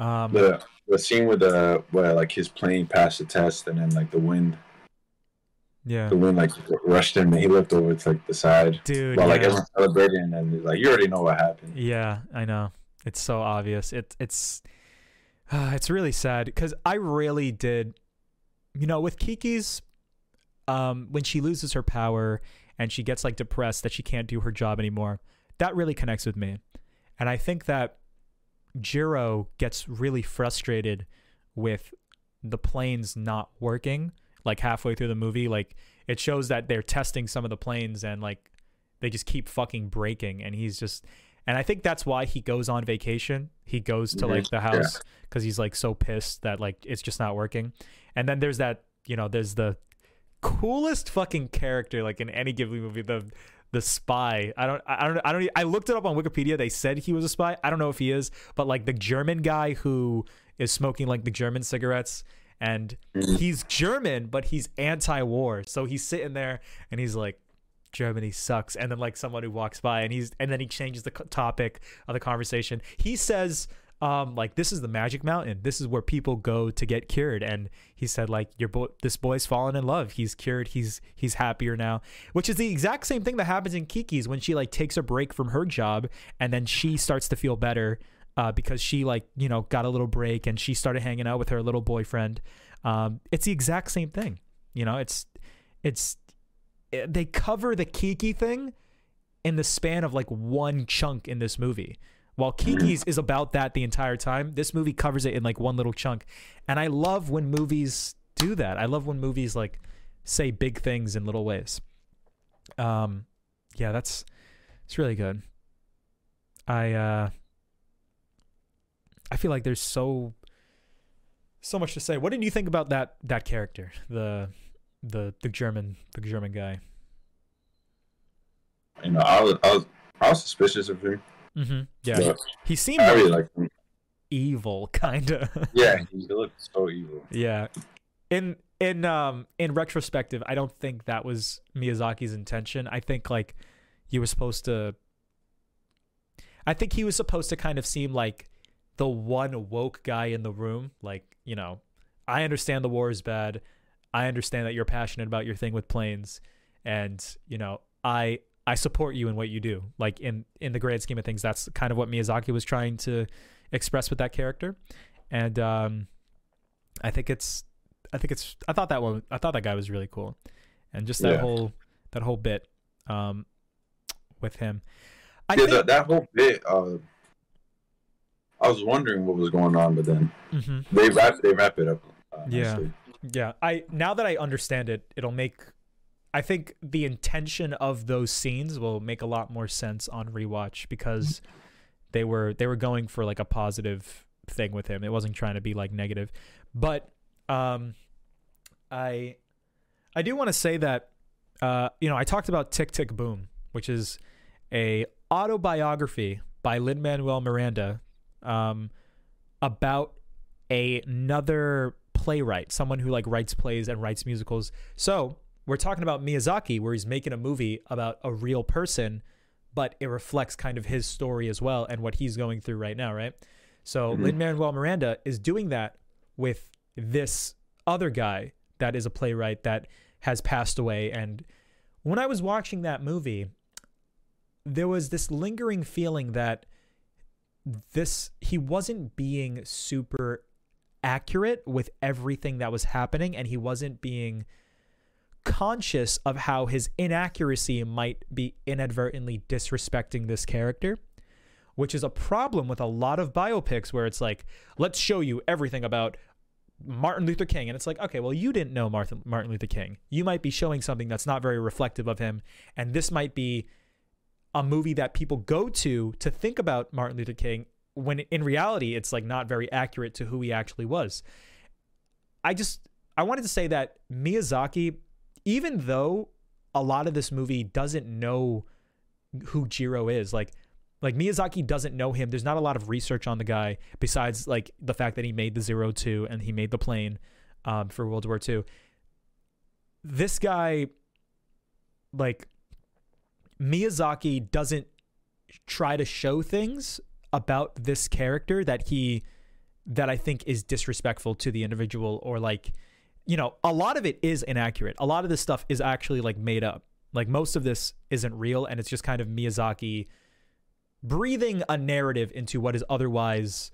Um The the scene with the where like his plane passed the test and then like the wind yeah. the wind like rushed him and he looked over to like the side Dude, while like yeah. everyone's celebrating and he's like you already know what happened. Yeah, I know. It's so obvious. It it's <sighs> it's really sad because I really did, you know, with Kiki's, um, when she loses her power and she gets like depressed that she can't do her job anymore, that really connects with me, and I think that Jiro gets really frustrated with the planes not working like halfway through the movie like it shows that they're testing some of the planes and like they just keep fucking breaking and he's just and I think that's why he goes on vacation. He goes to like Mhm. the house because he's like so pissed that like it's just not working. And then there's that, you know, there's the coolest fucking character like in any Ghibli movie, the the spy. I don't I don't I don't I looked it up on Wikipedia. They said he was a spy. I don't know if he is, but like the German guy who is smoking like the German cigarettes and Mhm. he's German, but he's anti-war. So he's sitting there and he's like Germany sucks and then like someone who walks by and he's and then he changes the topic of the conversation. He says um like this is the magic mountain. This is where people go to get cured and he said like your boy this boy's fallen in love. He's cured. He's he's happier now, which is the exact same thing that happens in Kiki's when she like takes a break from her job and then she starts to feel better uh, because she like you know got a little break and she started hanging out with her little boyfriend. Um, it's the exact same thing. You know, it's it's it- they cover the Kiki thing in the span of like one chunk in this movie. While Kiki's is about that the entire time, this movie covers it in like one little chunk. And I love when movies do that. I love when movies like say big things in little ways. Um yeah, that's it's really good. I uh I feel like there's so so much to say. What did you think about that that character? The the the German the German guy. You know, I was I was I was suspicious of him. Mm-hmm. Yeah, he seemed I really like him. evil, <laughs> kind of. Yeah, he looked so evil. yeah. In in um in retrospective, I don't think that was Miyazaki's intention. I think like you were supposed to. I think he was supposed to kind of seem like the one woke guy in the room. Like you know, I understand the war is bad. I understand that you're passionate about your thing with planes, and you know, I I support you in what you do. Like in in the grand scheme of things, that's kind of what Miyazaki was trying to express with that character, and um, I think it's I think it's I thought that one I thought that guy was really cool, and just that Yeah. whole that whole bit um with him. I yeah, think that, that whole bit. Uh, I was wondering what was going on, but then mm-hmm. they wrap they wrap it up. Uh, Yeah. Yeah, I now that I understand it, it'll make I think the intention of those scenes will make a lot more sense on rewatch because they were they were going for like a positive thing with him. It wasn't trying to be like negative. But um I I do want to say that uh you know, I talked about Tick Tick Boom, which is a autobiography by Lin-Manuel Miranda um about another playwright, someone who like writes plays and writes musicals. So we're talking about Miyazaki, where he's making a movie about a real person, but it reflects kind of his story as well and what he's going through right now, right? So Mhm. Lin Manuel Miranda is doing that with this other guy that is a playwright that has passed away. And when I was watching that movie, there was this lingering feeling that this he wasn't being super accurate with everything that was happening and he wasn't being conscious of how his inaccuracy might be inadvertently disrespecting this character which is a problem with a lot of biopics where it's like let's show you everything about Martin Luther King. And it's like okay well you didn't know Martin Martin Luther King. You might be showing something that's not very reflective of him. And this might be a movie that people go to to think about Martin Luther King when in reality it's like not very accurate to who he actually was. I just I wanted to say that Miyazaki even though a lot of this movie doesn't know who Jiro is like like Miyazaki doesn't know him. There's not a lot of research on the guy besides like the fact that he made the Zero Two and he made the plane um, for World War Two. This guy, like Miyazaki, doesn't try to show things about this character that he that I think is disrespectful to the individual or like you know a lot of it is inaccurate. A lot of this stuff is actually like made up. Like most of this isn't real and it's just kind of Miyazaki breathing a narrative into what is otherwise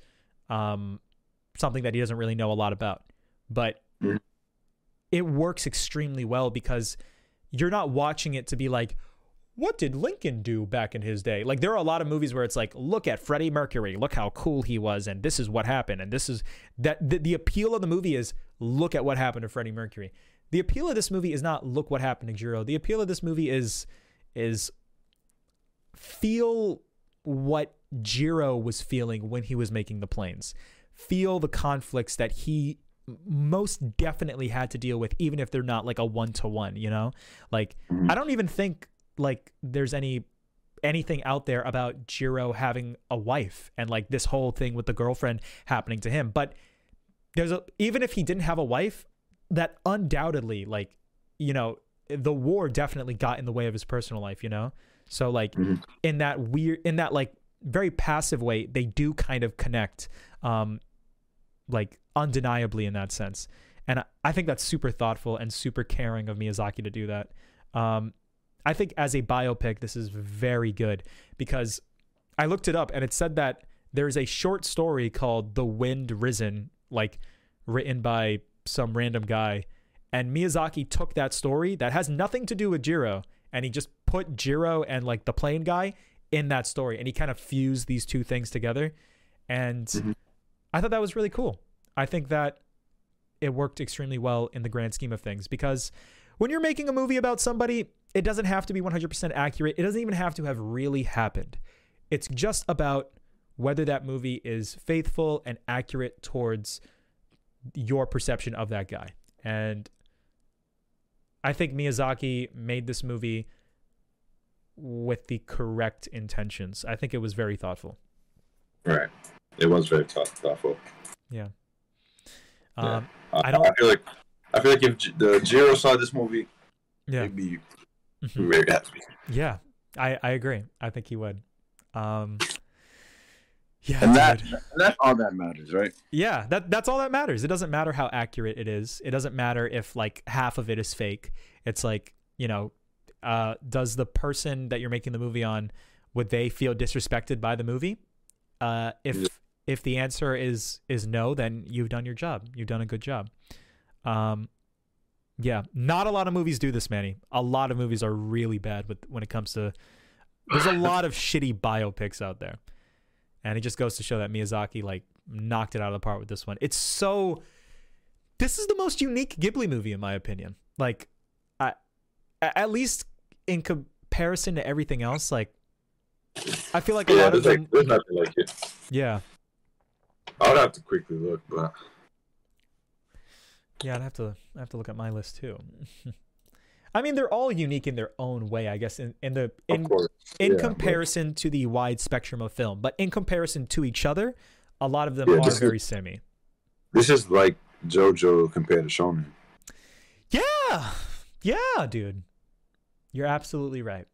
um something that he doesn't really know a lot about. But Mhm. it works extremely well because you're not watching it to be like what did Lincoln do back in his day? Like there are a lot of movies where it's like, look at Freddie Mercury, look how cool he was, and this is what happened, and this is that the, the appeal of the movie is look at what happened to Freddie Mercury. the appeal of this movie is not look what happened to Jiro. The appeal of this movie is is feel what Jiro was feeling when he was making the planes. Feel the conflicts that he most definitely had to deal with even if they're not like a one to one, you know? Like Mhm. I don't even think like there's any anything out there about Jiro having a wife and like this whole thing with the girlfriend happening to him. But there's a even if he didn't have a wife, that undoubtedly like you know the war definitely got in the way of his personal life. You know, so like Mhm. in that weird in that like very passive way, they do kind of connect, um, like undeniably in that sense. And I- I think that's super thoughtful and super caring of Miyazaki to do that. Um, I think as a biopic, this is very good because I looked it up and it said that there's a short story called The Wind Risen, like written by some random guy. And Miyazaki took that story that has nothing to do with Jiro and he just put Jiro and like the plane guy in that story and he kind of fused these two things together. And Mhm. I thought that was really cool. I think that it worked extremely well in the grand scheme of things because when you're making a movie about somebody, it doesn't have to be 100% accurate. It doesn't even have to have really happened. It's just about whether that movie is faithful and accurate towards your perception of that guy. And I think Miyazaki made this movie with the correct intentions. I think it was very thoughtful. Right. It was very thoughtful. Yeah. Yeah. Um, I, I don't- I feel like I feel like if J- the Jiro saw this movie, yeah. he'd be Mhm. very happy. Yeah. I, I agree. I think he would. Um, yeah. And that dude. that's all that matters, right? Yeah, that that's all that matters. It doesn't matter how accurate it is. It doesn't matter if like half of it is fake. It's like, you know, uh, does the person that you're making the movie on would they feel disrespected by the movie? Uh, if Yeah. if the answer is is no, then you've done your job. You've done a good job. Um, yeah, not a lot of movies do this, Manny. A lot of movies are really bad with when it comes to. There's a <laughs> lot of shitty biopics out there, and it just goes to show that Miyazaki like knocked it out of the park with this one. It's so. This is the most unique Ghibli movie, in my opinion. Like, I, at least in comparison to everything else, like, I feel like a Yeah, lot of them. like there's nothing like it. yeah, I would have to quickly look, but Yeah, I'd have to I have to look at my list too. <laughs> I mean, they're all unique in their own way, I guess. In in the in in yeah, but- comparison to the wide spectrum of film, but in comparison to each other, a lot of them Yeah, are this is- very semi. this is like JoJo compared to Shonen. Yeah, yeah, dude, you're absolutely right.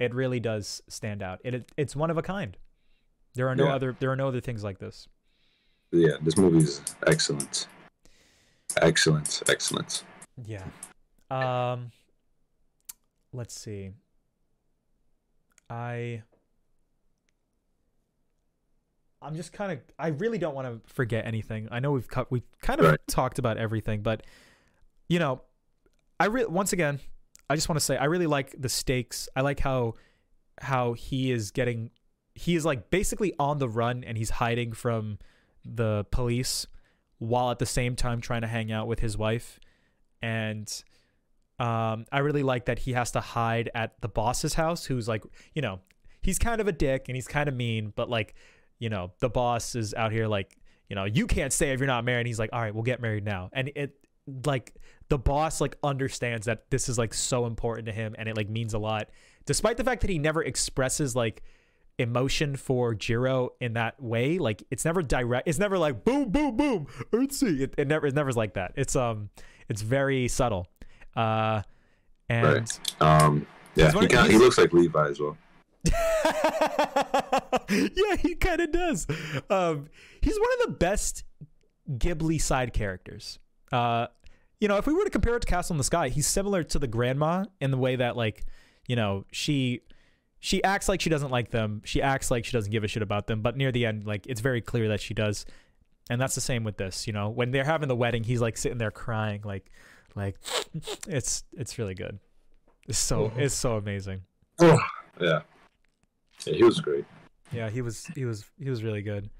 It really does stand out. It, it it's one of a kind. There are no Yeah. other there are no other things like this. Yeah, this movie is excellent, excellent, excellent. Yeah. Um let's see. I I'm just kind of I really don't want to forget anything. I know we've cut we've kind of Right. talked about everything, but you know, I re- once again, I just want to say I really like the stakes. I like how how he is getting he is like basically on the run and he's hiding from the police while at the same time trying to hang out with his wife and um, I really like that he has to hide at the boss's house, who's like, you know, he's kind of a dick and he's kind of mean, but like, you know, the boss is out here like, you know, you can't stay if you're not married. And he's like, all right, we'll get married now. And it like the boss like understands that this is like so important to him and it like means a lot, despite the fact that he never expresses like emotion for Jiro in that way. Like it's never direct. It's never like boom, boom, boom. Earthsea. It, it never. It never's like that. It's um. It's very subtle. Uh, and Right. Um, yeah, he, kinda, he looks like Levi as well. <laughs> yeah, he kind of does. Um, he's one of the best Ghibli side characters. Uh, you know, if we were to compare it to Castle in the Sky, he's similar to the grandma in the way that, like, you know, she she acts like she doesn't like them. She acts like she doesn't give a shit about them. But near the end, like, it's very clear that she does. And that's the same with this. You know, when they're having the wedding, he's like sitting there crying, like, like, <sniffs> it's it's really good. It's so Mhm. it's so amazing. Yeah. Yeah, he was great. Yeah, he was he was he was really good.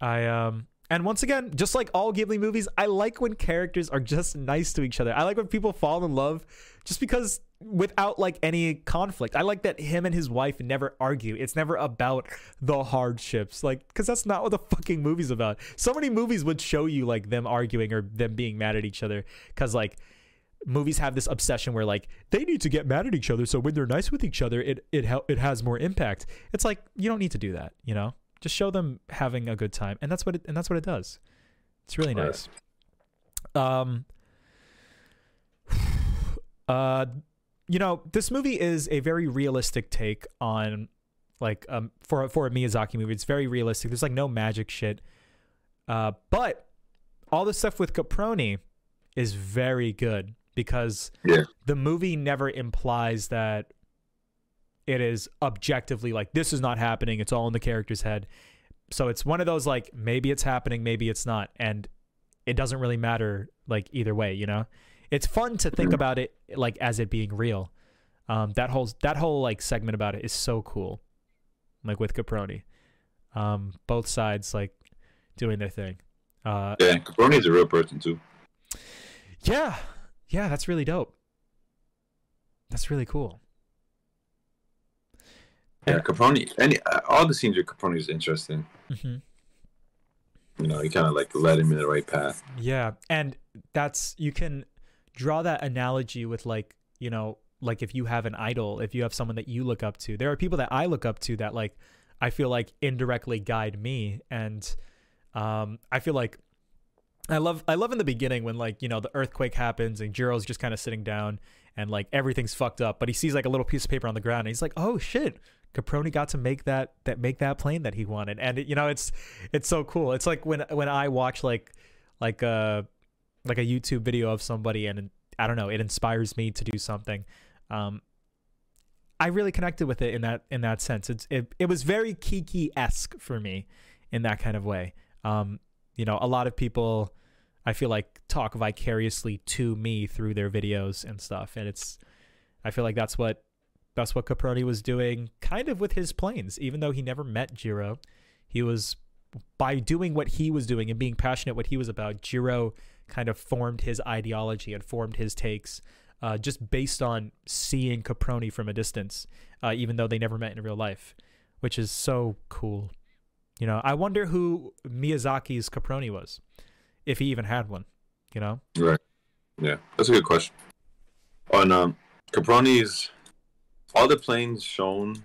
I um And once again, just like all Ghibli movies, I like when characters are just nice to each other. I like when people fall in love just because without like any conflict. I like that him and his wife never argue. It's never about the hardships. Like cuz that's not what the fucking movie's about. So many movies would show you like them arguing or them being mad at each other cuz like movies have this obsession where like they need to get mad at each other so when they're nice with each other it it it has more impact. It's like you don't need to do that, you know? Just show them having a good time. And that's what it and that's what it does. It's really Right. nice. Um <sighs> uh you know, this movie is a very realistic take on like um for for a Miyazaki movie. It's very realistic. There's like no magic shit. Uh but all the stuff with Caproni is very good because Yeah. the movie never implies that it is objectively like this is not happening. It's all in the character's head. So it's one of those like maybe it's happening, maybe it's not, and it doesn't really matter like either way. You know, it's fun to think about it like as it being real. Um, that whole that whole like segment about it is so cool, like with Caproni. Um, both sides like doing their thing. Uh, Yeah, Caproni is a real person too. yeah, yeah, that's really dope. That's really cool. Yeah, Caproni. Any uh, all the scenes with Caproni is interesting. Mm-hmm. You know, you kind of like led him in the right path. Yeah, and that's you can draw that analogy with like you know like if you have an idol, if you have someone that you look up to. There are people that I look up to that like I feel like indirectly guide me, and um, I feel like I love I love in the beginning when like you know the earthquake happens and Jiro's just kind of sitting down and like everything's fucked up, but he sees like a little piece of paper on the ground and he's like, oh shit. Caproni got to make that that make that plane that he wanted, and it, you know it's it's so cool. It's like when when I watch like like a like a YouTube video of somebody and I don't know, it inspires me to do something. Um, I really connected with it in that in that sense. It's it, it was very Kiki esque for me in that kind of way. Um, you know, a lot of people I feel like talk vicariously to me through their videos and stuff, and it's I feel like that's what that's what Caproni was doing, kind of with his planes. Even though he never met Jiro, he was by doing what he was doing and being passionate what he was about. Jiro kind of formed his ideology and formed his takes uh, just based on seeing Caproni from a distance, uh, even though they never met in real life, which is so cool. You know, I wonder who Miyazaki's Caproni was, if he even had one. You know, Right. Yeah, that's a good question. On um, Caproni's, all the planes shown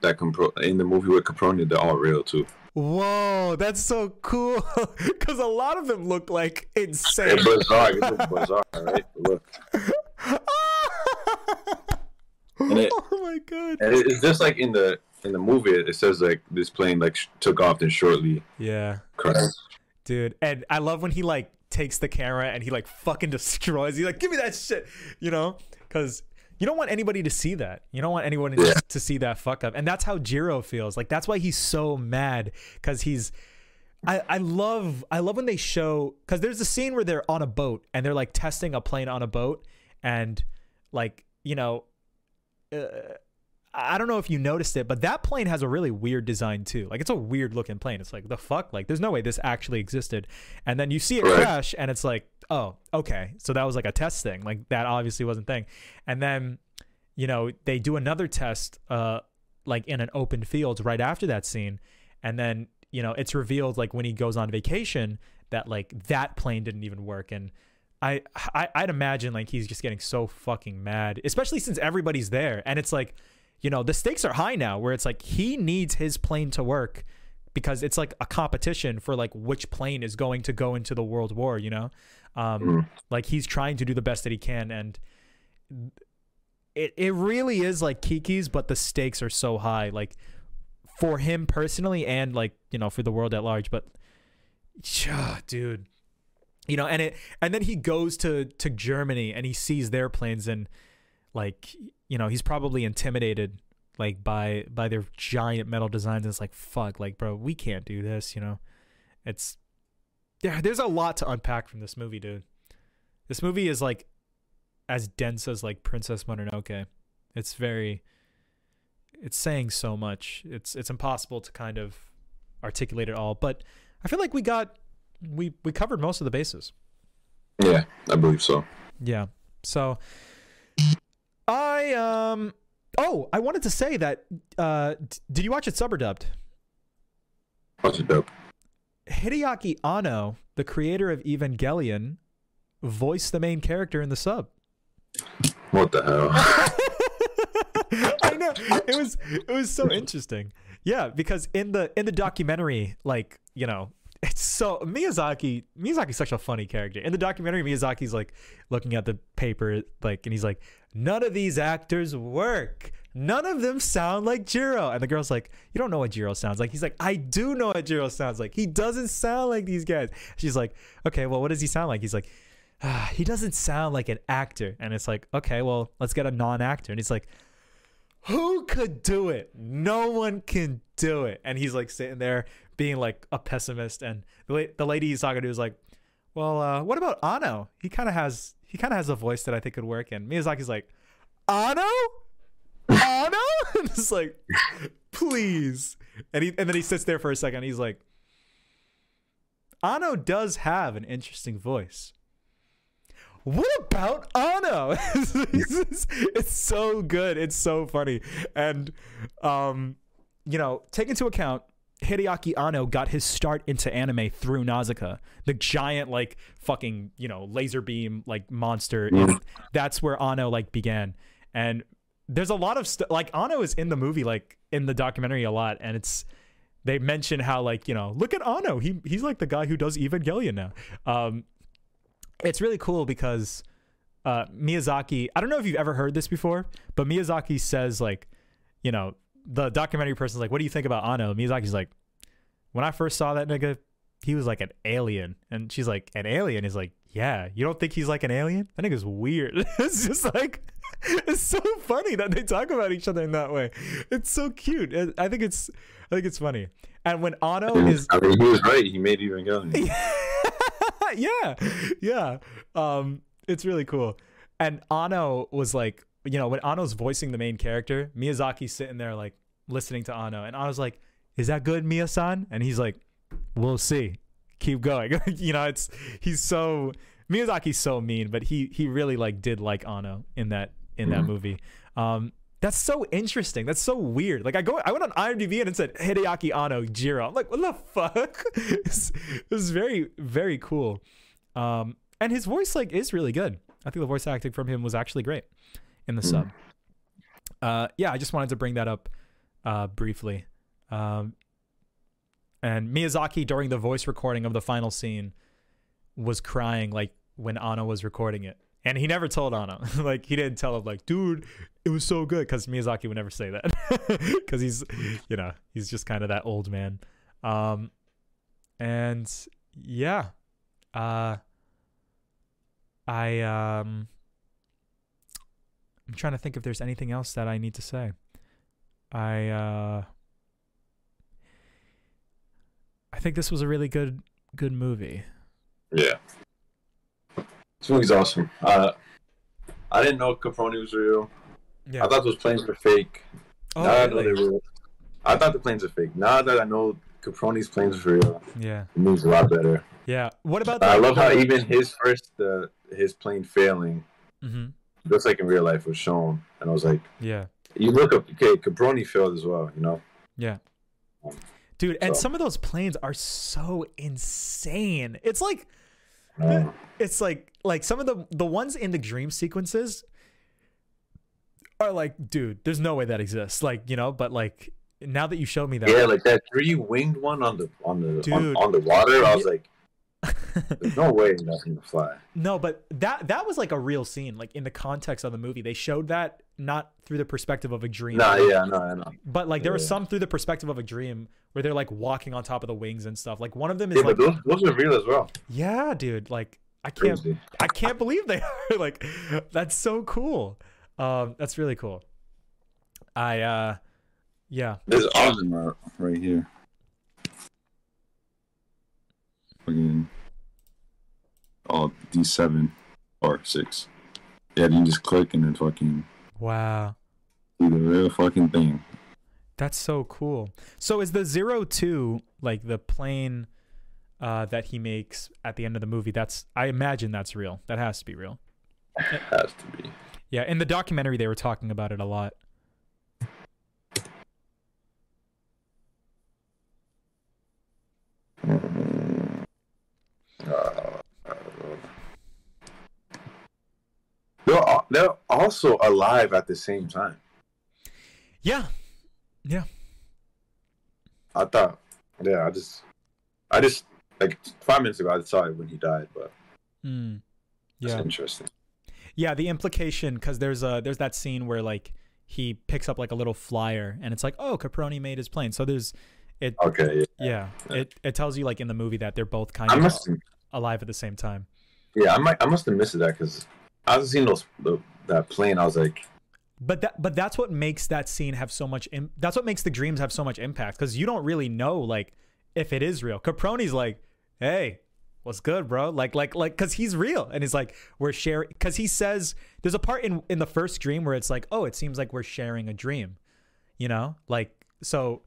that Compro- in the movie with Caproni, they're all real too. whoa, that's so cool <laughs> because a lot of them look like insane. It's bizarre. It's bizarre, right? Look, <laughs> it- oh my god! and it- it's just like in the in the movie. It says like this plane like sh- took off and shortly Yeah. crashed. dude. And I love when he like takes the camera and he like fucking destroys. He's like, "Give me that shit," you know, because you don't want anybody to see that. You don't want anyone to, Yeah. to see that fuck up. And that's how Jiro feels. Like that's why he's so mad because he's. I, I love I love when they show because there's a scene where they're on a boat and they're like testing a plane on a boat and like you know uh, I don't know if you noticed it, but that plane has a really weird design too. Like it's a weird looking plane. It's like the fuck. Like there's no way this actually existed. And then you see it Right. crash, and it's like, oh, okay. So that was like a test thing. Like that obviously wasn't thing. And then, you know, they do another test, uh, like in an open field right after that scene, and then you know it's revealed like when he goes on vacation that like that plane didn't even work and. I, I I'd imagine like he's just getting so fucking mad, especially since everybody's there, and it's like, you know, the stakes are high now, where it's like he needs his plane to work because it's like a competition for like which plane is going to go into the world war, you know, um, Mhm. like he's trying to do the best that he can, and it it really is like Kiki's, but the stakes are so high, like for him personally and like you know for the world at large, but. Yeah, dude you know and it and then he goes to to germany and he sees their planes and like you know he's probably intimidated like by by their giant metal designs and it's like fuck like bro we can't do this you know it's yeah there's a lot to unpack from this movie dude this movie is like as dense as like princess mononoke it's very it's saying so much it's it's impossible to kind of articulate it all but I feel like we got we we covered most of the bases. Yeah, I believe so. Yeah. So I um oh, I wanted to say that uh d- did you watch it sub or dubbed? Watch it dope. Hideaki Anno, the creator of Evangelion, voiced the main character in the sub. What the hell? <laughs> I know. It was it was so interesting. Yeah, because in the in the documentary, like, you know, it's so Miyazaki Miyazaki's such a funny character. In the documentary, Miyazaki's like looking at the paper like and he's like, None of these actors work. None of them sound like Jiro. And the girl's like, You don't know what Jiro sounds like. He's like, I do know what Jiro sounds like. He doesn't sound like these guys. She's like, Okay, well, what does he sound like? He's like, ah, he doesn't sound like an actor. And it's like, okay, well, let's get a non-actor. And he's like, who could do it? No one can do it. And he's like sitting there being like a pessimist. And the, la- the lady he's talking to is like, well, uh, what about Anno? He kind of has he kind of has a voice that I think could work. And Miyazaki's like, Anno, Anno, <laughs> and it's like, please. And he and then he sits there for a second. he's like, Anno does have an interesting voice. What about Anno? <laughs> it's, it's so good. It's so funny. And um, you know, take into account Hideaki Anno got his start into anime through Nausicaa, the giant like fucking, you know, laser beam like monster. And that's where Anno like began. And there's a lot of stuff like Anno is in the movie like in the documentary a lot and it's they mention how like, you know, look at Anno. He he's like the guy who does Evangelion now. Um it's really cool because uh, Miyazaki. I don't know if you've ever heard this before, but Miyazaki says like, you know, the documentary person's like, "What do you think about Anno?" Miyazaki's like, "When I first saw that nigga, he was like an alien," and she's like, "An alien?" He's like, "Yeah, you don't think he's like an alien? That nigga's weird." <laughs> it's just like. <laughs> It's so funny that they talk about each other in that way. It's so cute. I think it's, I think it's funny. And when Anno is I mean, he was right. He made Evangelion. <laughs> yeah, yeah. Um, it's really cool. And Anno was like, you know, when Anno's voicing the main character, Miyazaki's sitting there like listening to Anno, and Anno's like, "Is that good, Mia-san?" And he's like, "We'll see. Keep going." <laughs> you know, it's he's so Miyazaki's so mean, but he he really like did like Anno in that in that movie. Um, that's so interesting. That's so weird. Like I go, I went on IMDb and it said Hideaki Anno Jiro. I'm like, what the fuck? <laughs> it's, it's very, very cool. Um, and his voice like is really good. I think the voice acting from him was actually great in the sub. Uh, yeah, I just wanted to bring that up uh, briefly. Um, and Miyazaki during the voice recording of the final scene was crying like when Anno was recording it. And he never told Anno. <laughs> like he didn't tell him like, dude, it was so good because Miyazaki would never say that <laughs> because he's, you know, he's just kind of that old man. Um, and yeah, uh, I um, I'm trying to think if there's anything else that I need to say. I uh, I think this was a really good good movie. Yeah. This movie's awesome. Uh, I didn't know Caproni was real. Yeah. I thought those planes were fake. Oh, now I know really? they're real. I thought the planes were fake. Now that I know Caproni's planes were real, Yeah. it moves a lot better. Yeah. What about the I love how even his first, uh, his plane failing, hmm just like in real life, was shown. And I was like, Yeah. you look up, okay, Caproni failed as well, you know? Yeah. Dude, and So- some of those planes are so insane. It's like Um, it's like like some of the the ones in the dream sequences are like, dude, there's no way that exists. Like, you know, but like now that you showed me that yeah, like that three winged one on the on the on, on the water. I was like, there's <laughs> no way that's gonna fly. No, but that that was like a real scene. Like in the context of the movie, they showed that not through the perspective of a dream. Nah, yeah, know, I know. But like there was some through the perspective of a dream where they're like walking on top of the wings and stuff. Like one of them is Yeah, like, those those are real as well. yeah, dude. Like I can't, Crazy. I can't believe they are. <laughs> like that's so cool. Um, that's really cool. I uh, yeah. There's Ozma right here. Fucking. Oh, D7 or 6. Yeah, you just click and then fucking Wow. do the real fucking thing. That's so cool. So is the zero two like the plane uh, that he makes at the end of the movie. That's I imagine that's real. That has to be real. It Has to be. Yeah, in the documentary they were talking about it a lot. Uh, they're also alive at the same time. Yeah, yeah. I thought, yeah, I just, I just like five minutes ago I saw it when he died, but mm. yeah, interesting. yeah. The implication because there's a there's that scene where like he picks up like a little flyer and it's like oh Caproni made his plane. So there's it. Okay, yeah. Yeah, Yeah. it it tells you like in the movie that they're both kind I of must, alive at the same time. yeah, I might, I must have missed that because I was seeing those the, that plane. I was like, But that but that's what makes that scene have so much. Im- that's what makes the dreams have so much impact because you don't really know like if it is real. Caproni's like, hey, what's good, bro? Like like like because he's real and he's like we're sharing because he says there's a part in in the first dream where it's like oh it seems like we're sharing a dream, you know like so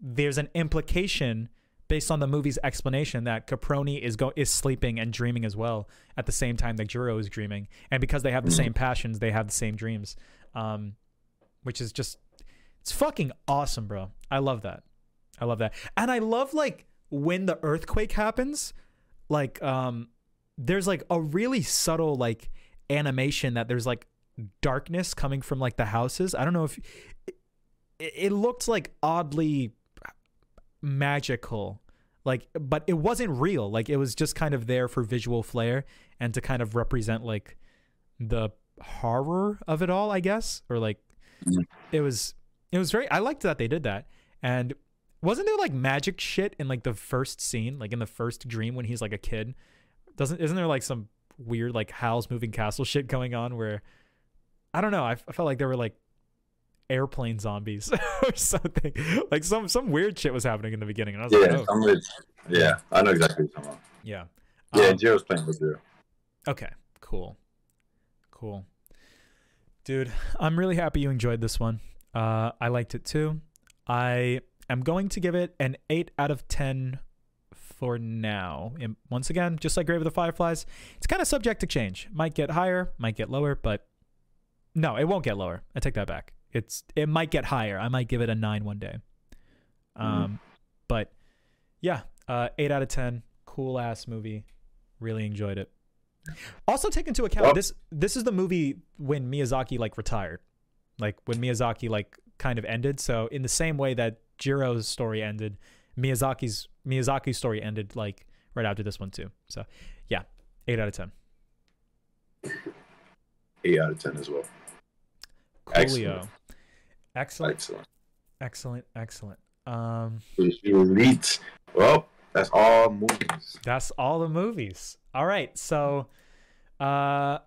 there's an implication based on the movie's explanation that Caproni is go is sleeping and dreaming as well at the same time that Jiro is dreaming, and because they have the same passions, they have the same dreams, um, which is just it's fucking awesome, bro. I love that. I love that, and I love like when the earthquake happens, like um, there's like a really subtle like animation that there's like darkness coming from like the houses. I don't know if it, it looked like oddly magical like but it wasn't real. Like it was just kind of there for visual flair and to kind of represent like the horror of it all i guess or like Mhm. it was it was very i liked that they did that. And wasn't there like magic shit in like the first scene like in the first dream when he's like a kid? Doesn't isn't there like some weird like howl's moving castle shit going on where i don't know i, f- I felt like there were like airplane zombies <laughs> or something like some some weird shit was happening in the beginning and i was like yeah, oh I'm with, yeah, I know exactly what you're talking about. yeah Yeah, Um, Jiro's playing with Jiro. Okay, cool. Cool. Dude, I'm really happy you enjoyed this one. Uh, I liked it too. I am going to give it an 8 out of 10 for now. And once again, just like Grave of the Fireflies, it's kind of subject to change. Might get higher, might get lower, but no, it won't get lower. I take that back. It's it might get higher. I might give it a 9 one day. Um but yeah, uh 8 out of 10. Cool ass movie. Really enjoyed it. Also take into account Well- this this is the movie when Miyazaki like retired. Like when Miyazaki like kind of ended. So in the same way that Jiro's story ended, Miyazaki's Miyazaki's story ended like right after this one too. So yeah, 8 out of 10. Eight out of ten as well. Coolio. Excellent. Excellent. Excellent. Excellent. Excellent. Um Elite. Well, that's all movies. that's all the movies. All right. So uh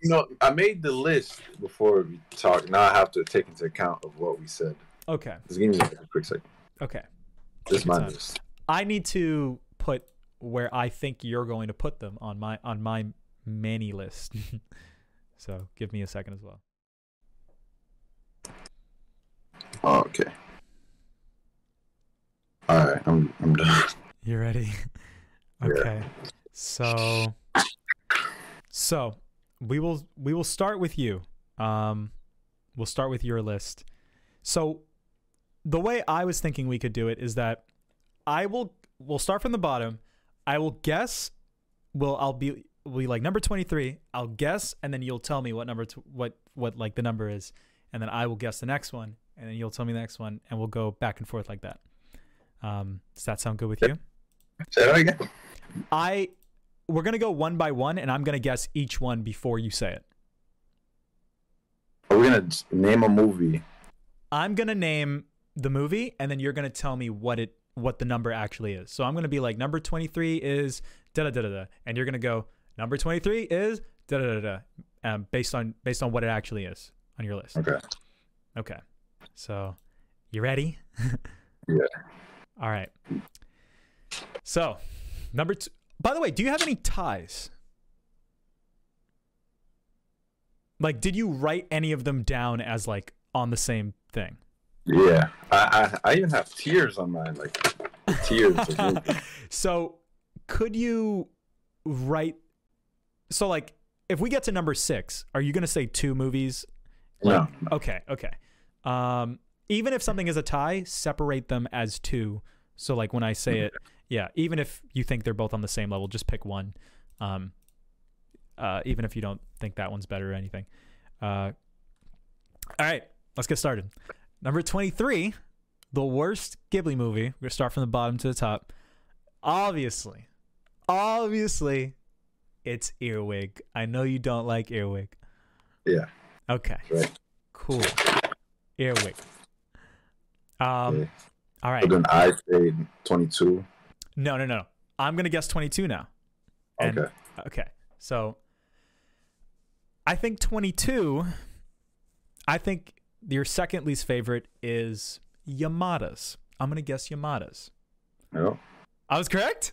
You know, I made the list before we talk. Now I have to take into account of what we said. okay. Just give me a quick second. Okay. This my list. I need to put where I think you're going to put them on my on my many list. <laughs> so give me a second as well. Oh, okay. All right, I'm I'm done. You ready? Yeah. okay. So so we will we will start with you. Um we'll start with your list. So the way I was thinking we could do it is that I will we'll start from the bottom. I will guess will I'll be will be like number 23. I'll guess and then you'll tell me what number t- what what like the number is and then I will guess the next one and then you'll tell me the next one and we'll go back and forth like that. Um does that sound good with you? Say that again. I we're gonna go one by one, and I'm gonna guess each one before you say it. Are we gonna name a movie? I'm gonna name the movie, and then you're gonna tell me what it what the number actually is. So I'm gonna be like number 23 is da da da da da, and you're gonna go number 23 is da da da da, um, based on based on what it actually is on your list. Okay. Okay. So, you ready? Yeah. <laughs> All right. So, number two. By the way, do you have any ties? Like, did you write any of them down as like on the same thing? Yeah, I I, I even have tiers on mine, like tiers. <laughs> so, could you write? So like, if we get to number six, are you gonna say two movies? No, Okay, okay. Um, even if something is a tie, separate them as two. So like when I say it, yeah. Even if you think they're both on the same level, just pick one. Um, uh, even if you don't think that one's better or anything. Uh, all right, let's get started. Number twenty-three, the worst Ghibli movie. We're gonna start from the bottom to the top. Obviously, obviously, it's Earwig. I know you don't like Earwig. Yeah. Okay. Right. Cool. Earwig. Um. Yeah. All right. So then I say 22. No, no, no. I'm gonna guess 22 now. And- Okay. Okay. So I think 22. I think your second least favorite is Yamada's. I'm gonna guess Yamada's. Yep. I was correct.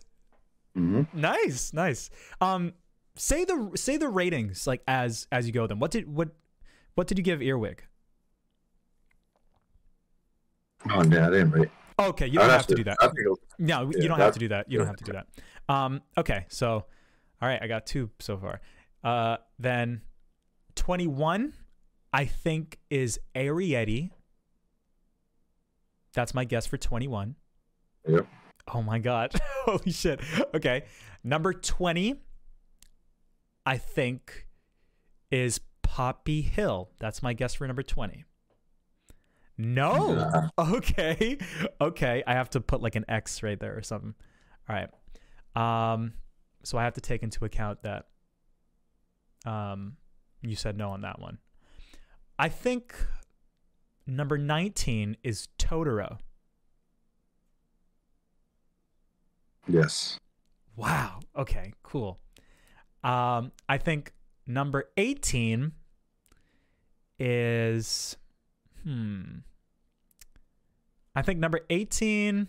Mm-hmm. Nice, nice. Um, say the say the ratings like as as you go. Then what did what what did you give Earwig? Oh, yeah, I didn't rate. Okay, you don't have to do that. I think it'll- No, you don't have to do that. You don't have to do that. Um, okay, so all right, I got two so far. Uh, then twenty one, I think is Arrietty. That's my guess for twenty one. Yep. Oh my god! <laughs> Holy shit! Okay, number twenty, I think, is Poppy Hill. That's my guess for number twenty. No. <laughs> Okay. Okay. I have to put like an X right there or something. All right. Um so I have to take into account that um you said no on that one. I think number 19 is Totoro. Yes. Wow. Okay, cool. Um I think number 18 is hmm I think number 18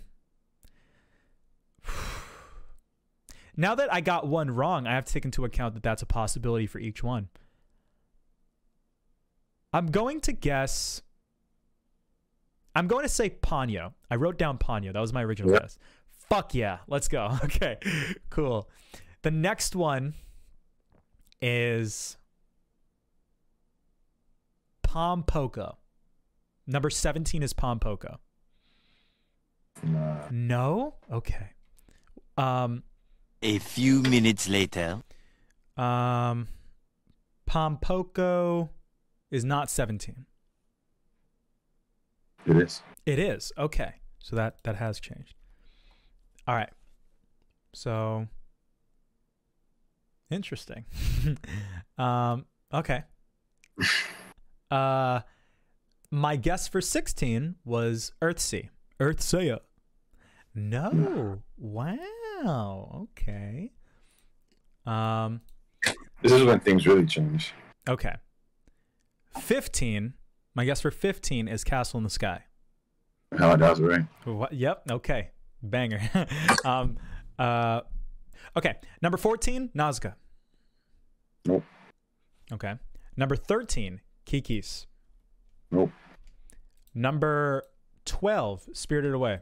Now that I got one wrong, I have to take into account that that's a possibility for each one. I'm going to guess I'm going to say Ponyo. I wrote down Ponyo. That was my original Yep. guess. Fuck yeah. Let's go. <laughs> Okay. Cool. The next one is Pom Poko. Number 17 is Pom Poko. Nah. No? Okay. Um A few minutes later. um Pom Poko is not 17. It is. It is. Okay. So that that has changed. All right. So interesting. <laughs> um okay. <laughs> Uh my guess for 16 was Earthsea. Earthsea. No. Wow. Okay. Um This is when things really change. okay. 15. My guess for 15 is Castle in the Sky. How that was right. What? Yep. Okay. Banger. <laughs> um. Uh. Okay. Number fourteen, Nausicaa. Nope. Okay. Number thirteen, Kiki's. Nope. Number twelve, Spirited Away.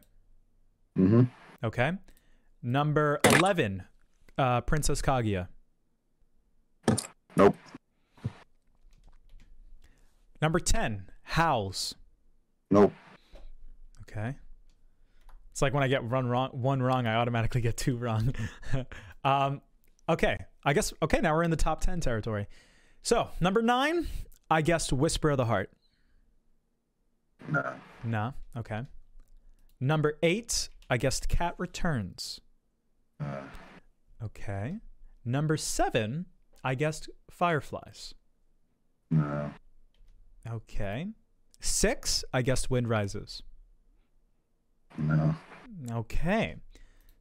hmm Okay. Number eleven, uh, Princess Kaguya. Nope. Number ten, Howls. Nope. Okay. It's like when I get run wrong, one wrong, I automatically get two wrong. <laughs> um, okay. I guess, okay, now we're in the top 10 territory. So, number nine, I guessed Whisper of the Heart. Nah. Nah. Okay. Number eight, I guessed Cat Returns. Nah. Okay. Number seven, I guessed Fireflies. Nah. Okay. Six, I guessed Wind Rises. No. Okay.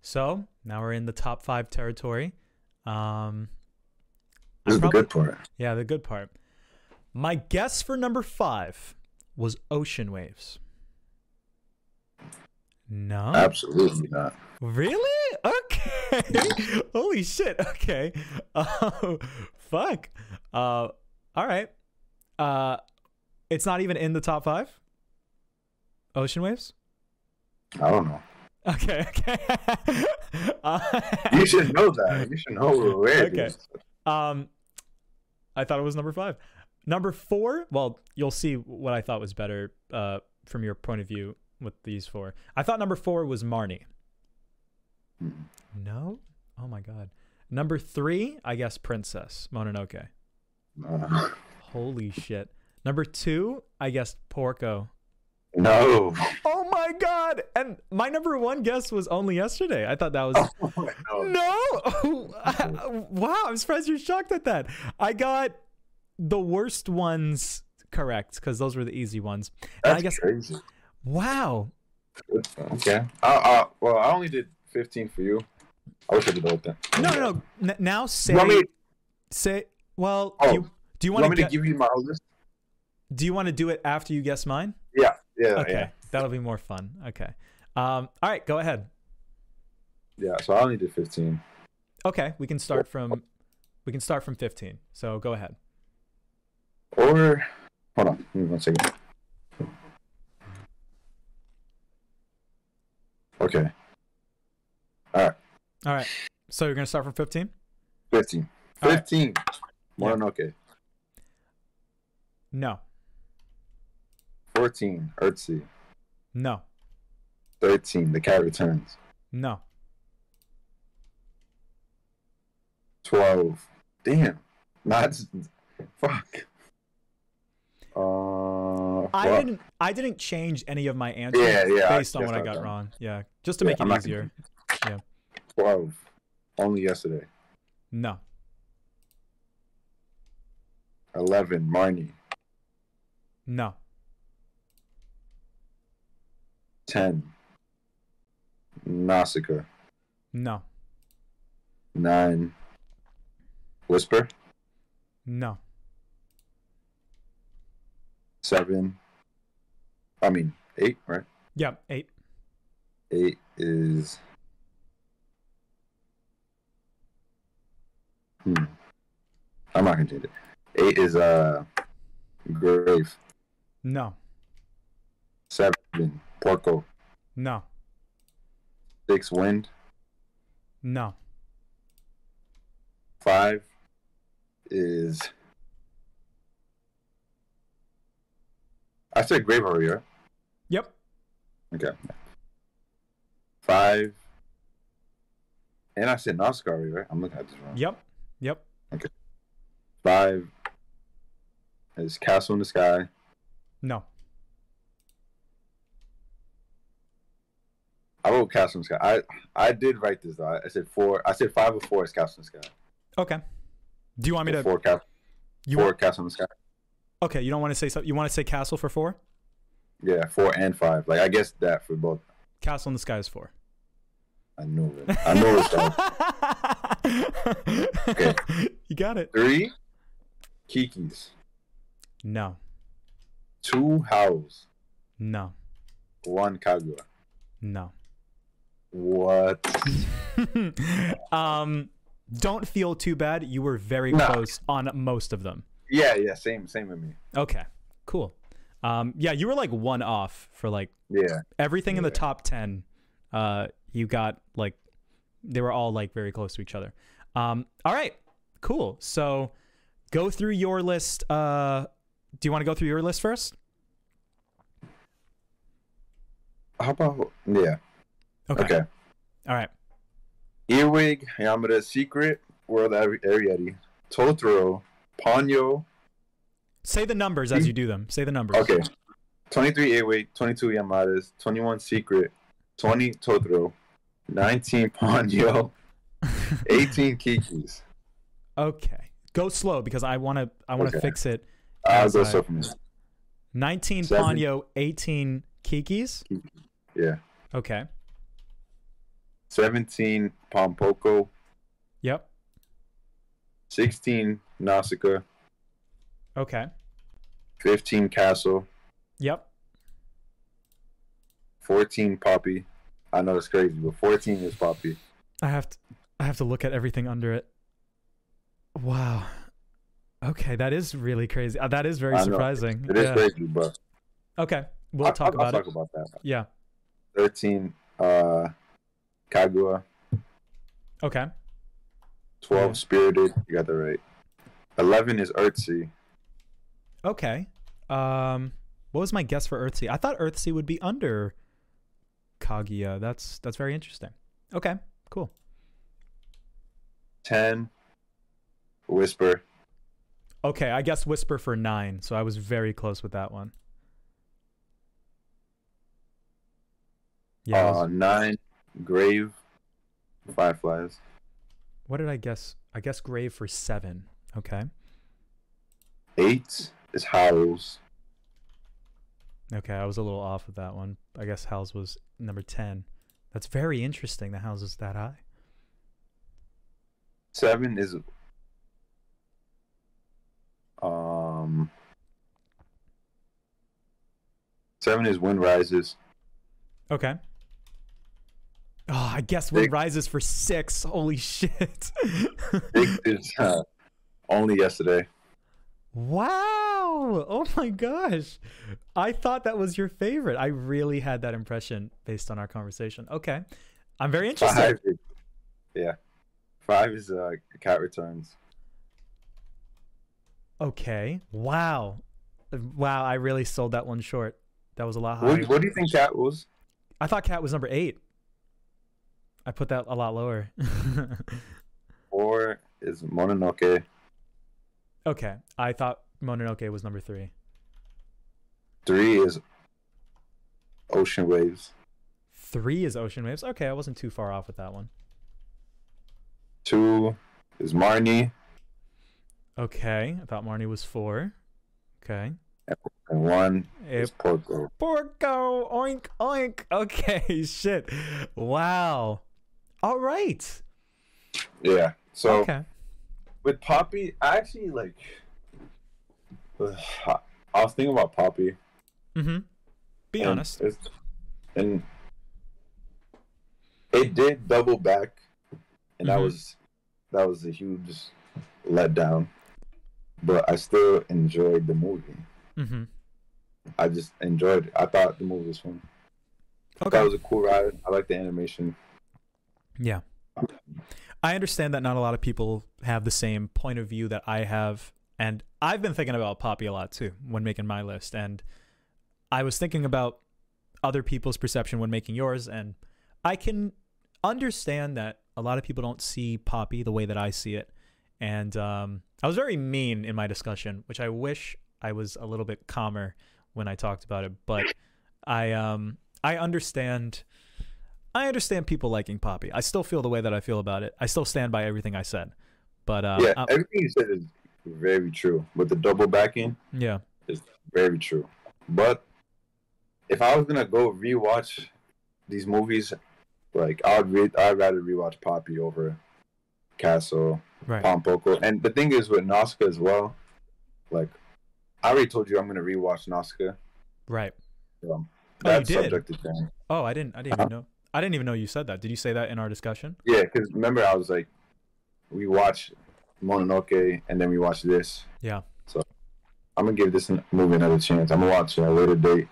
So now we're in the top five territory. Um, This is the good part. yeah, the good part. My guess for number five was Ocean Waves. No, Absolutely not. really? Okay. <laughs> Holy shit. Okay. <laughs> Oh, fuck. Uh, all right. Uh, it's not even in the top five. Ocean Waves. I don't know. Okay, <laughs> okay. uh, You should know that. You should know where it Okay. is. Um, I thought it was number five. Number four. Well, you'll see what I thought was better uh, from your point of view with these four. I thought number four was Marnie. Mm. No. Oh my god. Number three, I guess Princess Mononoke. <laughs> Holy shit. Number two, I guess Porco. no. Oh my god! And my number one guess was only yesterday. I thought that was <laughs> no. no. <laughs> wow, I'm surprised you're shocked at that. I got the worst ones correct because those were the easy ones. And That's I guess crazy. wow. Okay. I, I, well, I only did 15 for you. I wish I did the whole thing. No, no, no. N- now say You want me, say. Well, Oh, you, do you you want want to me to give you my list? do you want to do it after you guess mine? Yeah. Yeah. Okay, Yeah. that'll be more fun. Okay. Um. All right, go ahead. Yeah. So I only did 15. Okay, we can start from we can start from 15. So go ahead. Or, hold on. Give me one second. Okay. All right. Alright. So you're gonna start from 15. 15. All right. 15. Mononoke. No. 14. Earthsea. No. 13. The Cat Returns. No. 12. Damn. Not. Fuck. Uh, I didn't I didn't change any of my answers Yeah, yeah, based on what I got done. wrong. Yeah. Just to Yeah, make I'm it not Yeah. 12. Only yesterday. No. 11. Marnie. No. 10. Nausicaa. No. 9. Whisper. No. 7. I mean, 8, right? Yeah, 8. 8 is. Hmm. I'm not gonna change it. 8 is, uh. Grave. No. 7. Porco. No. 6. Wind. No. 5 is. I said grave right? Yep. Okay. Five. And I said already, right? I'm looking at this wrong. Yep. Yep. Okay. Five is Castle in the Sky. No. I wrote Castle in the Sky. I I did write this though. I said four. I said five or four is Castle in the Sky. Okay. Do you want me to four Castle. you four want, Castle in the Sky. Okay, you don't want to say something. You want to say castle for 4? Yeah, four and five. Like I guess that for both. Castle in the Sky is 4. I knew it. I knew it. <laughs> okay. You got it. Three, Kiki's. No. Two Howls. No. One Kaguya. No. What? <laughs> um don't feel too bad. You were very No. close on most of them. Yeah, yeah, same, same with me. Okay. Cool. Um yeah, you were like one off for like Yeah. everything in the top 10 uh you got like they were all like very close to each other um all right cool so go through your list uh do you want to go through your list first How about yeah? okay, Okay. all right Earwig, Yamada, Secret, World Ari- Arrietty, Totoro, Ponyo. say the numbers as hmm? you do them say the numbers Okay. 23 Earwig, 22 Yamadas, 21 Secret, 20 Totoro, 19 Ponyo, <laughs> 18 Kiki's. okay go slow because i want to i want to Okay. fix it I'll go I- so from 19 Seven. ponyo 18 kikis Yeah. okay 17 Pompoko, yep 16 Nausicaa, okay 15 Castle, yep 14 Poppy. I know it's crazy, but 14 is Poppy. I have to I have to look at everything under it. Wow. Okay, that is really crazy. Uh, that is very surprising. It is Yeah. crazy, but Okay, we'll I'll, talk I'll about talk about that. Yeah. 13 Uh, Kaguya. Okay. Twelve Yeah. Spirited. You got that right. Eleven is Earthsea. Okay. Um, what was my guess for Earthsea? I thought Earthsea would be under Kaguya. That's that's very interesting. Okay, cool. Ten. Whisper. Okay, I guess Whisper for nine, so I was very close with that one. Yeah. Uh, was- nine. Grave. Fireflies. What did I guess? I guess Grave for seven. Okay. Eight is Howls. Okay, I was a little off with that one. I guess House was number ten. That's very interesting. The House is that high. Seven is um. Seven is Wind Rises. Okay. Oh, I guess Wind. Rises for six. Holy shit. Six <laughs> is uh, only yesterday. wow. Oh my gosh. I thought that was your favorite. I really had that impression based on our conversation. Okay. I'm very interested. Five yeah. Five is uh, Cat Returns. Okay. Wow. Wow, I really sold that one short. That was a lot higher. What, what do you think Cat was? I thought Cat was number eight. I put that a lot lower. <laughs> Four is Mononoke. okay. I thought Mononoke was number three. Three is Ocean Waves. Three is Ocean Waves. Okay, I wasn't too far off with that one. Two is Marnie. Okay. I thought Marnie was four. Okay. And one is Porco. Porco, oink, oink. <laughs> Okay, shit. Wow. All right. Yeah. So okay. with Poppy, I actually like. I was thinking about Poppy. Mm-hmm. Be and honest. and it did double back, and that Mhm. was that was a huge letdown. But I still enjoyed the movie. Mm-hmm. I just enjoyed it. I thought the movie was fun. I thought Okay. it was a cool ride. I like the animation. Yeah. I understand that not a lot of people have the same point of view that I have. And I've been thinking about Poppy a lot too when making my list. And I was thinking about other people's perception when making yours. And I can understand that a lot of people don't see Poppy the way that I see it. And um, I was very mean in my discussion, which I wish I was a little bit calmer when I talked about it. But I um I understand I understand people liking Poppy. I still feel the way that I feel about it. I still stand by everything I said. But uh, yeah, uh, everything you said is very true. With the double backing, yeah, it's very true. But if I was gonna go rewatch these movies, like I'd re- I'd rather rewatch Poppy over Castle, right. Pompoko. And the thing is with Nausicaa as well, like I already told you I'm gonna rewatch Nausicaa. Right. Um, Oh, you did? subject to change. Oh, I didn't I didn't even know. I didn't even know you said that. Did you say that in our discussion? Yeah, because remember I was like, we watch Mononoke and then we watch this. Yeah. So I'm gonna give this movie another chance. I'm gonna watch it at a later date.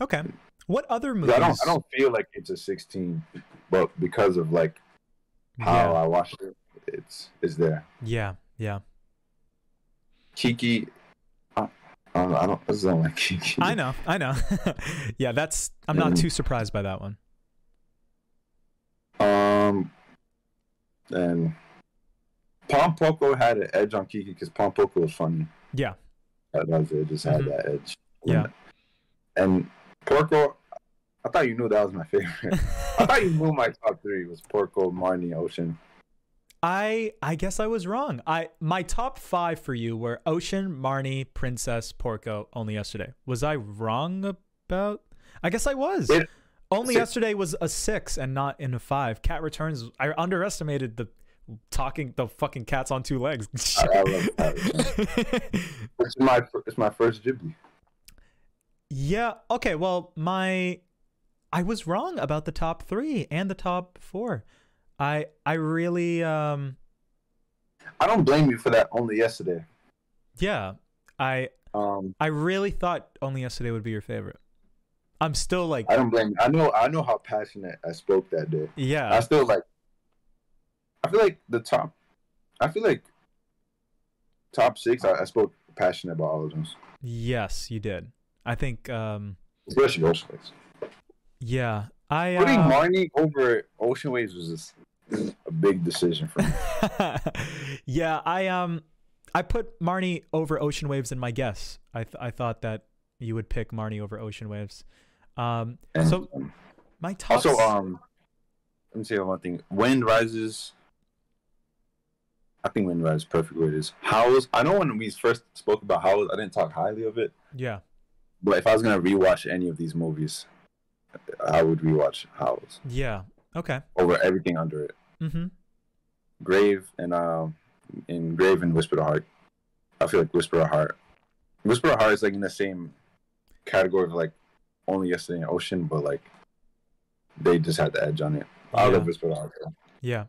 Okay. What other movies? I don't I don't feel like it's a 16, but because of like how yeah. I watched it, it's it's there. yeah. Yeah. Kiki, I, I don't, I don't, I don't like Kiki. I know. I know. <laughs> yeah, that's I'm not Mhm. too surprised by that one. Um, and Pompoko had an edge on Kiki because Pompoko was funny. Yeah. That was it. Just had Mhm. that edge. Yeah. And Porco, I thought you knew that was my favorite. <laughs> I thought you knew my top three was Porco, Marnie, Ocean. I I guess I was wrong. I my top five for you were Ocean, Marnie, Princess, Porco. Only yesterday. Was I wrong about? I guess I was. It- only six. yesterday was a six and not in a five. Cat Returns. I underestimated the talking the fucking cats on two legs. I, I. It's my it's my first Ghibli. yeah. Okay. Well, my I was wrong about the top three and the top four. I I really um I don't blame you for that. Only yesterday. yeah I Um, I really thought Only Yesterday would be your favorite. I'm still like, I don't blame. You. I know. I know how passionate I spoke that day. Yeah, I still like. I feel like the top. I feel like. Top six. I, I spoke passionate about all of them, yes, you did. I think, um, especially Ocean Waves. yeah, I Putting uh, Marnie over Ocean Waves was just a big decision for me. <laughs> yeah, I um, I put Marnie over Ocean Waves in my guess. I th- I thought that you would pick Marnie over Ocean Waves. Um, so um, my top. also, um, let me say one thing. Wind rises. I think Wind rises perfect where it is. Howls. I know when we first spoke about Howls, I didn't talk highly of it. yeah, But if I was gonna rewatch any of these movies, I would rewatch Howls yeah, okay. over everything under it. Mm-hmm. Grave and um, in Grave and Whisper of Heart. I feel like Whisper of Heart. Whisper of Heart is like in the same category of like only yesterday in Ocean, but like they just had the edge on it. I Yeah. love Whisper of Heart. though. Yeah.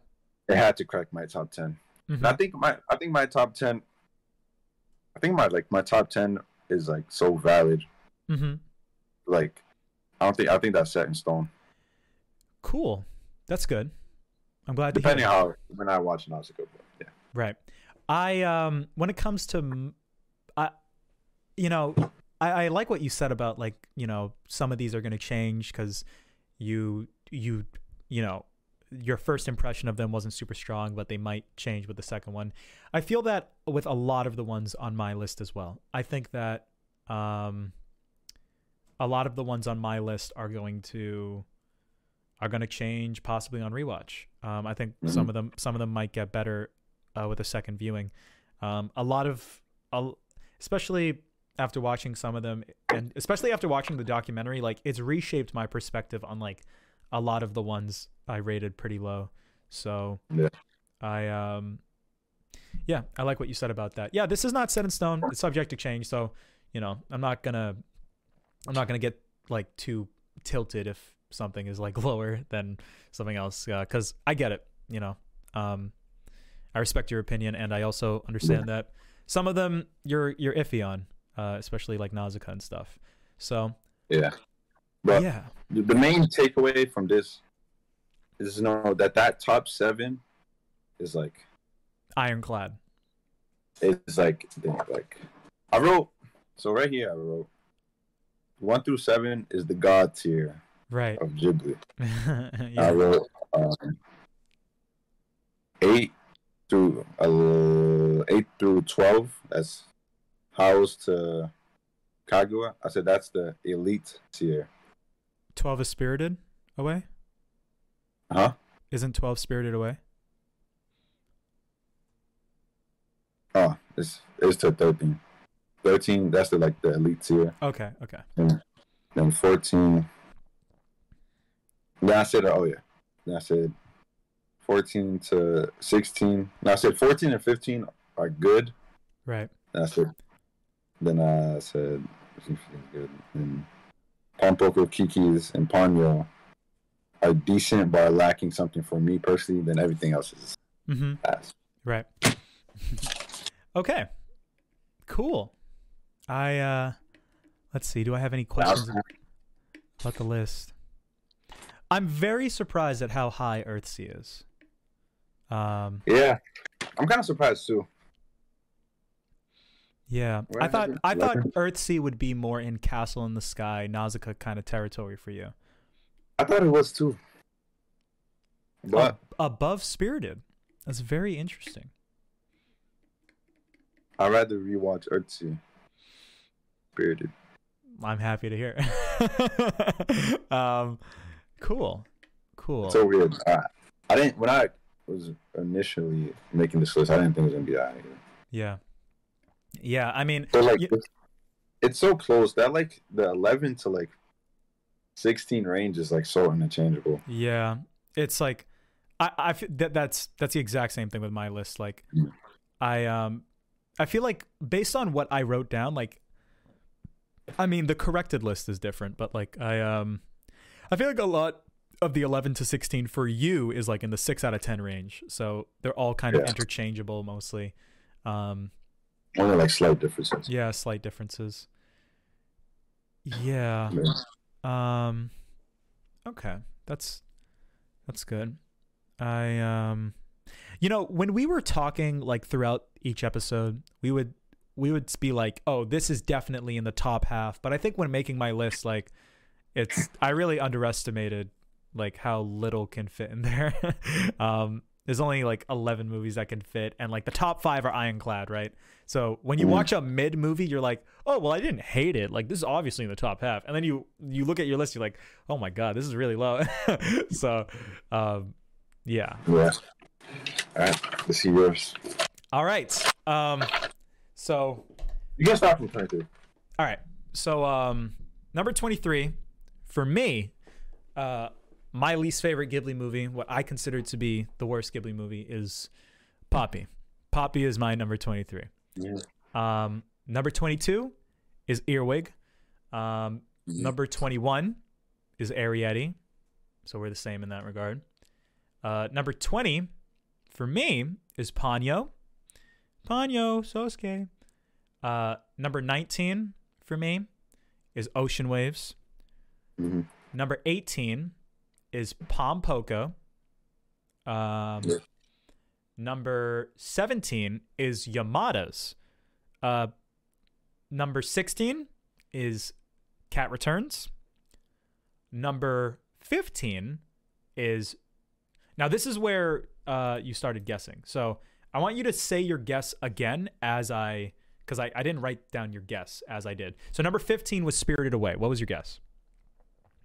It had to crack my top 10 Mhm. And I think my I think my top ten. I think my like my top ten is like so valid. Mm-hmm. Like I don't think I think that's set in stone. Cool. That's good. I'm glad to hear. Depending how when I watch Nausicaa. But yeah. Right. I um when it comes to I, you know, I, I like what you said about like, you know, some of these are going to change cuz you you you know, your first impression of them wasn't super strong, but they might change with the second one. I feel that with a lot of the ones on my list as well. I think that um a lot of the ones on my list are going to are going to change possibly on rewatch. Um, I think some of them some of them might get better uh, with a second viewing. Um, a lot of, a- especially after watching some of them, and especially after watching the documentary, like it's reshaped my perspective on like a lot of the ones I rated pretty low. So Yeah. I um, yeah, I like what you said about that. Yeah, this is not set in stone. It's subject to change. So you know, I'm not gonna, I'm not gonna get like too tilted if something is like <laughs> lower than something else because I get it. You know, um, I respect your opinion, and I also understand that some of them you're you're iffy on, uh, especially like Nausicaa and stuff. So Yeah. But yeah, the main takeaway from this is know that that top seven is like ironclad. it's like like I wrote so right here I wrote one through seven is the god tier Right. of Ghibli. <laughs> I wrote um, eight through uh, eight through twelve. That's Howl's to Kaguya. I said that's the elite tier. Twelve is Spirited Away. Huh? Isn't Twelve Spirited Away? Oh, it's it's to thirteen. Thirteen. That's the like the elite tier. Okay. Okay. Then fourteen. Then I said, oh yeah. Then I said fourteen to sixteen. Then I said fourteen and fifteen are good. Right. Then I said, then I said, good. And Pompoko, Kiki's, and Ponyo are decent, but are lacking something for me personally. Then everything else is Mm-hmm. ass. Right. <laughs> okay. Cool. I uh let's see, do I have any questions about the list? I'm very surprised at how high Earthsea is. Um Yeah, I'm kind of surprised too. Yeah. I thought? I thought Earthsea would be more in Castle in the Sky, Nausicaa kind of territory for you. I thought it was too. But Ab- above Spirited. That's very interesting. I'd rather rewatch Earthsea. Spirited. I'm happy to hear. <laughs> um cool. Cool. It's so weird. I, I didn't when I was initially making this list. I didn't think it was gonna be that. Either. yeah. Yeah, I mean, like, Yeah. it's, it's so close that like the 11 to like 16 range is like so interchangeable. Yeah, it's like I I f- that that's that's the exact same thing with my list. Like Mm. I um I feel like based on what I wrote down, like I mean the corrected list is different, but like I um I feel like a lot of the 11 to 16 for you is like in the 6 out of 10 range. So they're all kind of interchangeable mostly. Um Only like slight differences. yeah, slight differences. Yeah. Yeah. Um okay. That's that's good. I um you know, when we were talking like throughout each episode, we would we would be like, "Oh, this is definitely in the top half." But I think when making my list like it's I really underestimated like how little can fit in there. <laughs> um there's only like 11 movies that can fit and like the top 5 are ironclad, right? So when you Mm. watch a mid movie, you're like, "Oh, well, I didn't hate it. Like this is obviously in the top half." And then you you look at your list, you're like, "Oh my god, this is really low." <laughs> so um yeah. Yeah. All right. Let's see yours. All right. Um so You can start from 23. All right. So um number 23 for me, uh my least favorite Ghibli movie, what I consider to be the worst Ghibli movie is Poppy. Poppy is my number 23. Yeah. Um number 22 is Earwig. Um Mhm. number 21 is Arrietty. So we're the same in that regard. Uh number 20 for me is Ponyo. Ponyo, Sosuke. Uh, number 19 for me is Ocean Waves. Mhm. Number 18 is Pom Poko. Um, Yeah. Number 17 is Yamada's. Uh, number 16 is Cat Returns. Number 15 is. Now, this is where uh, you started guessing. So I want you to say your guess again as I. Because I, I didn't write down your guess as I did. So number 15 was Spirited Away. What was your guess?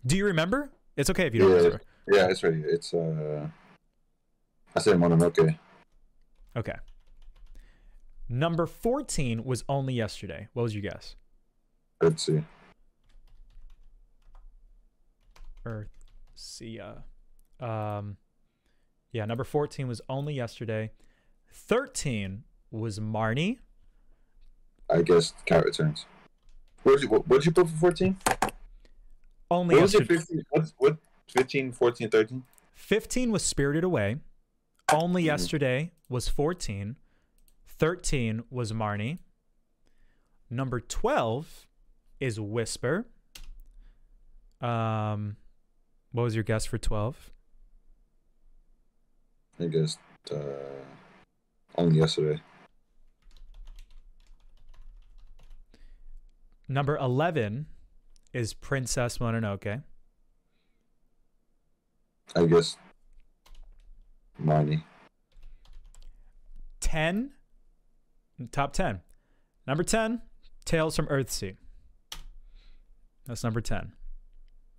Do you remember? It's okay if you don't Yeah. remember. Yeah, it's ready. It's, uh, I said Mononoke. Okay. Number 14 was Only Yesterday. What was your guess? Let's see. Earth, Sia. Um, yeah, number 14 was Only Yesterday. 13 was Marnie. I guess Cat Returns. What did you, what, what'd you put for 14? Only What was it? yesterday. 15? What, what? 15, 14, 13? 15 was Spirited Away. Only Mhm. Yesterday was 14. 13 was Marnie. Number 12 is Whisper. Um, what was your guess for 12? I guess, uh, only yesterday. Number 11 is Princess Mononoke. I guess, money. 10, top 10. Number 10, Tales from Earthsea. That's number 10.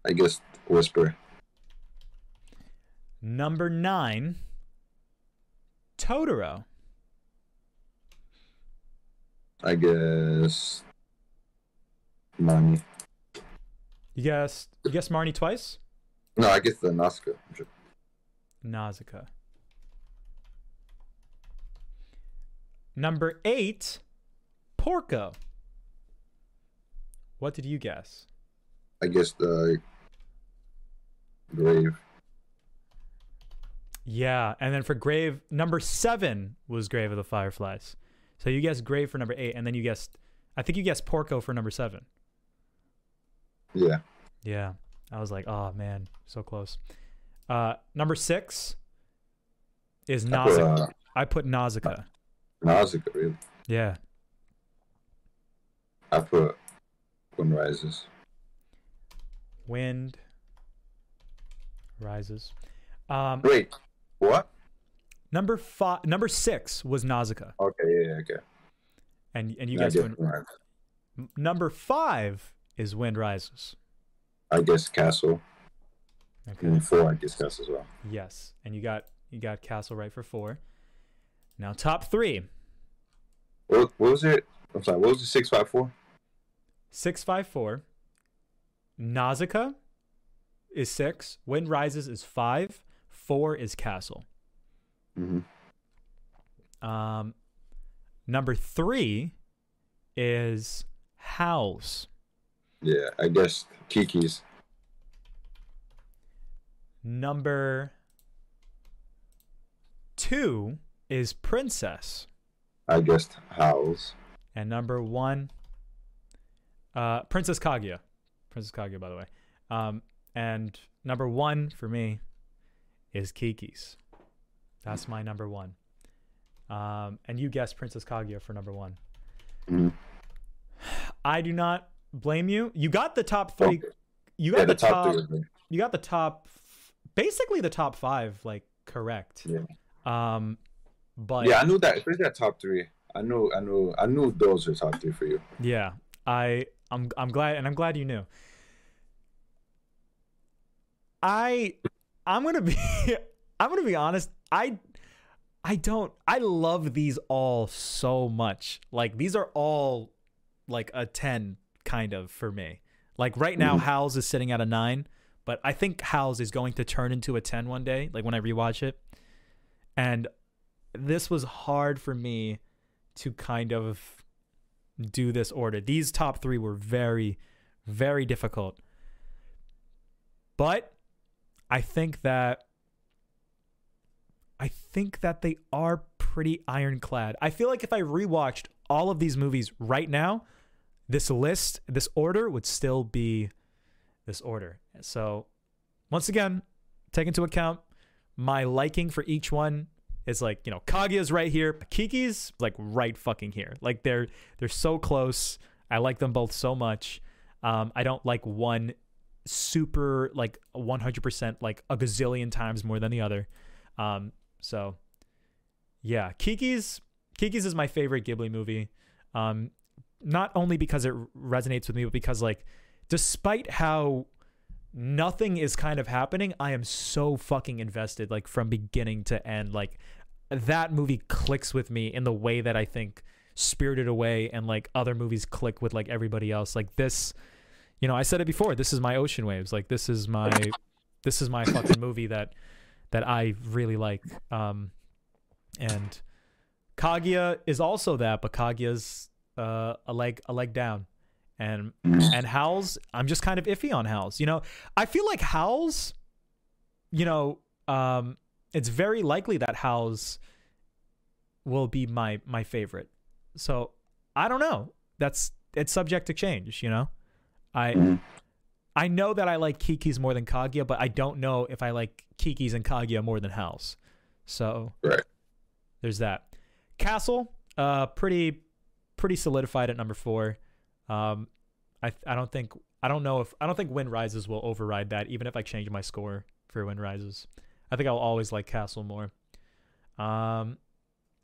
I guess Whisper. Number 9, Totoro. I guess, Marnie. You guessed, you guessed Marnie twice? No, I guess the Nazca. Nausicaa. Number 8, Porco. What did you guess? I guess the Grave. Yeah, and then for Grave, number seven was Grave of the Fireflies. So you guessed Grave for number eight, and then you guessed, I think you guessed Porco for number seven. Yeah. Yeah, I was like, oh man, so close. Uh, number six is I put, Nausicaa. uh, I put Nausicaa. Nausicaa, really. Yeah, I put Wind Rises. Wind rises. Um, Wait, what? number five, number six was Nausicaa, Okay, yeah, yeah, okay. and and you I guessed guess, Wind. Wind Rises. M- Number five is Wind rises. I guess Castle. Okay. And four, I guess Castle as well. Yes, and you got you got Castle right for four. Now top three: What, what was it? I'm sorry, what was the 654? six five four. Nausicaa is six. Wind Rises is five. Four is Castle. Mm-hmm. Um, number three is Howl's. Yeah, I guess Kiki's. Number two is Princess, I guess Howls. and number one, uh, Princess Kaguya. Princess Kaguya, by the way. Um, and number one for me is Kiki's. That's my number one. Um, and you guessed Princess Kaguya for number one. Mhm. I do not blame you. You got the top three. You got Yeah, the, the top top. you got the top. Basically, the top five, like correct. Yeah. Um, but Yeah, I knew that. Especially that top three. I knew, I knew, I knew those were top three for you. Yeah, I I'm I'm glad and I'm glad you knew. I I'm to be <laughs> I'm to be honest, I I don't I love these all so much. Like these are all like a 10 kind of for me. Like right now Mhm. Howls is sitting at a 9, but I think Howls is going to turn into a 10 one day like when I rewatch it. And this was hard for me to kind of do this order. These top three were very, very difficult. But I think that I think that they are pretty ironclad. I feel like if I rewatched all of these movies right now, this list, this order would still be this order. So once again, take into account my liking for each one is like, you know, Kaguya's right here, Kiki's like right fucking here. Like they're they're so close. I like them both so much. Um, I don't like one super like 100% like a gazillion times more than the other. Um, so yeah, Kiki's Kiki's is my favorite Ghibli movie. Um, not only because it resonates with me, but because like despite how nothing is kind of happening, I am so fucking invested like from beginning to end. Like that movie clicks with me in the way that I think Spirited Away and like other movies click with like everybody else. Like this, you know, I said it before. This is my Ocean Waves. Like this is my, this is my fucking movie that that I really like. Um, and Kaguya is also that, but Kaguya's uh, a leg a leg down, and and Howls. I'm just kind of iffy on Howls. You know, I feel like Howls. You know, um, it's very likely that Howls will be my my favorite. So I don't know. That's it's subject to change. You know, I. Mhm. I know that I like Kiki's more than Kaguya, but I don't know if I like Kiki's and Kaguya more than Howl's. So Right. there's that. Castle, uh, pretty pretty solidified at number four. Um, I I don't think I don't know if I don't think Wind Rises will override that, even if I change my score for Wind Rises. I think I'll always like Castle more. Um,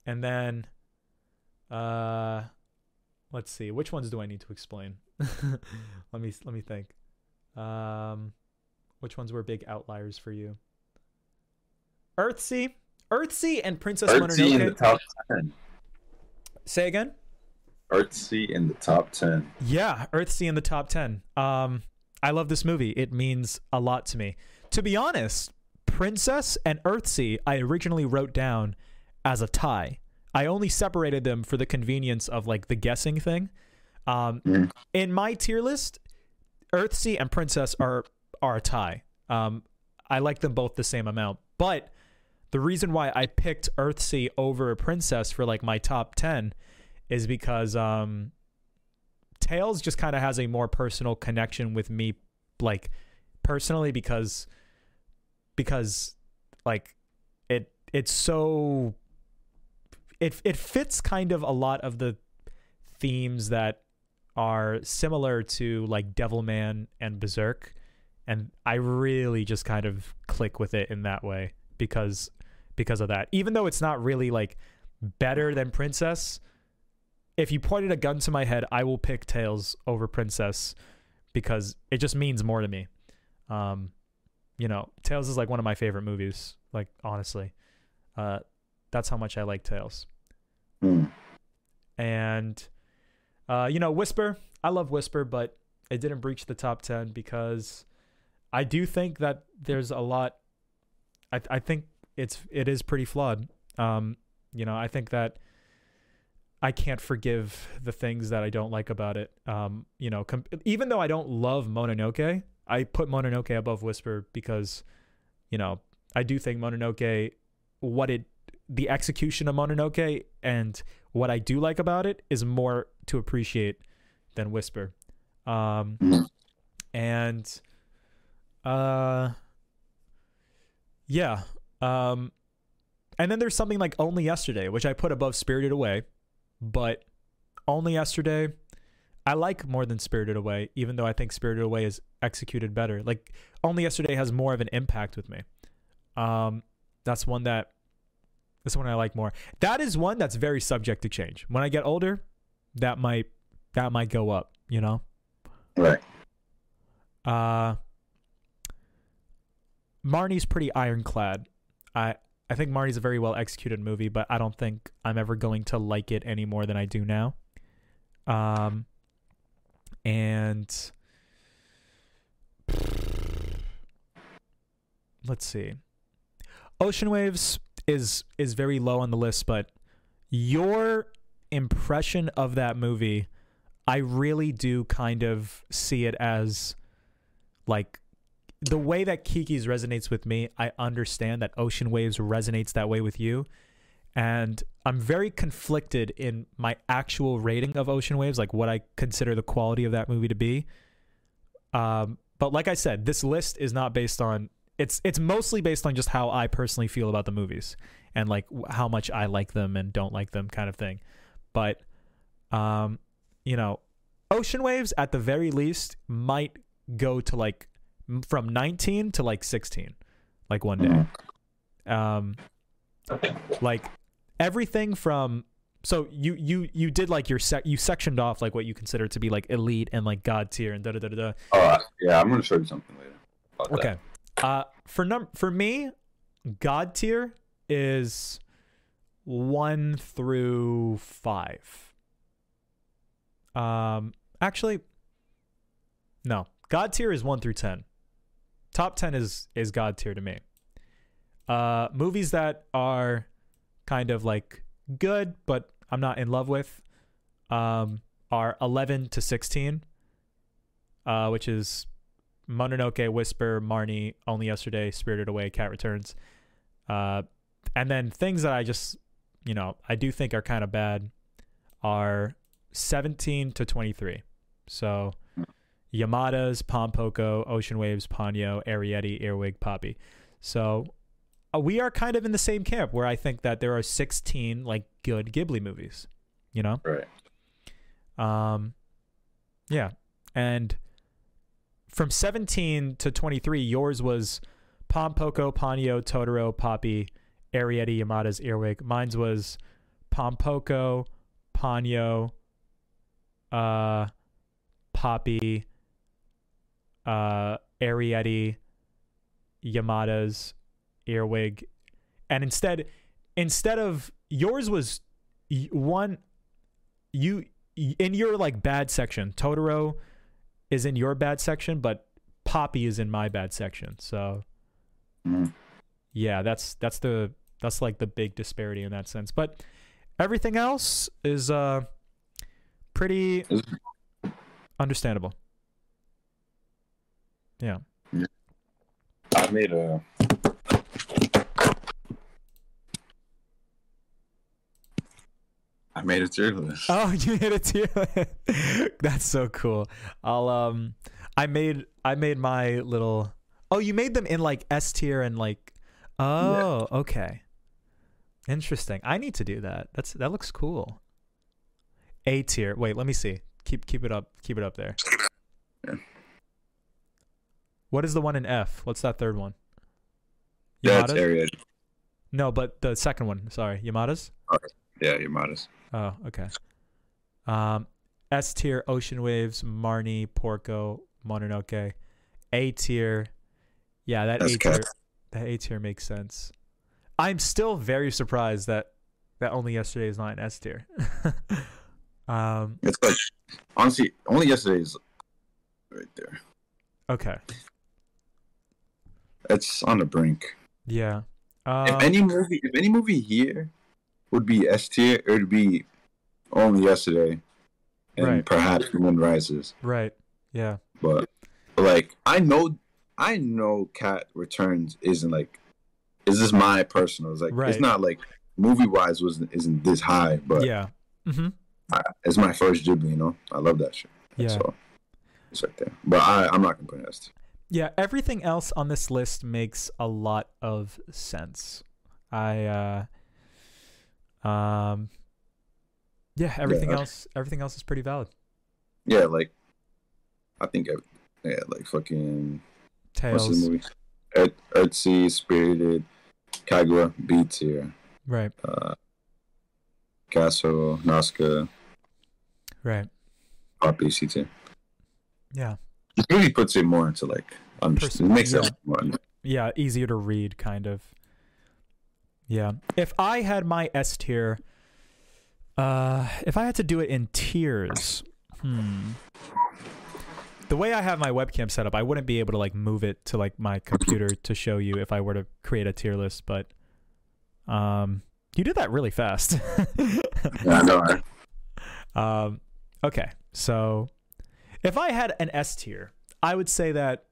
and then, uh, let's see, which ones do I need to explain? <laughs> let me let me think. Um, which ones were big outliers for you? Earthsea, Earthsea, and Princess Earthsea in the Mononoke. top ten. Say again. Earthsea in the top ten. Yeah, Earthsea in the top 10. Um, I love this movie. It means a lot to me. To be honest, Princess and Earthsea, I originally wrote down as a tie. I only separated them for the convenience of like the guessing thing. Um, Mhm. in my tier list, Earthsea and Princess are are a tie. Um, I like them both the same amount, but the reason why I picked Earthsea over Princess for like my top 10 is because um Tales just kind of has a more personal connection with me like personally because because like it it's so it it fits kind of a lot of the themes that are similar to like Devilman and Berserk. And I really just kind of click with it in that way because because of that. Even though it's not really like better than Princess if you pointed a gun to my head, I will pick Tales over Princess because it just means more to me. Um, you know, Tales is like one of my favorite movies. Like honestly, uh, that's how much I like Tales. Hmm. And uh, you know, Whisper, I love Whisper, but it didn't breach the top ten because I do think that there's a lot. I I think it's it is pretty flawed. Um, you know, I think that I can't forgive the things that I don't like about it. Um, you know, com- even though I don't love Mononoke, I put Mononoke above Whisper because, you know, I do think Mononoke, what it, the execution of Mononoke and what I do like about it is more to appreciate than Whisper. Um, and Uh Yeah. Um and then there's something like Only Yesterday, which I put above Spirited Away, but Only Yesterday I like more than Spirited Away, even though I think Spirited Away is executed better. Like Only Yesterday has more of an impact with me. Um that's one that that's one I like more. That is one that's very subject to change. When I get older, that might that might go up, you know? Right. Uh Marnie's pretty ironclad. I I think Marnie's a very well executed movie, but I don't think I'm ever going to like it any more than I do now. Um and let's see. Ocean Waves is is very low on the list, but your impression of that movie, I really do kind of see it as like the way that Kiki's resonates with me, I understand that Ocean Waves resonates that way with you. And I'm very conflicted in my actual rating of Ocean Waves, like what I consider the quality of that movie to be. Um, but like I said, this list is not based on it's it's mostly based on just how I personally feel about the movies and like how much I like them and don't like them kind of thing. But um, you know, Ocean Waves at the very least might go to like from 19 to like 16 like one day. Um like everything from so you you you did like your sec you sectioned off like what you consider to be like elite and like god tier and da da da da. Oh yeah, I'm gonna show you something later. about that. Okay. Uh, for num for me, God tier is one through five. Um, actually, no. God tier is one through ten. Top ten is is God tier to me. Uh, movies that are kind of like good, but I'm not in love with, um, are eleven to sixteen. Uh, which is Mononoke, Whisper, Marnie, Only Yesterday, Spirited Away, Cat Returns. Uh, and then things that I just, you know, I do think are kind of bad are 17 to 23. So Yamada's, Pompoko, Ocean Waves, Ponyo, Arrietty, Earwig, Poppy. So uh, we are kind of in the same camp where I think that there are 16 like good Ghibli movies, you know? Right. Um, yeah, and from 17 to 23, yours was Pompoko, Ponyo, Totoro, Poppy, Arrietty, Yamada's Earwig. Mine's was Pompoko, Ponyo, uh, Poppy, uh, Arrietty, Yamada's Earwig, and instead, instead of yours was one, you in your like bad section, Totoro is in your bad section, but Poppy is in my bad section. So Mhm. yeah, that's that's the that's like the big disparity in that sense. But everything else is uh pretty understandable. Yeah. I made a. I made a tier list. Oh, <laughs> you hit it too. That's so cool. I'll um I made I made my little Oh, you made them in like S tier and like Oh, okay. Interesting. I need to do that. That's that looks cool. A tier. Wait, let me see. Keep keep it up. Keep it up there. Yeah. What is the one in F? What's that third one? That's Yamada's? area. No, but the second one. Sorry, Yamada's. Yeah, you're. Oh, okay. Um, S tier, Ocean Waves, Marnie, Porco, Mononoke. A tier, yeah, that That's A tier, that A tier makes sense. I'm still very surprised that that only yesterday is not an S tier. <laughs> um, It's like honestly, only yesterday is right there. okay, It's on the brink. yeah. Um, if any movie, if any movie here would be S tier, it would be only yesterday, and Right. perhaps Moon Rises. right, yeah, But like, I know, I know, Cat Returns isn't like. Is this my personal? It's like Right. it's not like movie wise wasn't isn't this high, but yeah, mm-hmm. it's my first Ghibli. You know, I love that shit. yeah. So it's right there. But I, I'm not gonna put it as tier. Yeah, everything else on this list makes a lot of sense. I uh um yeah, everything Yeah. else everything else is pretty valid. Yeah, like I think I, yeah, like fucking what's the Tales. movie? Earth, Earthsea, Spirited, Kaguya, B tier, Right, uh, Castle, Nausicaa, right. C tier. Yeah. It really puts it more into like understand. It makes yeah. it more. Yeah, easier to read kind of. Yeah. If I had my S tier uh if I had to do it in tiers, hmm. The way I have my webcam set up, I wouldn't be able to like move it to like my computer to show you if I were to create a tier list, but um you did that really fast. <laughs> Yeah, I know. Um, okay, so if I had an S tier, I would say that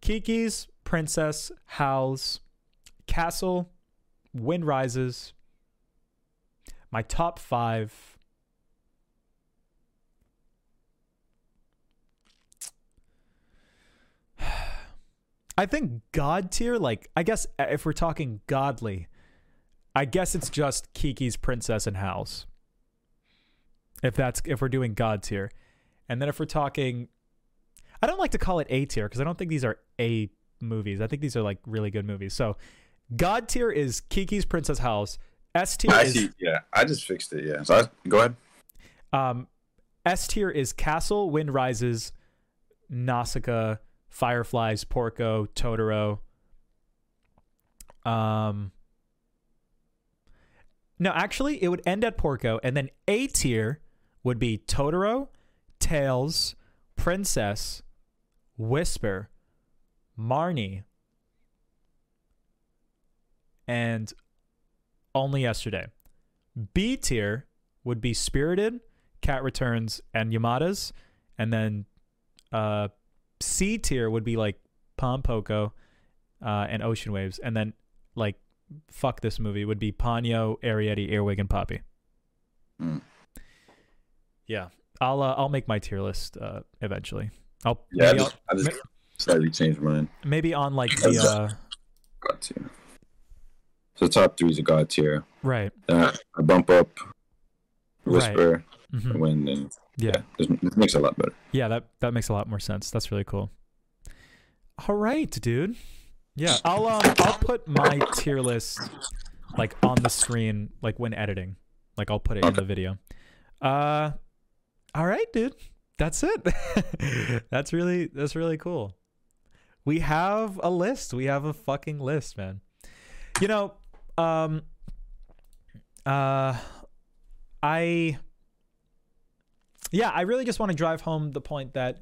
Kiki's, Princess, Howl's, Castle, Wind Rises, my top five. I think God tier, like, I guess uh, if we're talking godly, I guess it's just Kiki's, Princess, and Howl's if that's if we're doing god tier and then if we're talking i don't like to call it a tier because i don't think these are a movies i think these are like really good movies so god tier is kiki's princess howl's s tier I is see. Yeah, I just fixed it. Yeah. So I, go ahead. um s tier is castle wind rises nausicaa fireflies porco totoro um no actually it would end at porco and then a tier would be totoro tales princess whisper marnie and only yesterday b tier would be spirited cat returns and yamada's and then uh c tier would be like pom poko uh and ocean waves and then like fuck this movie would be Ponyo, Arrietty, Earwig, and Poppy. Mm. Yeah, I'll uh, I'll make my tier list uh, eventually. I'll Yeah, I just, I just slightly changed mine. Maybe on like the uh, God tier. So top three is a God tier. right. Then I, bump up, Whisper, mhm, Wind, and Yeah, yeah, this, this makes a lot better. yeah. That that makes a lot more sense. That's really cool. All right, dude. Yeah, I'll um I'll put my tier list like on the screen like when editing. Like I'll put it in the video. Uh all right, dude. That's it. <laughs> that's really that's really cool. We have a list. We have a fucking list, man. You know, um uh I yeah, I really just want to drive home the point that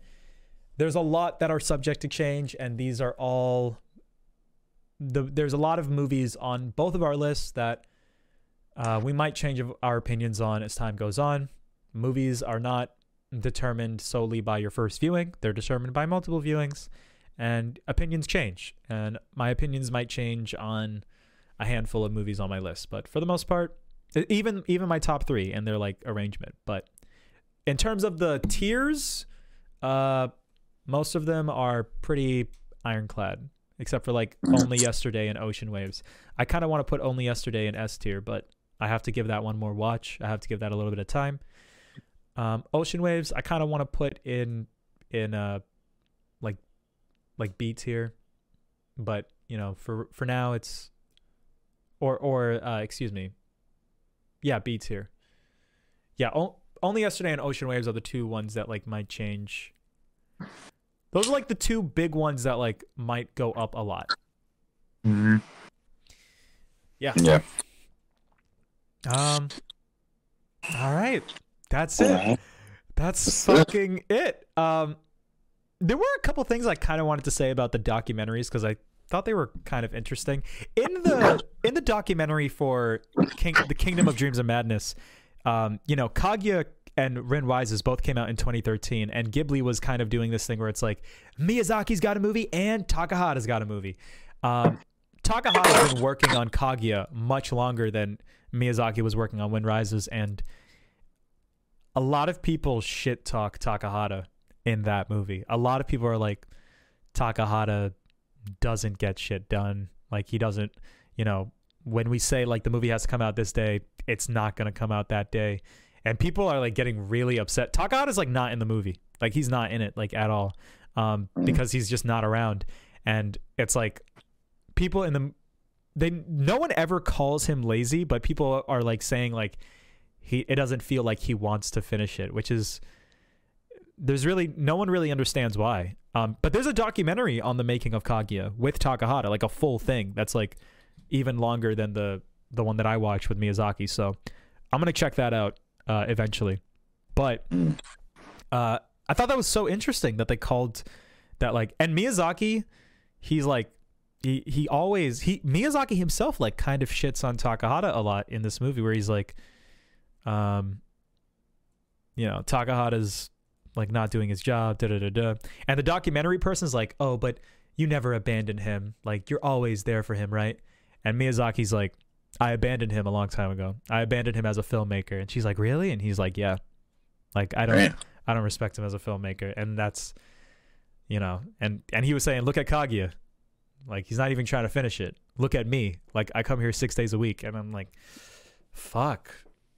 there's a lot that are subject to change and these are all the there's a lot of movies on both of our lists that uh, we might change our opinions on as time goes on. Movies are not determined solely by your first viewing; they're determined by multiple viewings, and opinions change. And my opinions might change on a handful of movies on my list, but for the most part, even even my top three and their like arrangement. But in terms of the tiers, uh, most of them are pretty ironclad except for like only yesterday and ocean waves i kind of want to put only yesterday in s tier but i have to give that one more watch i have to give that a little bit of time um, ocean waves i kind of want to put in in uh like like b tier but you know for for now it's or or uh excuse me yeah b tier yeah o- only yesterday and ocean waves are the two ones that like might change those are like the two big ones that like might go up a lot. Mm-hmm. Yeah. Yeah. Um. All right, that's it. That's That's fucking it. Um, there were a couple things I kind of wanted to say about the documentaries because I thought they were kind of interesting. In the in the documentary for King, the Kingdom of Dreams and Madness, um, you know, Kaguya and Wind Rises both came out in 2013, and Ghibli was kind of doing this thing where it's like Miyazaki's got a movie and Takahata's got a movie. Um, Takahata's been working on Kaguya much longer than Miyazaki was working on Wind Rises, and a lot of people shit talk Takahata in that movie. A lot of people are like, Takahata doesn't get shit done. Like he doesn't, you know, when we say like the movie has to come out this day, it's not gonna come out that day. And people are like getting really upset. Takahata's like not in the movie. Like he's not in it like at all. Um, because he's just not around. And it's like people in the they no one ever calls him lazy, but people are like saying like he it doesn't feel like he wants to finish it, which is there's really no one really understands why. Um, but there's a documentary on the making of Kaguya with Takahata, like a full thing that's like even longer than the the one that I watched with Miyazaki. So I'm gonna check that out uh, eventually. But uh, I thought that was so interesting that they called that like and Miyazaki, he's like he he always he Miyazaki himself like kind of shits on Takahata a lot in this movie where he's like um you know Takahata's like not doing his job da da da da. And the documentary person's like oh but you never abandoned him. Like you're always there for him right? And Miyazaki's like I abandoned him a long time ago. I abandoned him as a filmmaker. And she's like really? And he's like yeah. Like I don't Right. I don't respect him as a filmmaker, and that's you know, and and he was saying, look at Kaguya, like he's not even trying to finish it. Look at me, like I come here six days a week, and I'm like, fuck,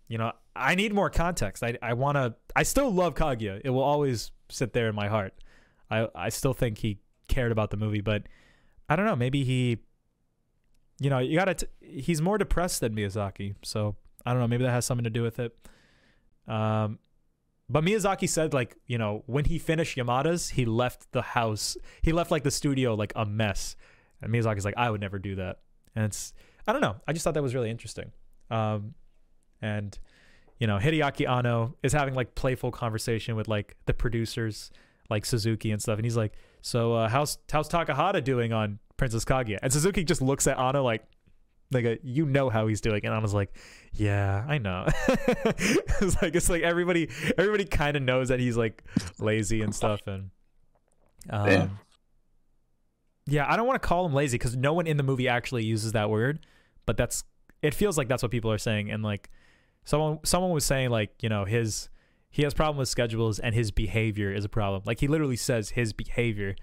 you know, I need more context. I I want to. I still love Kaguya. It will always sit there in my heart. I I still think he cared about the movie, but I don't know. Maybe he, you know, you gotta. He's more depressed than Miyazaki, so I don't know. Maybe that has something to do with it. Um, but Miyazaki said, like, you know, when he finished Yamada's, he left the house. He left like the studio like a mess. And Miyazaki's like, I would never do that. And it's, I don't know. I just thought that was really interesting. Um, and you know, Hideaki Anno is having like playful conversation with like the producers, like Suzuki and stuff. And he's like, so uh, how's how's Takahata doing on Princess Kaguya? And Suzuki just looks at Anno like, like a, you know how he's doing. And Anno's like, yeah, I know. <laughs> it's like it's like everybody everybody kind of knows that he's like lazy and stuff and um, Damn. yeah, I don't want to call him lazy because no one in the movie actually uses that word, but that's it feels like that's what people are saying and like someone someone was saying like you know his he has problem with schedules and his behavior is a problem. Like he literally says his behavior.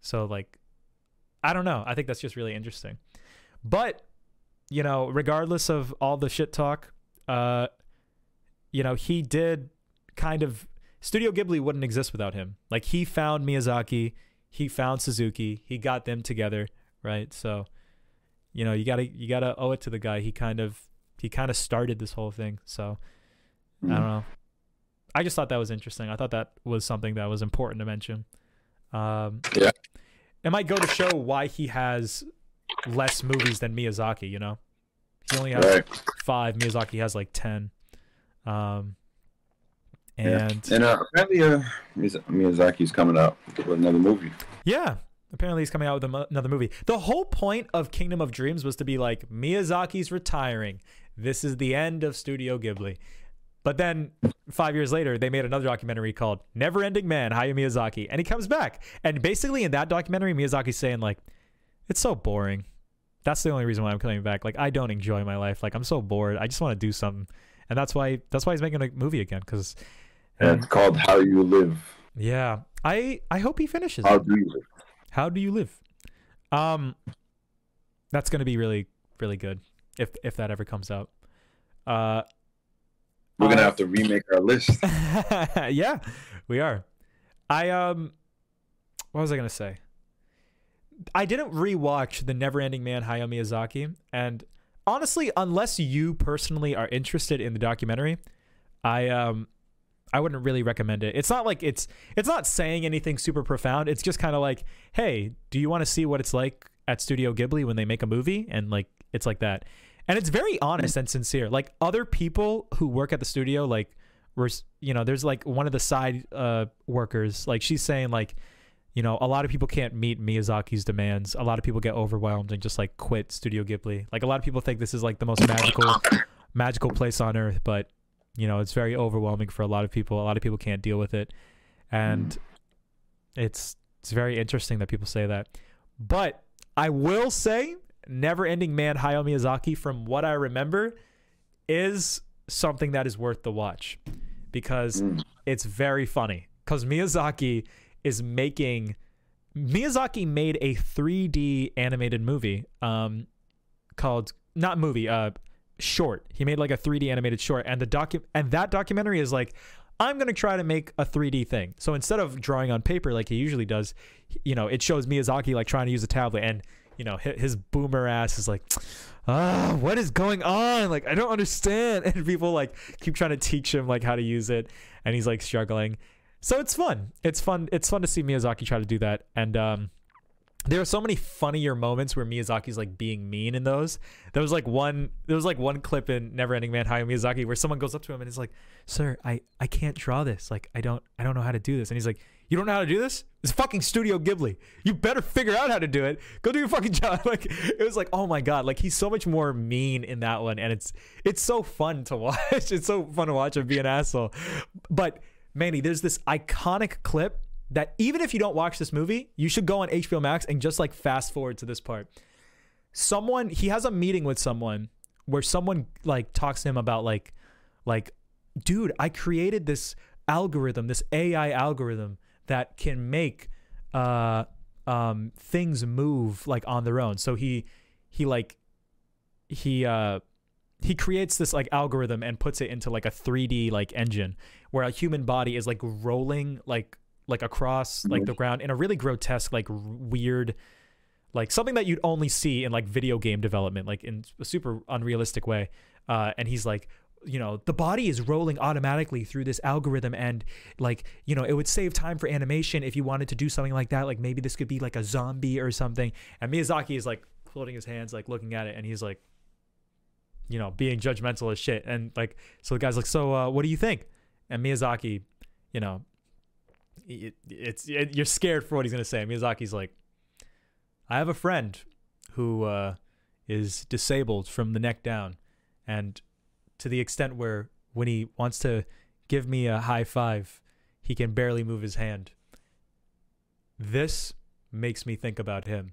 So like I don't know. I think that's just really interesting. But you know, regardless of all the shit talk, uh you know, he did kind of Studio Ghibli wouldn't exist without him. Like he found Miyazaki, he found Suzuki, he got them together, right? So, you know, you gotta you gotta owe it to the guy. He kind of he kind of started this whole thing. So I don't know. I just thought that was interesting. I thought that was something that was important to mention. Um, Yeah. It might go to show why he has less movies than Miyazaki. You know, he only has Right. five. Miyazaki has like ten. Um, Yeah. and And uh, apparently, uh, Miz- Miyazaki's coming out with another movie. Yeah. Apparently, he's coming out with another movie. The whole point of Kingdom of Dreams was to be like Miyazaki's retiring. This is the end of Studio Ghibli. But then five years later, they made another documentary called Never Ending Man, Hayao Miyazaki. And he comes back. And basically, in that documentary, Miyazaki's saying, like, it's so boring. That's the only reason why I'm coming back. Like, I don't enjoy my life. Like, I'm so bored. I just want to do something. And that's why that's why he's making a movie again. Because, And it's called How You Live. yeah, I I hope he finishes. How it. do you live? How do you live? Um, that's gonna be really, really good if if that ever comes out. Uh, We're gonna Uh, have to remake our list. <laughs> yeah, we are. I um, what was I gonna say? I didn't rewatch the Neverending Man Hayao Miyazaki, and honestly, unless you personally are interested in the documentary, I um, I wouldn't really recommend it. It's not like it's it's not saying anything super profound. It's just kind of like, hey, do you want to see what it's like at Studio Ghibli when they make a movie? And like, it's like that. And it's very honest and sincere. Like other people who work at the studio, like, were you know, there's like one of the side uh, workers, like she's saying like, you know, a lot of people can't meet Miyazaki's demands. A lot of people get overwhelmed and just like quit Studio Ghibli. Like a lot of people think this is like the most magical, magical place on earth, but you know, it's very overwhelming for a lot of people. A lot of people can't deal with it, and it's it's very interesting that people say that. But I will say, Never Ending Man Hayao Miyazaki, from what I remember, is something that is worth the watch because Mm. it's very funny. Because Miyazaki is making Miyazaki made a 3D animated movie um, called not movie, uh, short. He made like a 3D animated short, and the docu- and that documentary is like, I'm gonna try to make a 3D thing. So instead of drawing on paper like he usually does, you know, it shows Miyazaki like trying to use a tablet, and you know, hi- his boomer ass is like, ah, what is going on? Like, I don't understand. <laughs> And people like keep trying to teach him like how to use it, and he's like struggling. So it's fun. It's fun. It's fun to see Miyazaki try to do that, and um there are so many funnier moments where Miyazaki's like being mean in those. There was like one there was like one clip in Neverending Man Hayao Miyazaki where someone goes up to him and is like, "Sir, I I can't draw this. Like I don't I don't know how to do this." And he's like, "You don't know how to do this? It's fucking Studio Ghibli. You better figure out how to do it. Go do your fucking <laughs> job." Like it was like, "Oh my god, like he's so much more mean in that one and it's it's so fun to <laughs> watch. it's so fun to watch him be an asshole." But Manny, there's this iconic clip that even if you don't watch this movie, you should go on HBO Max and just like fast forward to this part. Someone he has a meeting with someone where someone like talks to him about like like dude, I created this algorithm, this AI algorithm that can make uh um things move like on their own. So he he like he uh he creates this like algorithm and puts it into like a 3D like engine where a human body is like rolling like like across like the ground in a really grotesque like r- weird like something that you'd only see in like video game development like in a super unrealistic way uh and he's like you know the body is rolling automatically through this algorithm and like you know it would save time for animation if you wanted to do something like that. Like maybe this could be like a zombie or something. And Miyazaki is like holding his hands like looking at it and he's like you know being judgmental as shit. And like so the guy's like so uh what do you think? And Miyazaki you know it, it's it, you're scared for what he's gonna say. Miyazaki's like, I have a friend who uh, is disabled from the neck down, and to the extent where when he wants to give me a high five, he can barely move his hand. This makes me think about him,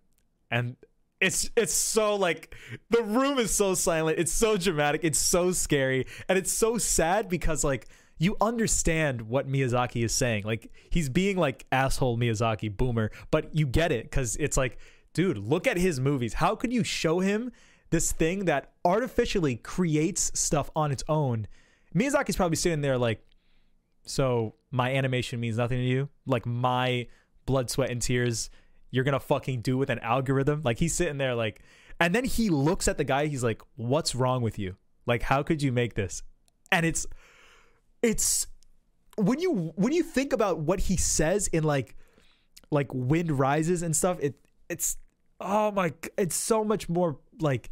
and it's it's so like the room is so silent. It's so dramatic. It's so scary, and it's so sad because like you understand what Miyazaki is saying. Like he's being like asshole Miyazaki boomer, but you get it cuz it's like dude, look at his movies. How could you show him this thing that artificially creates stuff on its own? Miyazaki's probably sitting there like so my animation means nothing to you? Like my blood, sweat and tears you're to fucking do with an algorithm? Like he's sitting there like and then he looks at the guy, he's like, "What's wrong with you? Like how could you make this?" And it's it's when you when you think about what he says in like like wind rises and stuff it it's oh my it's so much more like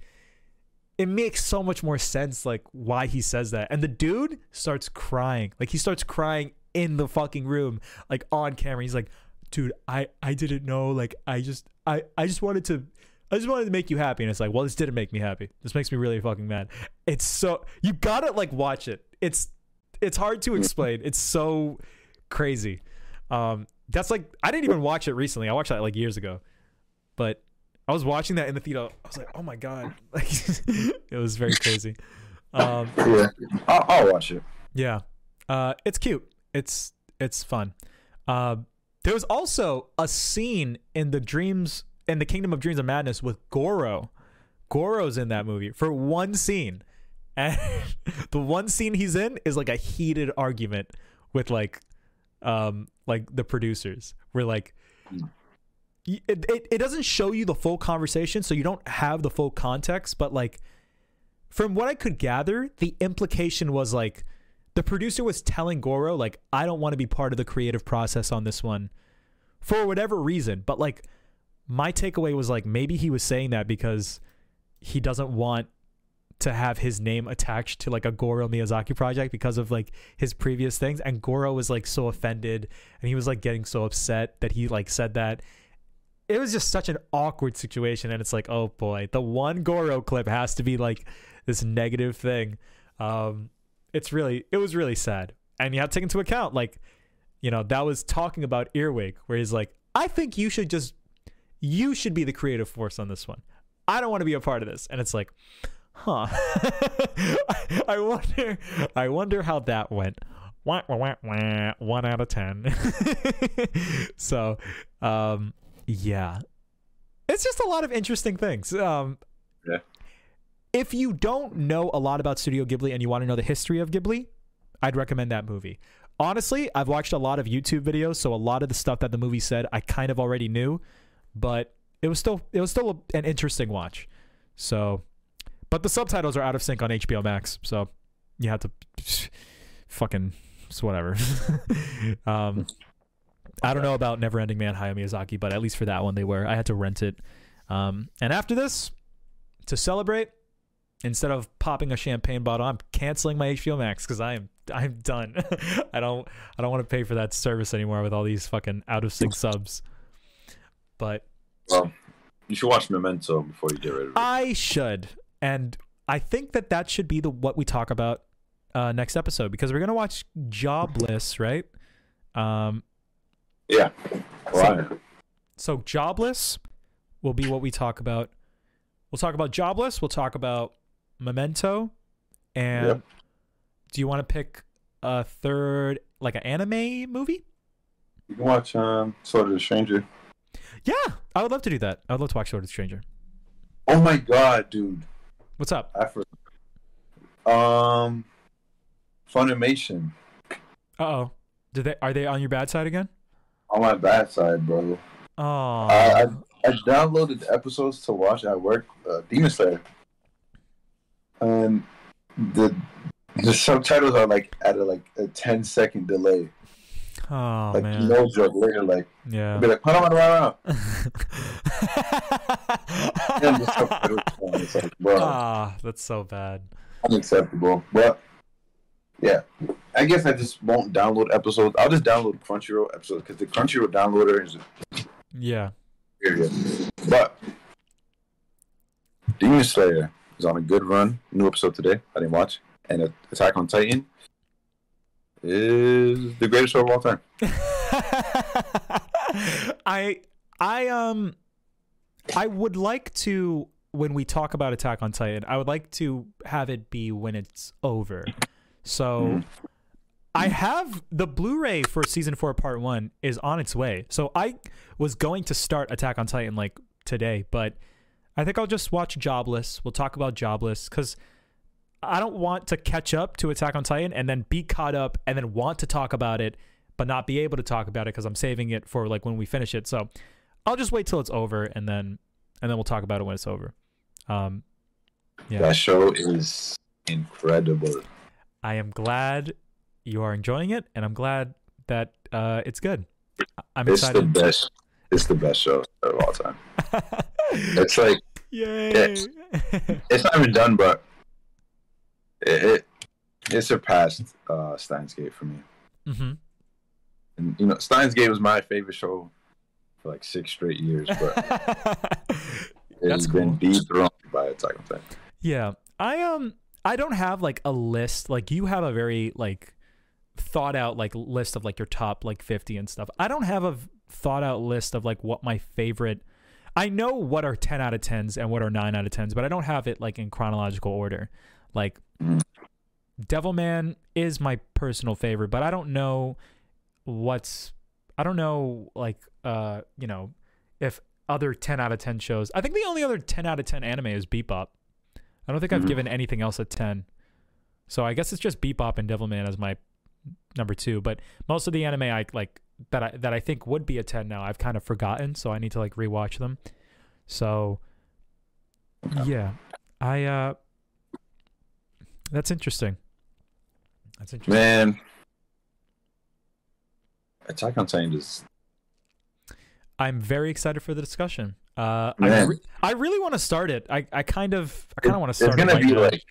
it makes so much more sense like why he says that and the dude starts crying like he starts crying in the fucking room like on camera he's like dude i i didn't know like i just i i just wanted to I just wanted to make you happy, and it's like, well, this didn't make me happy. This makes me really fucking mad. It's so you gotta like watch it. It's it's hard to explain. It's so crazy. Um, that's like I didn't even watch it recently. I watched that like years ago, but I was watching that in the theater. I was like, oh my god, <laughs> like <laughs> it was very crazy. Um, Yeah, I'll, I'll watch it. yeah, uh, it's cute. It's it's fun. Uh, there was also a scene in the dreams in the Kingdom of Dreams of Madness with Goro. Goro's in that movie for one scene, <laughs> and the one scene he's in is like a heated argument with like, um, like the producers. We're like, it, it it doesn't show you the full conversation, so you don't have the full context. But like, from what I could gather, the implication was like the producer was telling Goro like I don't want to be part of the creative process on this one for whatever reason. But like my takeaway was like maybe he was saying that because he doesn't want to have his name attached to like a Goro Miyazaki project because of like his previous things and Goro was like so offended and he was like getting so upset that he like said that it was just such an awkward situation and it's like oh boy the one Goro clip has to be like this negative thing. Um it's really it was really sad. And you have to take into account like you know that was talking about earwig where he's like i think you should just you should be the creative force on this one. I don't want to be a part of this. And it's like huh. <laughs> I, wonder i wonder how that went. Wah, wah, wah, one out of ten. <laughs> So um Yeah. It's just a lot of interesting things. Um, Yeah. If you don't know a lot about Studio Ghibli and you want to know the history of Ghibli, I'd recommend that movie. Honestly, I've watched a lot of YouTube videos, so a lot of the stuff that the movie said I kind of already knew, but it was still it was still a, an interesting watch. So, but the subtitles are out of sync on HBO Max, so you have to fucking it's whatever. <laughs> um, I don't know about Neverending Man Hayao Miyazaki, but at least for that one they were. I had to rent it. Um, and after this, to celebrate, instead of popping a champagne bottle, I'm canceling my HBO Max because I am I'm done. <laughs> I don't I don't want to pay for that service anymore with all these fucking out of sync subs. But Well, you should watch Memento before you get rid of it. I should, and I think that that should be the what we talk about uh, next episode because we're gonna watch Jobless, right? Um, yeah. Why? so Jobless will be what we talk about. We'll talk about Jobless. We'll talk about Memento, and Yep. do you want to pick a third, like an anime movie? You can watch um, Sword of the Stranger. Yeah, I would love to do that. I would love to watch Sword of the Stranger. Oh my god, dude! What's up? I forgot. Um, Funimation Uh oh. Did they are they on your bad side again? On my bad side, bro. Oh, I, I I downloaded episodes to watch at work. Uh, Demon Slayer, and the the subtitles are like at a like a 10 second delay. oh like man, no joke. Later, like yeah. I'll be like, "Put on around." <laughs> And the subtitles. It's like, bro, ah, that's so bad. unacceptable. But yeah, I guess I just won't download episodes. I'll just download Crunchyroll episodes because the Crunchyroll downloader is Yeah. period. But Demon Slayer is on a good run. New episode today. I didn't watch. And Attack on Titan is the greatest show of all time. <laughs> I I um I would like to when we talk about Attack on Titan, I would like to have it be when it's over. So I have the Blu-ray for season 4 part 1 is on its way. So I was going to start Attack on Titan like today, but I think I'll just watch Jobless. We'll talk about Jobless cuz I don't want to catch up to Attack on Titan and then be caught up and then want to talk about it but not be able to talk about it because I'm saving it for like when we finish it. So I'll just wait till it's over and then and then we'll talk about it when it's over. Um, yeah, That show is incredible. I am glad you are enjoying it, and I'm glad that uh, it's good. I'm It's the best. It's the best show of all time. <laughs> It's like Yay! Yes. <laughs> it's not even done, but it it, it surpassed uh, Steins Gate for me. Mm-hmm. And you know, Steins Gate was my favorite show for like six straight years, but <laughs> it's been dethroned by Attack on Titan. Yeah. I um I don't have like a list. Like you have a very like thought out like list of like your top like 50 and stuff. I don't have a thought out list of like what my favorite I know what are 10 out of 10s and what are 9 out of 10s, but I don't have it like in chronological order. Like. <clears throat> Devilman is my personal favorite, but I don't know what's I don't know like uh, you know, if other 10 out of 10 shows. I think the only other 10 out of 10 anime is Bebop. I don't think I've Mhm. given anything else a 10. So I guess it's just Bebop and Devilman as my number 2, but most of the anime I like that I that I think would be a 10 now, I've kind of forgotten, so I need to like rewatch them. So yeah. I uh that's interesting. That's interesting. Man, Attack on Titan is I'm very excited for the discussion. Uh, I, re- I really want to start it. I, I kind of I kind of want to start. it gonna right be now. like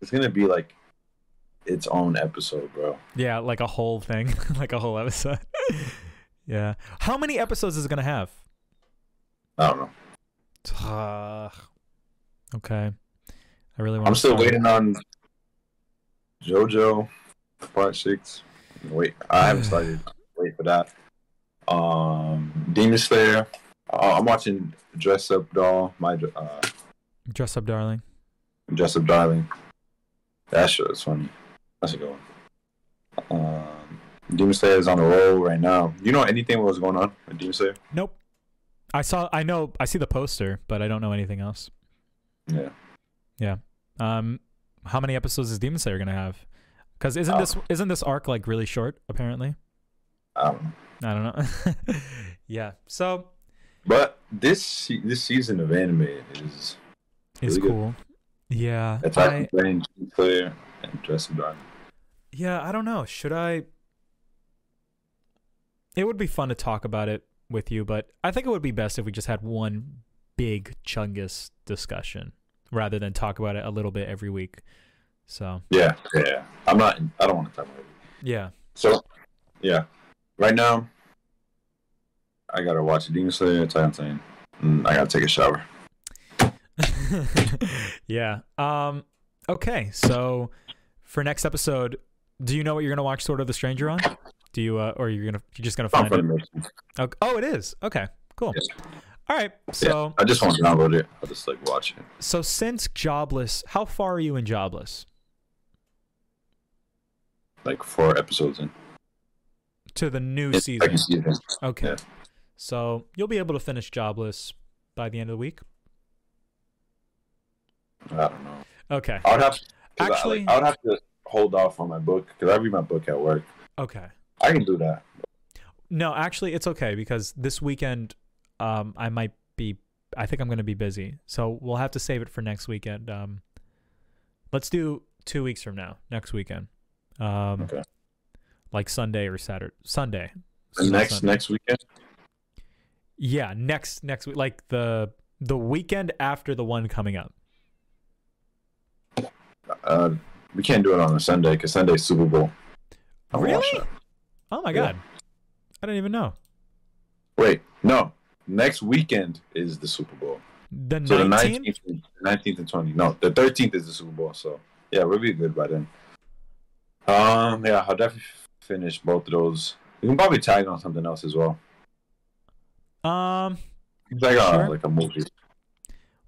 it's gonna be like its own episode, bro. yeah, like a whole thing, <laughs> like a whole episode. <laughs> yeah. How many episodes is it gonna have? I don't know. Uh, <sighs> okay. I really want. I'm still waiting on JoJo Part Six. Wait, I haven't started. <sighs> Wait for that. Um, Demon Slayer. Uh, I'm watching Dress Up Doll. My uh, Dress up, darling. Dress Up Darling. That show is funny. That's a good one. Um, Demon Slayer is on a roll right now. You know anything what was going on with Demon Slayer? Nope. I saw. I know. I see the poster, but I don't know anything else. Yeah. Um, how many episodes is Demon Slayer gonna have? Because isn't this isn't this arc like really short? Apparently, I don't know. I don't know. <laughs> yeah. So But this this season of anime is it's Really good. cool. Yeah. Attack I, on Titan, Demon Slayer, and Dressing Dragon. yeah. I don't know. Should I? It would be fun to talk about it with you, but I think it would be best if we just had one big Chungus discussion rather than talk about it a little bit every week. So Yeah, yeah. I'm not. I don't want to talk about it. yeah. So, yeah. Right now, I gotta watch Demon Slayer, Titan, and I gotta take a shower. <laughs> yeah. Um. Okay. So for next episode, do you know what you're gonna watch Sword of the Stranger on? Do you, uh, or you're gonna you're just gonna find it? Okay. Oh, it is. Okay. Cool. Yes. All right. So I just want to download it. I'll just like watch it. so since Jobless, how far are you in Jobless? Like four episodes in. To the new It's season. season. Okay. yeah. So you'll be able to finish Jobless by the end of the week. I don't know. Okay. I would have. 'cause Actually- I, like, I would have to hold off on my book because I read my book at work. Okay. I can do that. No, actually, it's okay because this weekend, um, I might be. I think I'm going to be busy, so we'll have to save it for next weekend. Um, let's do two weeks from now, next weekend. Um, Okay. like Sunday or Saturday. Sunday. Next Sunday. next weekend. Yeah, next next week, like the the weekend after the one coming up. Uh, we can't do it on a Sunday because Sunday's Super Bowl. I'll Really? Oh my Yeah. god, I didn't even know. Wait, no. Next weekend is the Super Bowl. The So the nineteenth. nineteenth, nineteenth and twenty. No, the thirteenth is the Super Bowl. So yeah, we'll be good by then. Um, yeah, I'll definitely finish both of those. You can probably tag on something else as well. Um. Tag on Sure. like a movie.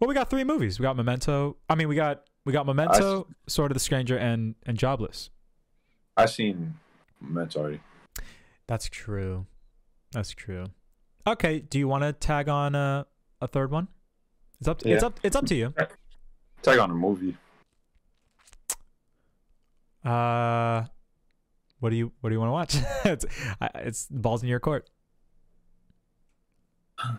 Well, we got three movies. We got Memento. I mean, we got we got Memento, Sword of the Stranger, and and Jobless. I seen Memento already. That's true. That's true. Okay. Do you want to tag on a a third one? It's up. To, It's Yeah. up. It's up to you. Tag on a movie. Uh, what do you What do you want to watch? <laughs> it's it's balls in your court. I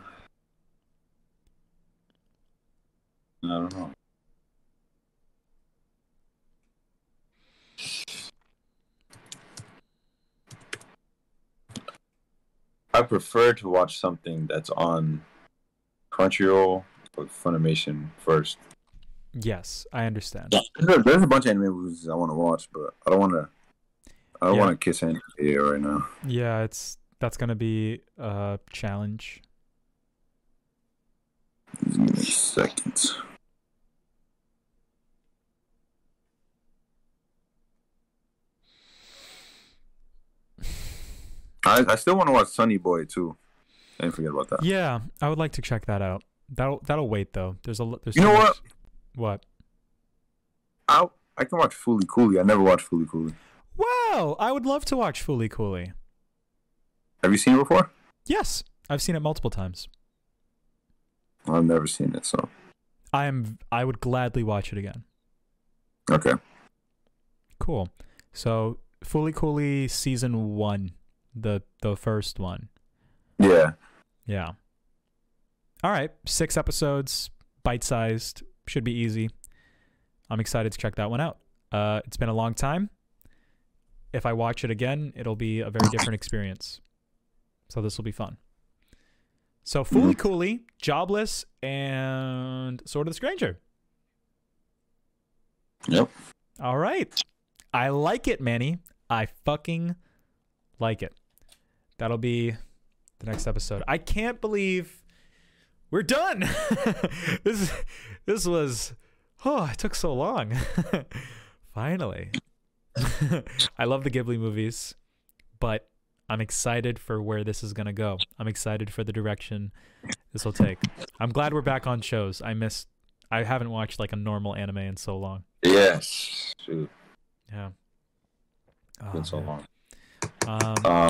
don't know. I prefer to watch something that's on Crunchyroll or Funimation first. Yes, I understand. There's, there's a bunch of anime movies I want to watch, but I don't want to. I don't Yeah. want to kiss anime right now. Yeah, it's that's gonna be a challenge. Give me seconds. I, I still want to watch Sunny Boy too. I didn't forget about that. Yeah, I would like to check that out. That'll that'll wait though. There's a there's You so know much- what? What? I I can watch Fully Cooley. I never watched Fully Cooley. Wow, I would love to watch Fully Cooley. Have you seen it before? Yes, I've seen it multiple times. I've never seen it, so I am I would gladly watch it again. okay. Cool. So Fully Cooley season one, the the first one. Yeah, Yeah. All right, six episodes, bite sized, should be easy. I'm excited to check that one out. Uh, it's been a long time. If I watch it again, it'll be a very different experience. So this will be fun. So Fooly mm-hmm. Cooley, Jobless, and Sword of the Stranger. Yep. All right. I like it, Manny. I fucking like it. That'll be the next episode. I can't believe we're done. <laughs> this this was oh, it took so long. <laughs> Finally. <laughs> I love the Ghibli movies, but I'm excited for where this is going to go. I'm excited for the direction this will take. I'm glad we're back on shows. I missed I haven't watched like a normal anime in so long. Yes. Shoot, Yeah. Oh, been so man. long. Um, Uh,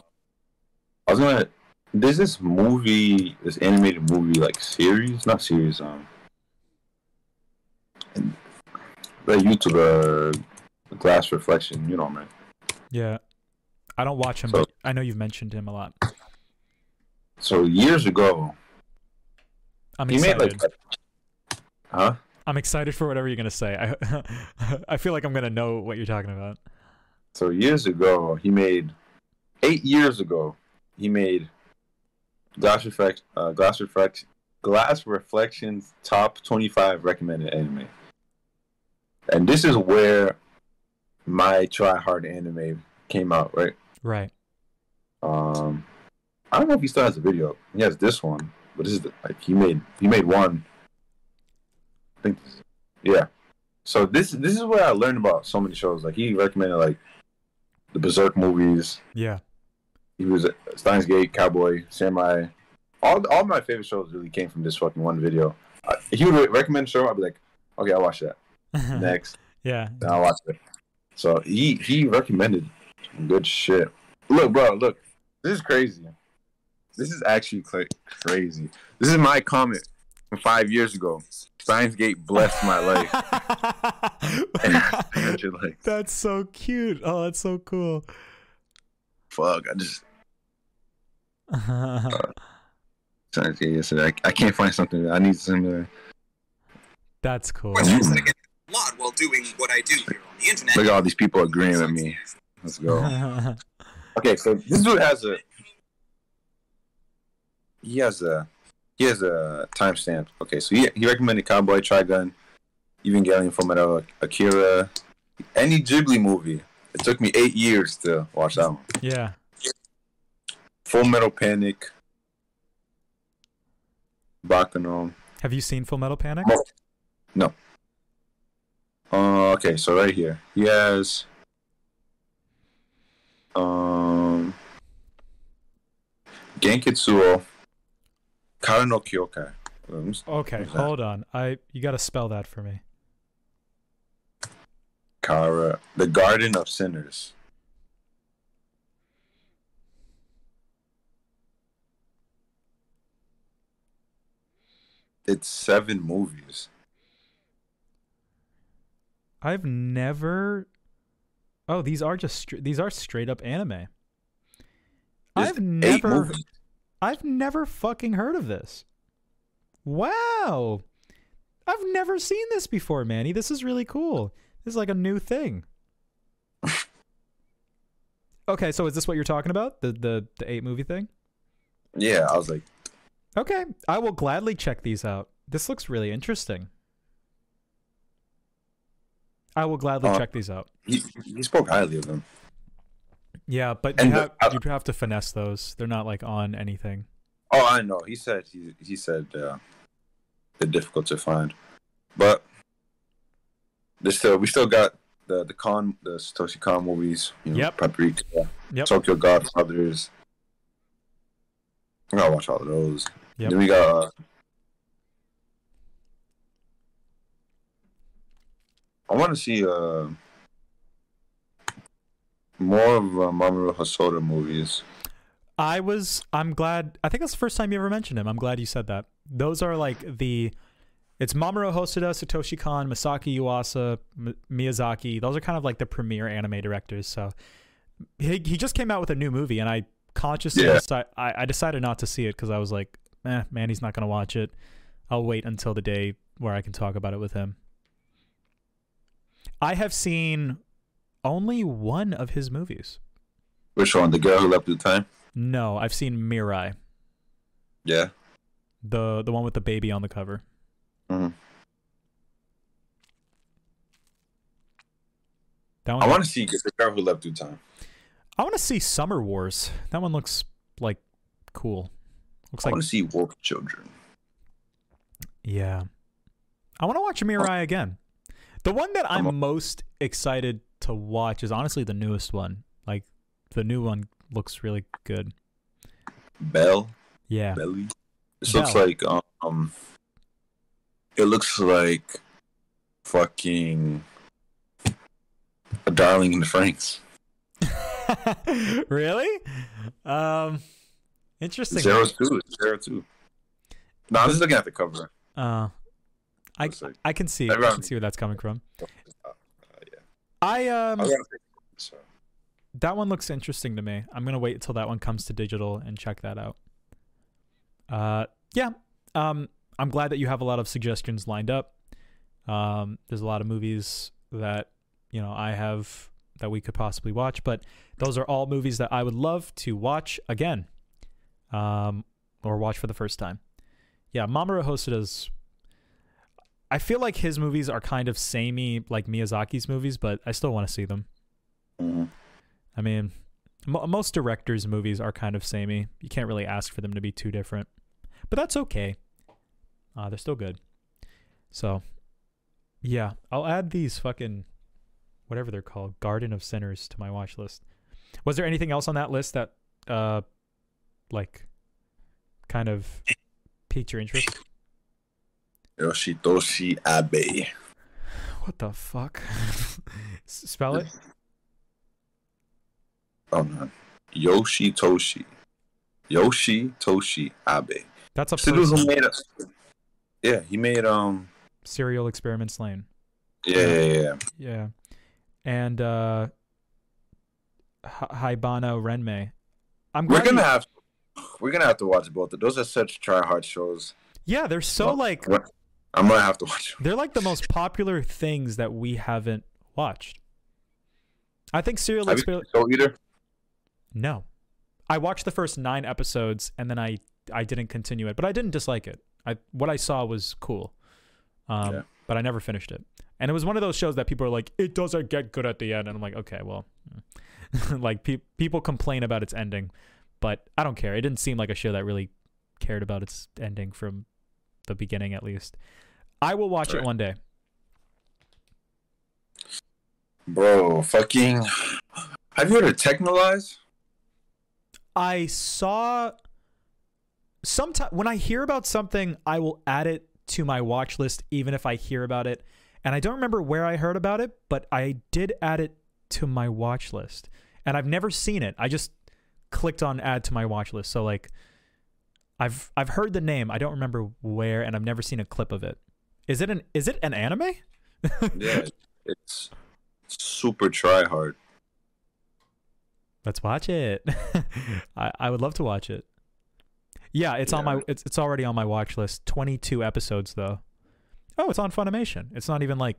I was gonna there's this movie, this animated movie like series, not series, um, the YouTuber, Glass Reflection, you know, man. Yeah. I don't watch him, So- but I know you've mentioned him a lot. So years ago, I'm he excited. made like, huh? I'm excited for whatever you're gonna say. I <laughs> I feel like I'm gonna know what you're talking about. So years ago, he made eight years ago, he made Glass Reflect, uh, Glass Reflect, Glass Reflections top twenty-five recommended anime, and this is where my try hard anime came out. Right? Right. Um, I don't know if he still has a video. He has this one, but this is the, like he made he made one. I think, this- yeah. So this this is where I learned about so many shows. Like he recommended like the Berserk movies. Yeah. He was Steins Gate, Cowboy, Samurai. All all my favorite shows really came from this fucking one video. Uh, he would recommend a show. I'd be like, okay, I'll watch that <laughs> next. yeah. Then I'll watch it. So he he recommended some good shit. Look, bro, look, this is crazy. This is actually cra- crazy. This is my comment from five years ago. Steins Gate blessed my life. <laughs> Like, that's so cute. Oh, that's so cool. fuck, I just uh, Steins Gate yesterday. I, I can't find something. I need something. that's cool. Of course, I get a lot while doing what I do here on the internet. Look at all these people agreeing with me. Let's go. <laughs> Okay, so this dude has a he has a he has a timestamp. Okay, so he he recommended Cowboy Trigun, Evangelion Fullmetal Akira, any Ghibli movie. It took me eight years to watch that one. yeah. Full Metal Panic, Baccano. Have you seen Full Metal Panic? No. Uh, okay, so right here he has um Gankutsuou, Kara no Kyokai. Okay, hold on. I you got to spell that for me. Kara, the Garden of Sinners. It's seven movies. I've never. Oh, these are just these are straight up anime. There's I've never. I've never fucking heard of this. Wow. I've never seen this before, Manny. This is really cool. This is like a new thing. <laughs> okay, so is this what you're talking about? The the the eight movie thing? Yeah, I was like, Okay, I will gladly check these out. This looks really interesting. I will gladly Uh, check these out. he, he spoke highly of them. Yeah, but you the- have uh, you have to finesse those. They're not like on anything. Oh, I know. He said he he said uh, they're difficult to find, but there's still we still got the the con the Satoshi Kon movies. You know, Yep. Paprika, Yep. Tokyo Godfathers. I gotta watch all of those. Yep. Then we got. Uh, I want to see uh, more of uh, Mamoru Hosoda movies. I was I'm glad I think that's the first time you ever mentioned him. I'm glad you said that. Those are like the it's Mamoru Hosoda, Satoshi Kon, Masaki Yuasa, M- Miyazaki. Those are kind of like the premier anime directors. So he he just came out with a new movie and I consciously Yeah. deci- I, I decided not to see it because I was like, eh, man, he's not gonna watch it. I'll wait until the day where I can talk about it with him. I have seen only one of his movies. Which one? The girl who leapt through time. No, I've seen Mirai. Yeah. the the one with the baby on the cover. Mhm. That one. I want to see the girl who leapt through time. I want to see Summer Wars. That one looks like cool. Looks I like want to see Wolf Children. yeah. I want to watch Mirai again. The one that I'm I'm- most excited to watch is honestly the newest one. Like the new one looks really good. Belle. Yeah. Belly. This looks like um. It looks like fucking a darling in the Franxx. <laughs> really? Um Interesting. Zero two. Zero two. No, I'm just looking at the cover. Uh, I like- I can see I can see where that's coming from. Uh, yeah. I um I was gonna say, so. that one looks interesting to me. I'm gonna wait until that one comes to digital and check that out. Uh, yeah. Um, I'm glad that you have a lot of suggestions lined up. Um, there's a lot of movies that you know I have that we could possibly watch, but those are all movies that I would love to watch again, um, or watch for the first time. Yeah, Mamoru Hosoda's. I feel like his movies are kind of samey like Miyazaki's movies, but I still want to see them. Mhm. I mean, mo most directors' movies are kind of samey. You can't really ask for them to be too different, but that's okay. Uh, they're still good. So, yeah, I'll add these fucking whatever they're called, Garden of Sinners, to my watch list. Was there anything else on that list that, uh, like, kind of piqued your interest? Yoshitoshi Abe. What the fuck? <laughs> Spell it. Oh man. Yoshitoshi. Yoshitoshi Abe. That's a It's the dude who person. made us. Yeah, he made um. Serial Experiments Lain. Yeah, yeah, yeah. yeah. And uh Haibane Renmei. I'm We're gonna you- have. We're gonna have to watch both. of Those are such try hard shows. Yeah, they're so Well, like I'm gonna have to watch. they're like the most popular things that we haven't watched. I think Serial Have you Experiment seen Soul Eater? No. I watched the first 9 episodes and then I I didn't continue it, but I didn't dislike it. I what I saw was cool. Um Yeah. but I never finished it. And it was one of those shows that people are like it doesn't get good at the end and I'm like, okay, well. <laughs> like pe- people complain about its ending, but I don't care. It didn't seem like a show that really cared about its ending from the beginning at least. I will watch it one day. Bro, fucking. Have you heard of Texhnolyze? I saw sometime when I hear about something, I will add it to my watch list even if I hear about it. And I don't remember where I heard about it, but I did add it to my watch list. And I've never seen it. I just clicked on add to my watch list. So like I've I've heard the name. I don't remember where and I've never seen a clip of it. Is it an is it an anime? Yeah, <laughs> it's super try hard. Let's watch it. <laughs> I, I would love to watch it. Yeah, it's on my it's it's already on my watch list. Twenty two episodes though. Oh, it's on Funimation. It's not even like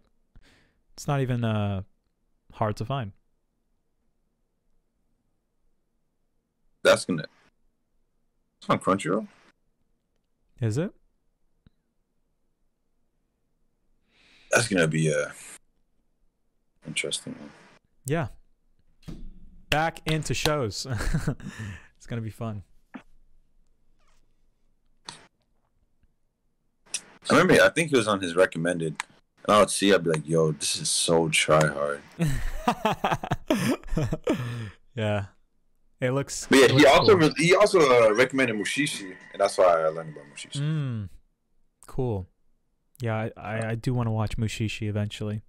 it's not even uh hard to find. That's gonna. It's on Crunchyroll. Is it? That's gonna be a interesting one. Yeah. Back into shows. <laughs> it's gonna be fun. I remember. I think he was on his recommended, and I would see. I'd be like, "Yo, this is so try hard." <laughs> yeah. It looks. But yeah, it he also cool. re- he also uh, recommended Mushishi, and that's why I learned about Mushishi. Mm, cool. Yeah, I, I, I do want to watch Mushishi eventually.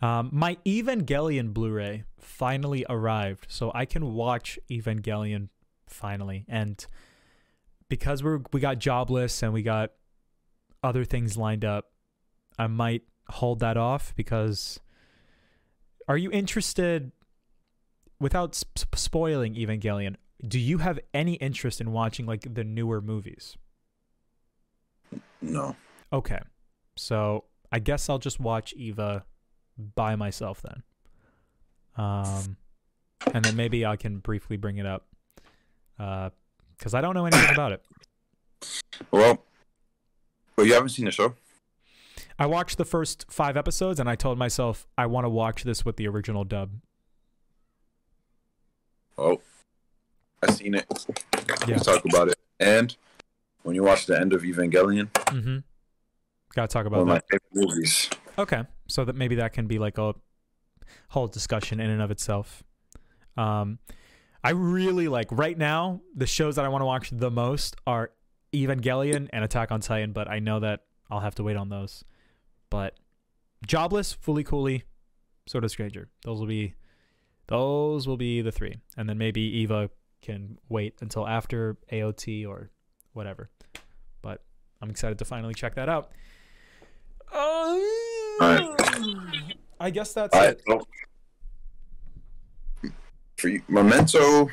Um, my Evangelion Blu-ray finally arrived, so I can watch Evangelion finally. And because we're we got jobless and we got other things lined up, I might hold that off because. Are you interested? Without sp- spoiling Evangelion, do you have any interest in watching like the newer movies? No, Okay. So I guess I'll just watch Eva by myself then. Um, and then maybe I can briefly bring it up. Uh, because I don't know anything about it. well, but you haven't seen the show. I watched the first five episodes and I told myself I want to watch this with the original dub. Oh, I seen it. Yeah. Let's talk about it. And when you watch the end of Evangelion, Mm-hmm. Gotta talk one about of my that. favorite movies. Okay. So that maybe that can be like a whole discussion in and of itself. Um I really like right now the shows that I want to watch the most are Evangelion and Attack on Titan, but I know that I'll have to wait on those. But Jobless, Fully Coolly, Sword of Stranger. Those will be those will be the three. And then maybe Eva can wait until after AOT or whatever. But I'm excited to finally check that out. Uh, I guess that's right. it. well, For you, Memento,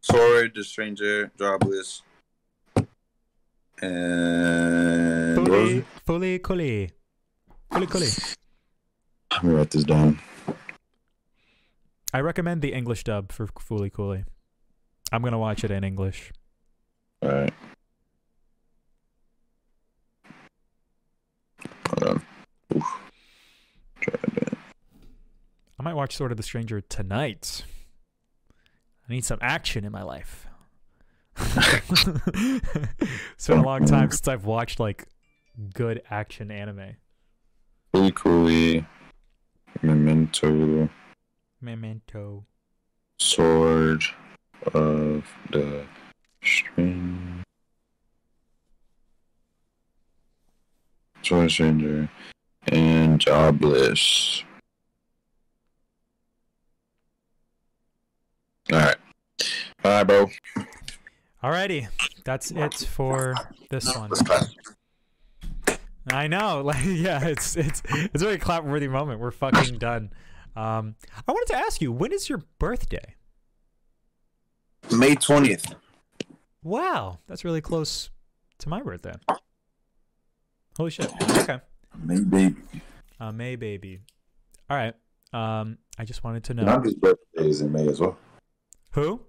Sword, The Stranger, Jobless, and Fully, fully, fully, fully, fully. Let me write this down. I recommend the English dub for Fully Cooley. I'm gonna watch it in English. All right. Hold on. Oof. Try that. I might watch Sword of the Stranger tonight. I need some action in my life. <laughs> it's been a long time since I've watched like good action anime. Really coolly. Memento, Memento. Sword of the String. Sword Stranger, and Jobless. Alright. Bye, bro. Alrighty, that's it for this one. I know, <laughs> like yeah, it's it's it's a very clap worthy moment. We're fucking done. Um, I wanted to ask you, when is your birthday? May 20th. Wow, that's really close to my birthday. Holy shit. Okay. May baby. Uh, May baby. All right. Um, I just wanted to know Keandra's birthday is in May as well. who.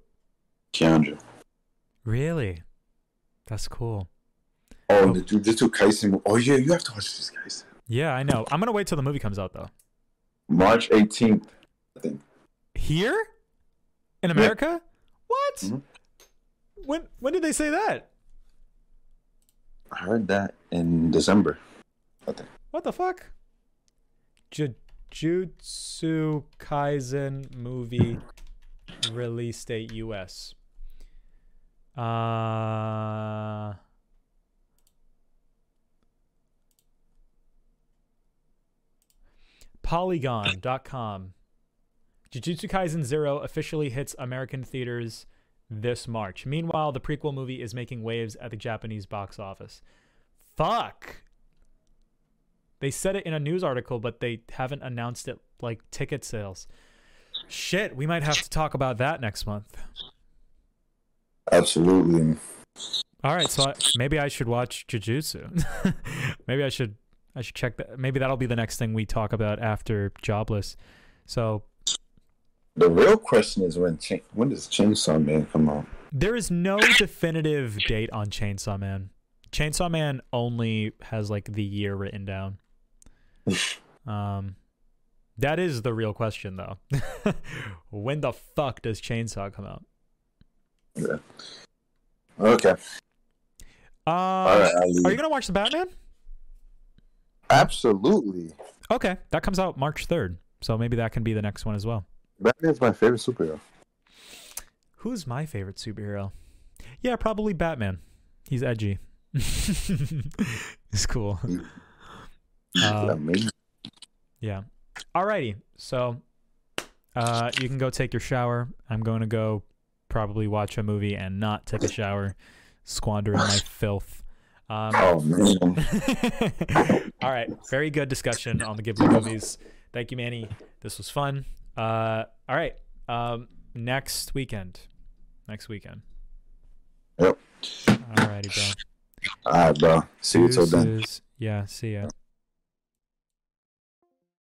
Keandra. Really? That's cool. Oh, the two, Jujutsu Kaisen. Oh yeah, you have to watch this, guys. Yeah, I know. I'm gonna wait till the movie comes out though. March 18th, I think. Here? In America? What? Mhm. When when did they say that? I heard that in December. I think. What the fuck? Jujutsu Kaisen movie release date US. Uh Polygon.com. Jujutsu Kaisen Zero officially hits American theaters this March. Meanwhile, the prequel movie is making waves at the Japanese box office. Fuck. They said it in a news article, but they haven't announced it like ticket sales. Shit, we might have to talk about that next month. Absolutely. All right, so I, maybe I should watch Jujutsu. <laughs> maybe I should I should check that. Maybe that'll be the next thing we talk about after Jobless. So The real question is when cha- when does Chainsaw Man come out? there is no definitive date on Chainsaw Man. Chainsaw Man only has like the year written down. <laughs> Um, that is the real question though. <laughs> when the fuck does Chainsaw come out? Yeah. Okay. Uh, All right. Are you gonna watch the Batman? Absolutely. Okay, that comes out March third, so maybe that can be the next one as well. Batman's my favorite superhero. Who's my favorite superhero? Yeah, probably Batman. He's edgy. <laughs> He's cool. Uh. Yeah. Alrighty. So uh you can go take your shower. I'm going to go probably watch a movie and not take a shower, squandering my <laughs> filth. Um, Oh man. <laughs> all right. Very good discussion on the Ghibli movies. Thank you, Manny. This was fun. Uh all right. Um next weekend. Next weekend. Yep. Alrighty, bro. All right, bro. See you till then. Yeah, see ya.